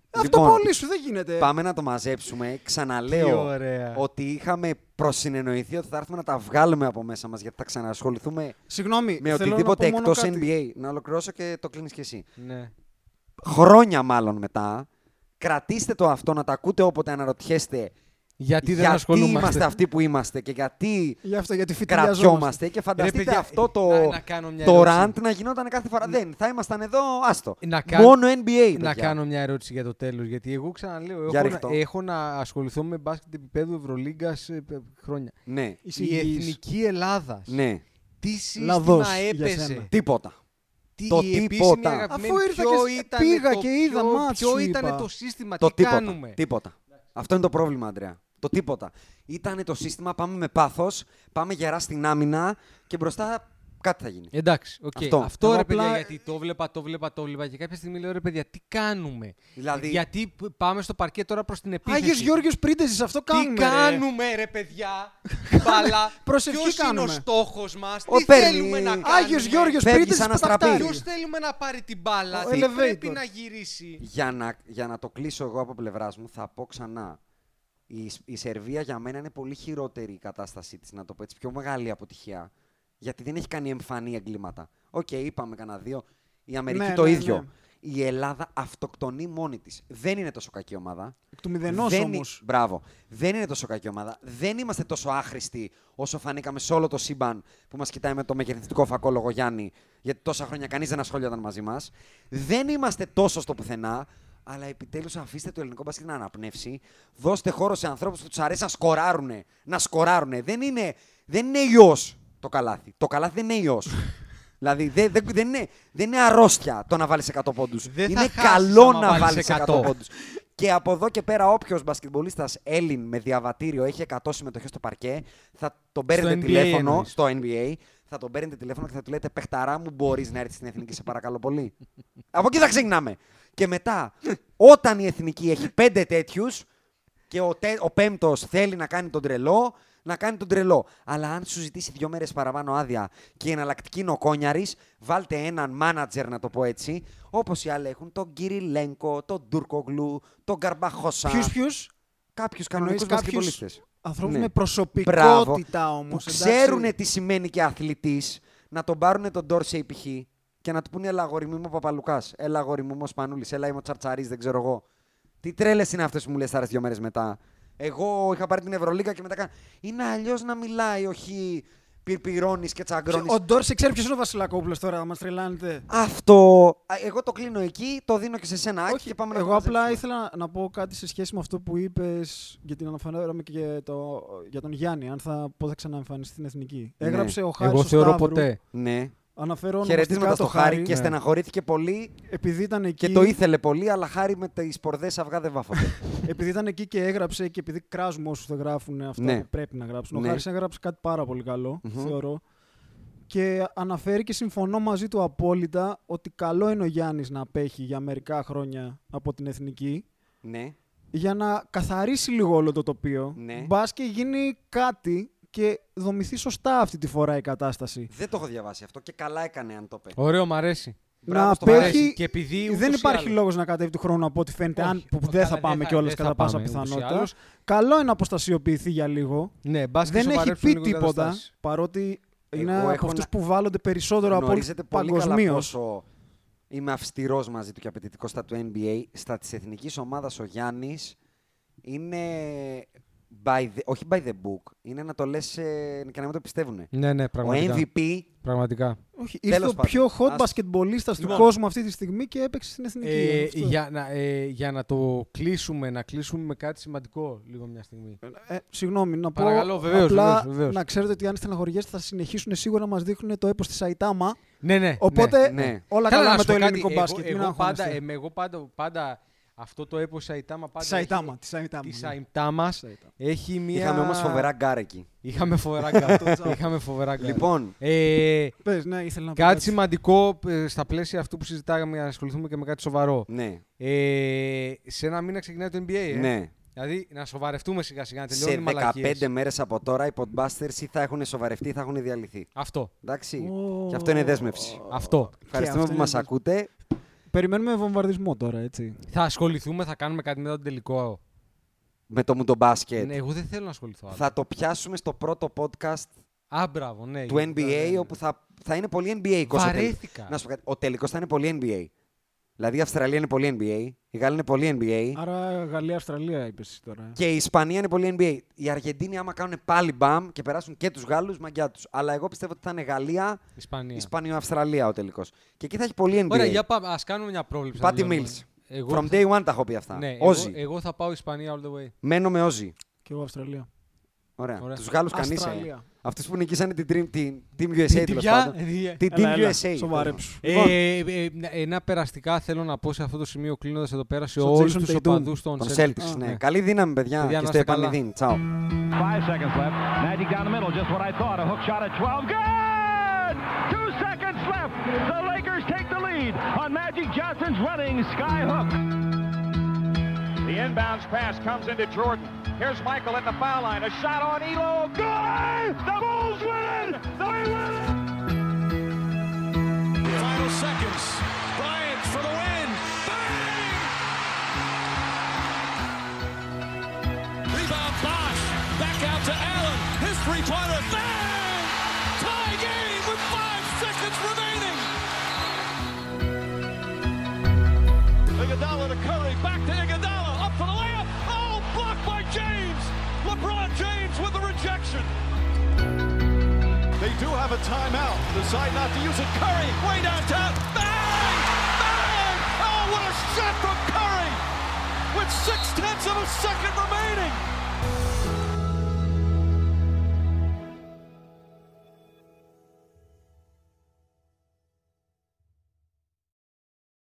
αυτό Λοιπόν, απολύ σου, δεν γίνεται. Πάμε να το μαζέψουμε. Τι Ξαναλέω ωραία. ότι είχαμε προσυνεννοηθεί ότι θα έρθουμε να τα βγάλουμε από μέσα μας γιατί θα ξανασχοληθούμε Συγγνώμη, με θέλω οτιδήποτε να πω μόνο εκτός κάτι. NBA. Να ολοκληρώσω και το κλείνεις κι εσύ. Ναι. Χρόνια μάλλον μετά, κρατήστε το αυτό να τα ακούτε όποτε αναρωτιέστε Γιατί δεν ασχολούμαστε; είμαστε αυτοί που είμαστε και γιατί Γι' αυτό, γιατί φιτιλιαζόμαστε. κρατιόμαστε και φανταστείτε παιδιά, αυτό το, να- να κάνω μια το ερώτηση. rant να γινόταν κάθε φορά. Δεν, θα ήμασταν εδώ, άστο. Να κάνω- Μόνο NBA. Να παιδιά. κάνω μια ερώτηση για το τέλος, γιατί εγώ ξαναλέω, Για έχω, ρίχτω. να, έχω να ασχοληθώ με μπάσκετ επίπεδου Ευρωλίγκας ε, ε, χρόνια. Ναι, Η Εισηγείς. Εθνική Ελλάδας. ναι. Τι σύστημα Λαδός για έπεσε. σένα. Τίποτα. Τι, Το η επίσημη τίποτα. αγαπημένη, Αφού ήρθα ποιο και ήταν πήγα το και είδα ποιο- μάτς, Ποιο σου ήταν είπα. το σύστημα, Το τι τίποτα. κάνουμε; Τίποτα. Αυτό είναι το πρόβλημα, Αντρέα. Το τίποτα. Ήταν το σύστημα, πάμε με πάθος, πάμε γερά στην άμυνα και μπροστά κάτι θα γίνει. Εντάξει, οκ. Αυτό. Αυτό, Εγώ ρε παιδιά, απλά- γιατί το βλέπα, το βλέπα, το βλέπα και κάποια στιγμή λέω ρε παιδιά, τι κάνουμε; Δηλαδή- Γιατί π- πάμε στο παρκέ τώρα προς την επίθεση. Άγιος Γιώργος Πρίντεζης, αυτό Τι κάνουμε. ρε. κάνουμε ρε παιδιά, μπαλά, Προσευχή ποιος είναι ο κάνουμε. στόχος μας, Ο τι παίρνει- θέλουμε να κάνουμε; Άγιος Γιώργος Φεύγει Πρίντεζης σαν παταχτάρι. αστραπή. Ποιος θέλουμε να πάρει την μπάλα, Ο τι elevator. πρέπει να γυρίσει; Για να, για να το κλείσω εγώ από πλευράς μου, θα πω ξανά. Η, Σ- η Σερβία για μένα είναι πολύ χειρότερη η κατάστασή της, να το πω έτσι, πιο μεγάλη αποτυχία. Γιατί δεν έχει κάνει εμφανή εγκλήματα. Οκ, είπαμε κανένα δύο. Η Αμερική Ναι, το ναι, ίδιο. ναι. Η Ελλάδα αυτοκτονεί μόνη της. Δεν είναι τόσο κακή ομάδα. Εκ του μηδενός δεν... όμως. Μπράβο. Δεν είναι τόσο κακή ομάδα. Δεν είμαστε τόσο άχρηστοι όσο φανήκαμε σε όλο το σύμπαν που μας κοιτάει με το μεγεθυντικό φακό λόγω Γιάννη, γιατί τόσα χρόνια κανείς δεν ασχολιόταν μαζί μας. Δεν είμαστε τόσο στο πουθενά, αλλά επιτέλους αφήστε το ελληνικό μπάσκετ να αναπνεύσει. Δώστε χώρο σε ανθρώπους που τους αρέσει να σκοράρουνε. Να σκοράρουνε. Δεν είναι, δεν είναι ιό το καλάθι. Το καλάθι δεν είναι ιός. δηλαδή δεν, δεν, δεν, είναι, δεν είναι αρρώστια το να βάλεις 100 πόντους. Δεν θα Είναι χάσεις καλό άμα να βάλεις βάλεις 100. 100 πόντους. Και από εδώ και πέρα, όποιος μπασκετμπολίστας Έλλην με διαβατήριο έχει 100 συμμετοχές στο παρκέ, θα τον παίρνετε NBA τηλέφωνο εννοείς. στο NBA. Θα τον παίρνετε τηλέφωνο και θα του λέτε Πεχταρά μου, μπορείς να έρθεις στην εθνική, σε παρακαλώ πολύ. από εκεί θα ξεκινάμε. Και μετά, όταν η εθνική έχει πέντε τέτοιους και ο, τε, ο πέμπτος θέλει να κάνει τον τρελό, να κάνει τον τρελό. Αλλά αν σου ζητήσει δύο μέρες παραπάνω άδεια και η εναλλακτική είναι ο Κόνιαρη, βάλτε έναν μάνατζερ, να το πω έτσι, όπως οι άλλοι έχουν τον Κυριλέγκο, τον Ντούρκογλου, τον Καρμπαχώσα. Ποιους, ποιους; Κάποιους Εννοείς κανονικούς κάποιους μπασκετμπολίστε. Ανθρώπους Ναι. με Μπράβο. προσωπικότητα Που όμως. ξέρουν τι σημαίνει και αθλητής, να τον πάρουν τον Ντόρσεϊ π.χ. και να του πούνε Έλα, αγόρι μου, είμαι ο Παπαλουκάς. Έλα, αγόρι μου, είμαι ο Σπανούλης. Έλα, είμαι ο Τσαρτσαρής, δεν ξέρω εγώ. Τι τρέλες είναι αυτές που μου λες τώρα δύο μέρες μετά. Εγώ είχα πάρει την Ευρωλίγα και μετά κάνα. Είναι αλλιώς να μιλάει, όχι πυρπυρώνεις και τσαγκρώνεις. Ο Ντόρσε ξέρει ποιος είναι ο Βασιλακόπουλος τώρα, μας τρελάνετε. Αυτό. Α, Εγώ το κλείνω εκεί, το δίνω και σε σένα. Άκη, και πάμε να εγώ το απλά μαζέψουμε. ήθελα να πω κάτι σε σχέση με αυτό που είπες γιατί αναφέρομαι και για, το, για τον Γιάννη, αν θα, πώς θα ξαναεμφανιστεί στην εθνική. Ναι. Έγραψε ο Χάρης Εγώ ο θεωρώ Σταύρου, ποτέ. Ναι. Αναφέρω Χαιρετίσματα ονομαστικά στο το Χάρη και ναι. στεναχωρήθηκε πολύ επειδή ήταν εκεί, και το ήθελε πολύ, αλλά χάρη με τις πορδέ αυγά δεν βάφονται. επειδή ήταν εκεί και έγραψε και επειδή κράζουμε όσους δεν γράφουν αυτά Ναι. που πρέπει να γράψουν. Ναι. Ο Χάρης έγραψε κάτι πάρα πολύ καλό, Μμμ. θεωρώ. Και αναφέρει και συμφωνώ μαζί του απόλυτα ότι καλό είναι ο Γιάννης να απέχει για μερικά χρόνια από την εθνική ναι. για να καθαρίσει λίγο όλο το τοπίο. Ναι. Μπας και γίνει κάτι και δομηθεί σωστά αυτή τη φορά η κατάσταση. Δεν το έχω διαβάσει αυτό και καλά έκανε αν το είπε. Ωραίο, μ' αρέσει. Μπράβο να στο Χαρές. απέχει. Και επειδή ούτως Δεν ή υπάρχει άλλως- λόγος να κατέβει του χρόνου από ό,τι φαίνεται, αν Όχι, που όχι, δεν θα καλά, πάμε δεν θα- κιόλας δεν θα κατά πάσα πάμε ούτως ή πιθανότητα. άλλως. Καλό είναι να αποστασιοποιηθεί για λίγο. Ναι, μπας και δεν έχει σοβαρέψουν πει λίγο οι τίποτα, καταστάσεις. παρότι είναι έχω από αυτούς να- που βάλλονται περισσότερο από όλους Γνωρίζετε πολύ καλά παγκοσμίως. πόσο είμαι αυστηρός μαζί του και απαιτητικός στα του NBA. Στα της εθνικής ομάδας ο Γιάννης είναι. By the, όχι by the book. Είναι να το λες και να μην το πιστεύουν. Ναι, ναι, Ο πραγματικά. MVP. Πραγματικά. Όχι, Τέλος ήρθε ο πάντων. πιο hot Ας- μπασκετμπολίστας του Λοιπόν. κόσμου αυτή τη στιγμή και έπαιξε στην εθνική. Ε, Αυτό. για, να, ε, για να το κλείσουμε, να κλείσουμε με κάτι σημαντικό λίγο μια στιγμή. Ε, συγγνώμη, να πω Παρακαλώ, βεβαίως, απλά βεβαίως, βεβαίως. να ξέρετε ότι αν στεναχωριέστε θα συνεχίσουν σίγουρα να μας δείχνουν το έπος της Σαϊτάμα. Ναι, ναι. Οπότε ναι. όλα Θέλω καλά να με σου το πω ελληνικό κάτι, μπάσκετ. Εγώ, μην εγώ, πάντα, αγχώνεστε. ε, εγώ πάντα, πάντα αυτό το έπος Σαϊτάμα πάντα Τη Σαϊτάμα. έχει- Τη Σαϊτάμα. Τη ναι. Σαϊτάμα Σαϊτάμα. έχει μια... Είχαμε όμως φοβερά γκαρντ εκεί. Είχαμε φοβερά γκαρντ. Είχαμε φοβερά γκαρντ. Λοιπόν, Ε, Πες, ναι, ήθελα να πω κάτι σημαντικό ε, στα πλαίσια αυτού που συζητάγαμε για να ασχοληθούμε και με κάτι σοβαρό. ναι, Ε, σε ένα μήνα ξεκινάει το NBA, ε. ναι. Δηλαδή να σοβαρευτούμε σιγά σιγά, να Σε τελειώνουν οι 15 μαλακίες. μέρες από τώρα οι podbusters ή θα έχουν σοβαρευτεί ή θα έχουν διαλυθεί. Αυτό. Εντάξει. Ω. Και αυτό είναι δέσμευση. Αυτό. Ευχαριστούμε αυτό που μας είναι ακούτε. Περιμένουμε βομβαρδισμό τώρα, έτσι. Θα ασχοληθούμε, θα κάνουμε κάτι μετά τον τελικό. Με το μου το μπάσκετ. Ναι, εγώ δεν θέλω να ασχοληθώ. άλλο. Θα το πιάσουμε στο πρώτο podcast Α, μπράβο, ναι. του γιατί- NBA, ναι. όπου θα, θα είναι πολύ NBA. Κώστα, ο τελ- Βαρέθηκα. Να σου πω κάτι. Ο τελικός θα είναι πολύ NBA. Δηλαδή η Αυστραλία είναι πολύ NBA, η Γαλλία είναι πολύ NBA Άρα Γαλλία-Αυστραλία είπες εσύ τώρα. ε. και η Ισπανία είναι πολύ NBA. Οι Αργεντίνοι, άμα κάνουν πάλι μπαμ και περάσουν και τους Γάλλους, μαγκιά τους. Αλλά εγώ πιστεύω ότι θα είναι Γαλλία, Ισπανία. Ισπανία-Αυστραλία ο τελικός. Και εκεί θα έχει πολύ NBA. Ωραία, για πάμε. Ας κάνουμε μια πρόβληψη. Πάτη να τελειώνουμε. Mills. Εγώ From θα- day one τα έχω πει αυτά. Ναι, εγώ, Όζι. εγώ θα πάω Ισπανία all the way. Μένω με Όζι. Και εγώ Αυστραλία. Ωραία. Ωραία. Τους Γάλλους κανείς. Αυστραλία. Αυτούς που νικήσανε την, Dream- την Team USA Την τέλος ποια; πάντων. Ε, Την Έλα, Team έλα, USA. Σοβαρέψου. Ε, Λοιπόν, ε, ε, ένα περαστικά θέλω να πω σε αυτό το σημείο κλείνοντας εδώ πέρα σε Στο όλους Jason τους Tatum. οπαδούς των Τον Celtics. Celtics, ναι. Ναι. Καλή δύναμη, παιδιά. Παιδιά, και να στο είστε καλά. επανειδήν. Τσαου. Five seconds left. Magic down the middle, just what I thought. A hook shot at 12. Good! Two seconds left. The Lakers take the lead on Magic Johnson's running sky hook. The inbounds pass comes into Jordan. Here's Michael at the foul line. A shot on Elo. Good! The Bulls win! They win! Final seconds. Bryant for the win. Bang! Rebound Bosch. Back out to Allen. His three-pointer. Bang! James with the rejection. They do have a timeout. Decide not to use it. Curry way downtown. Bang! Bang! Oh, what a shot from Curry! With six tenths of a second remaining.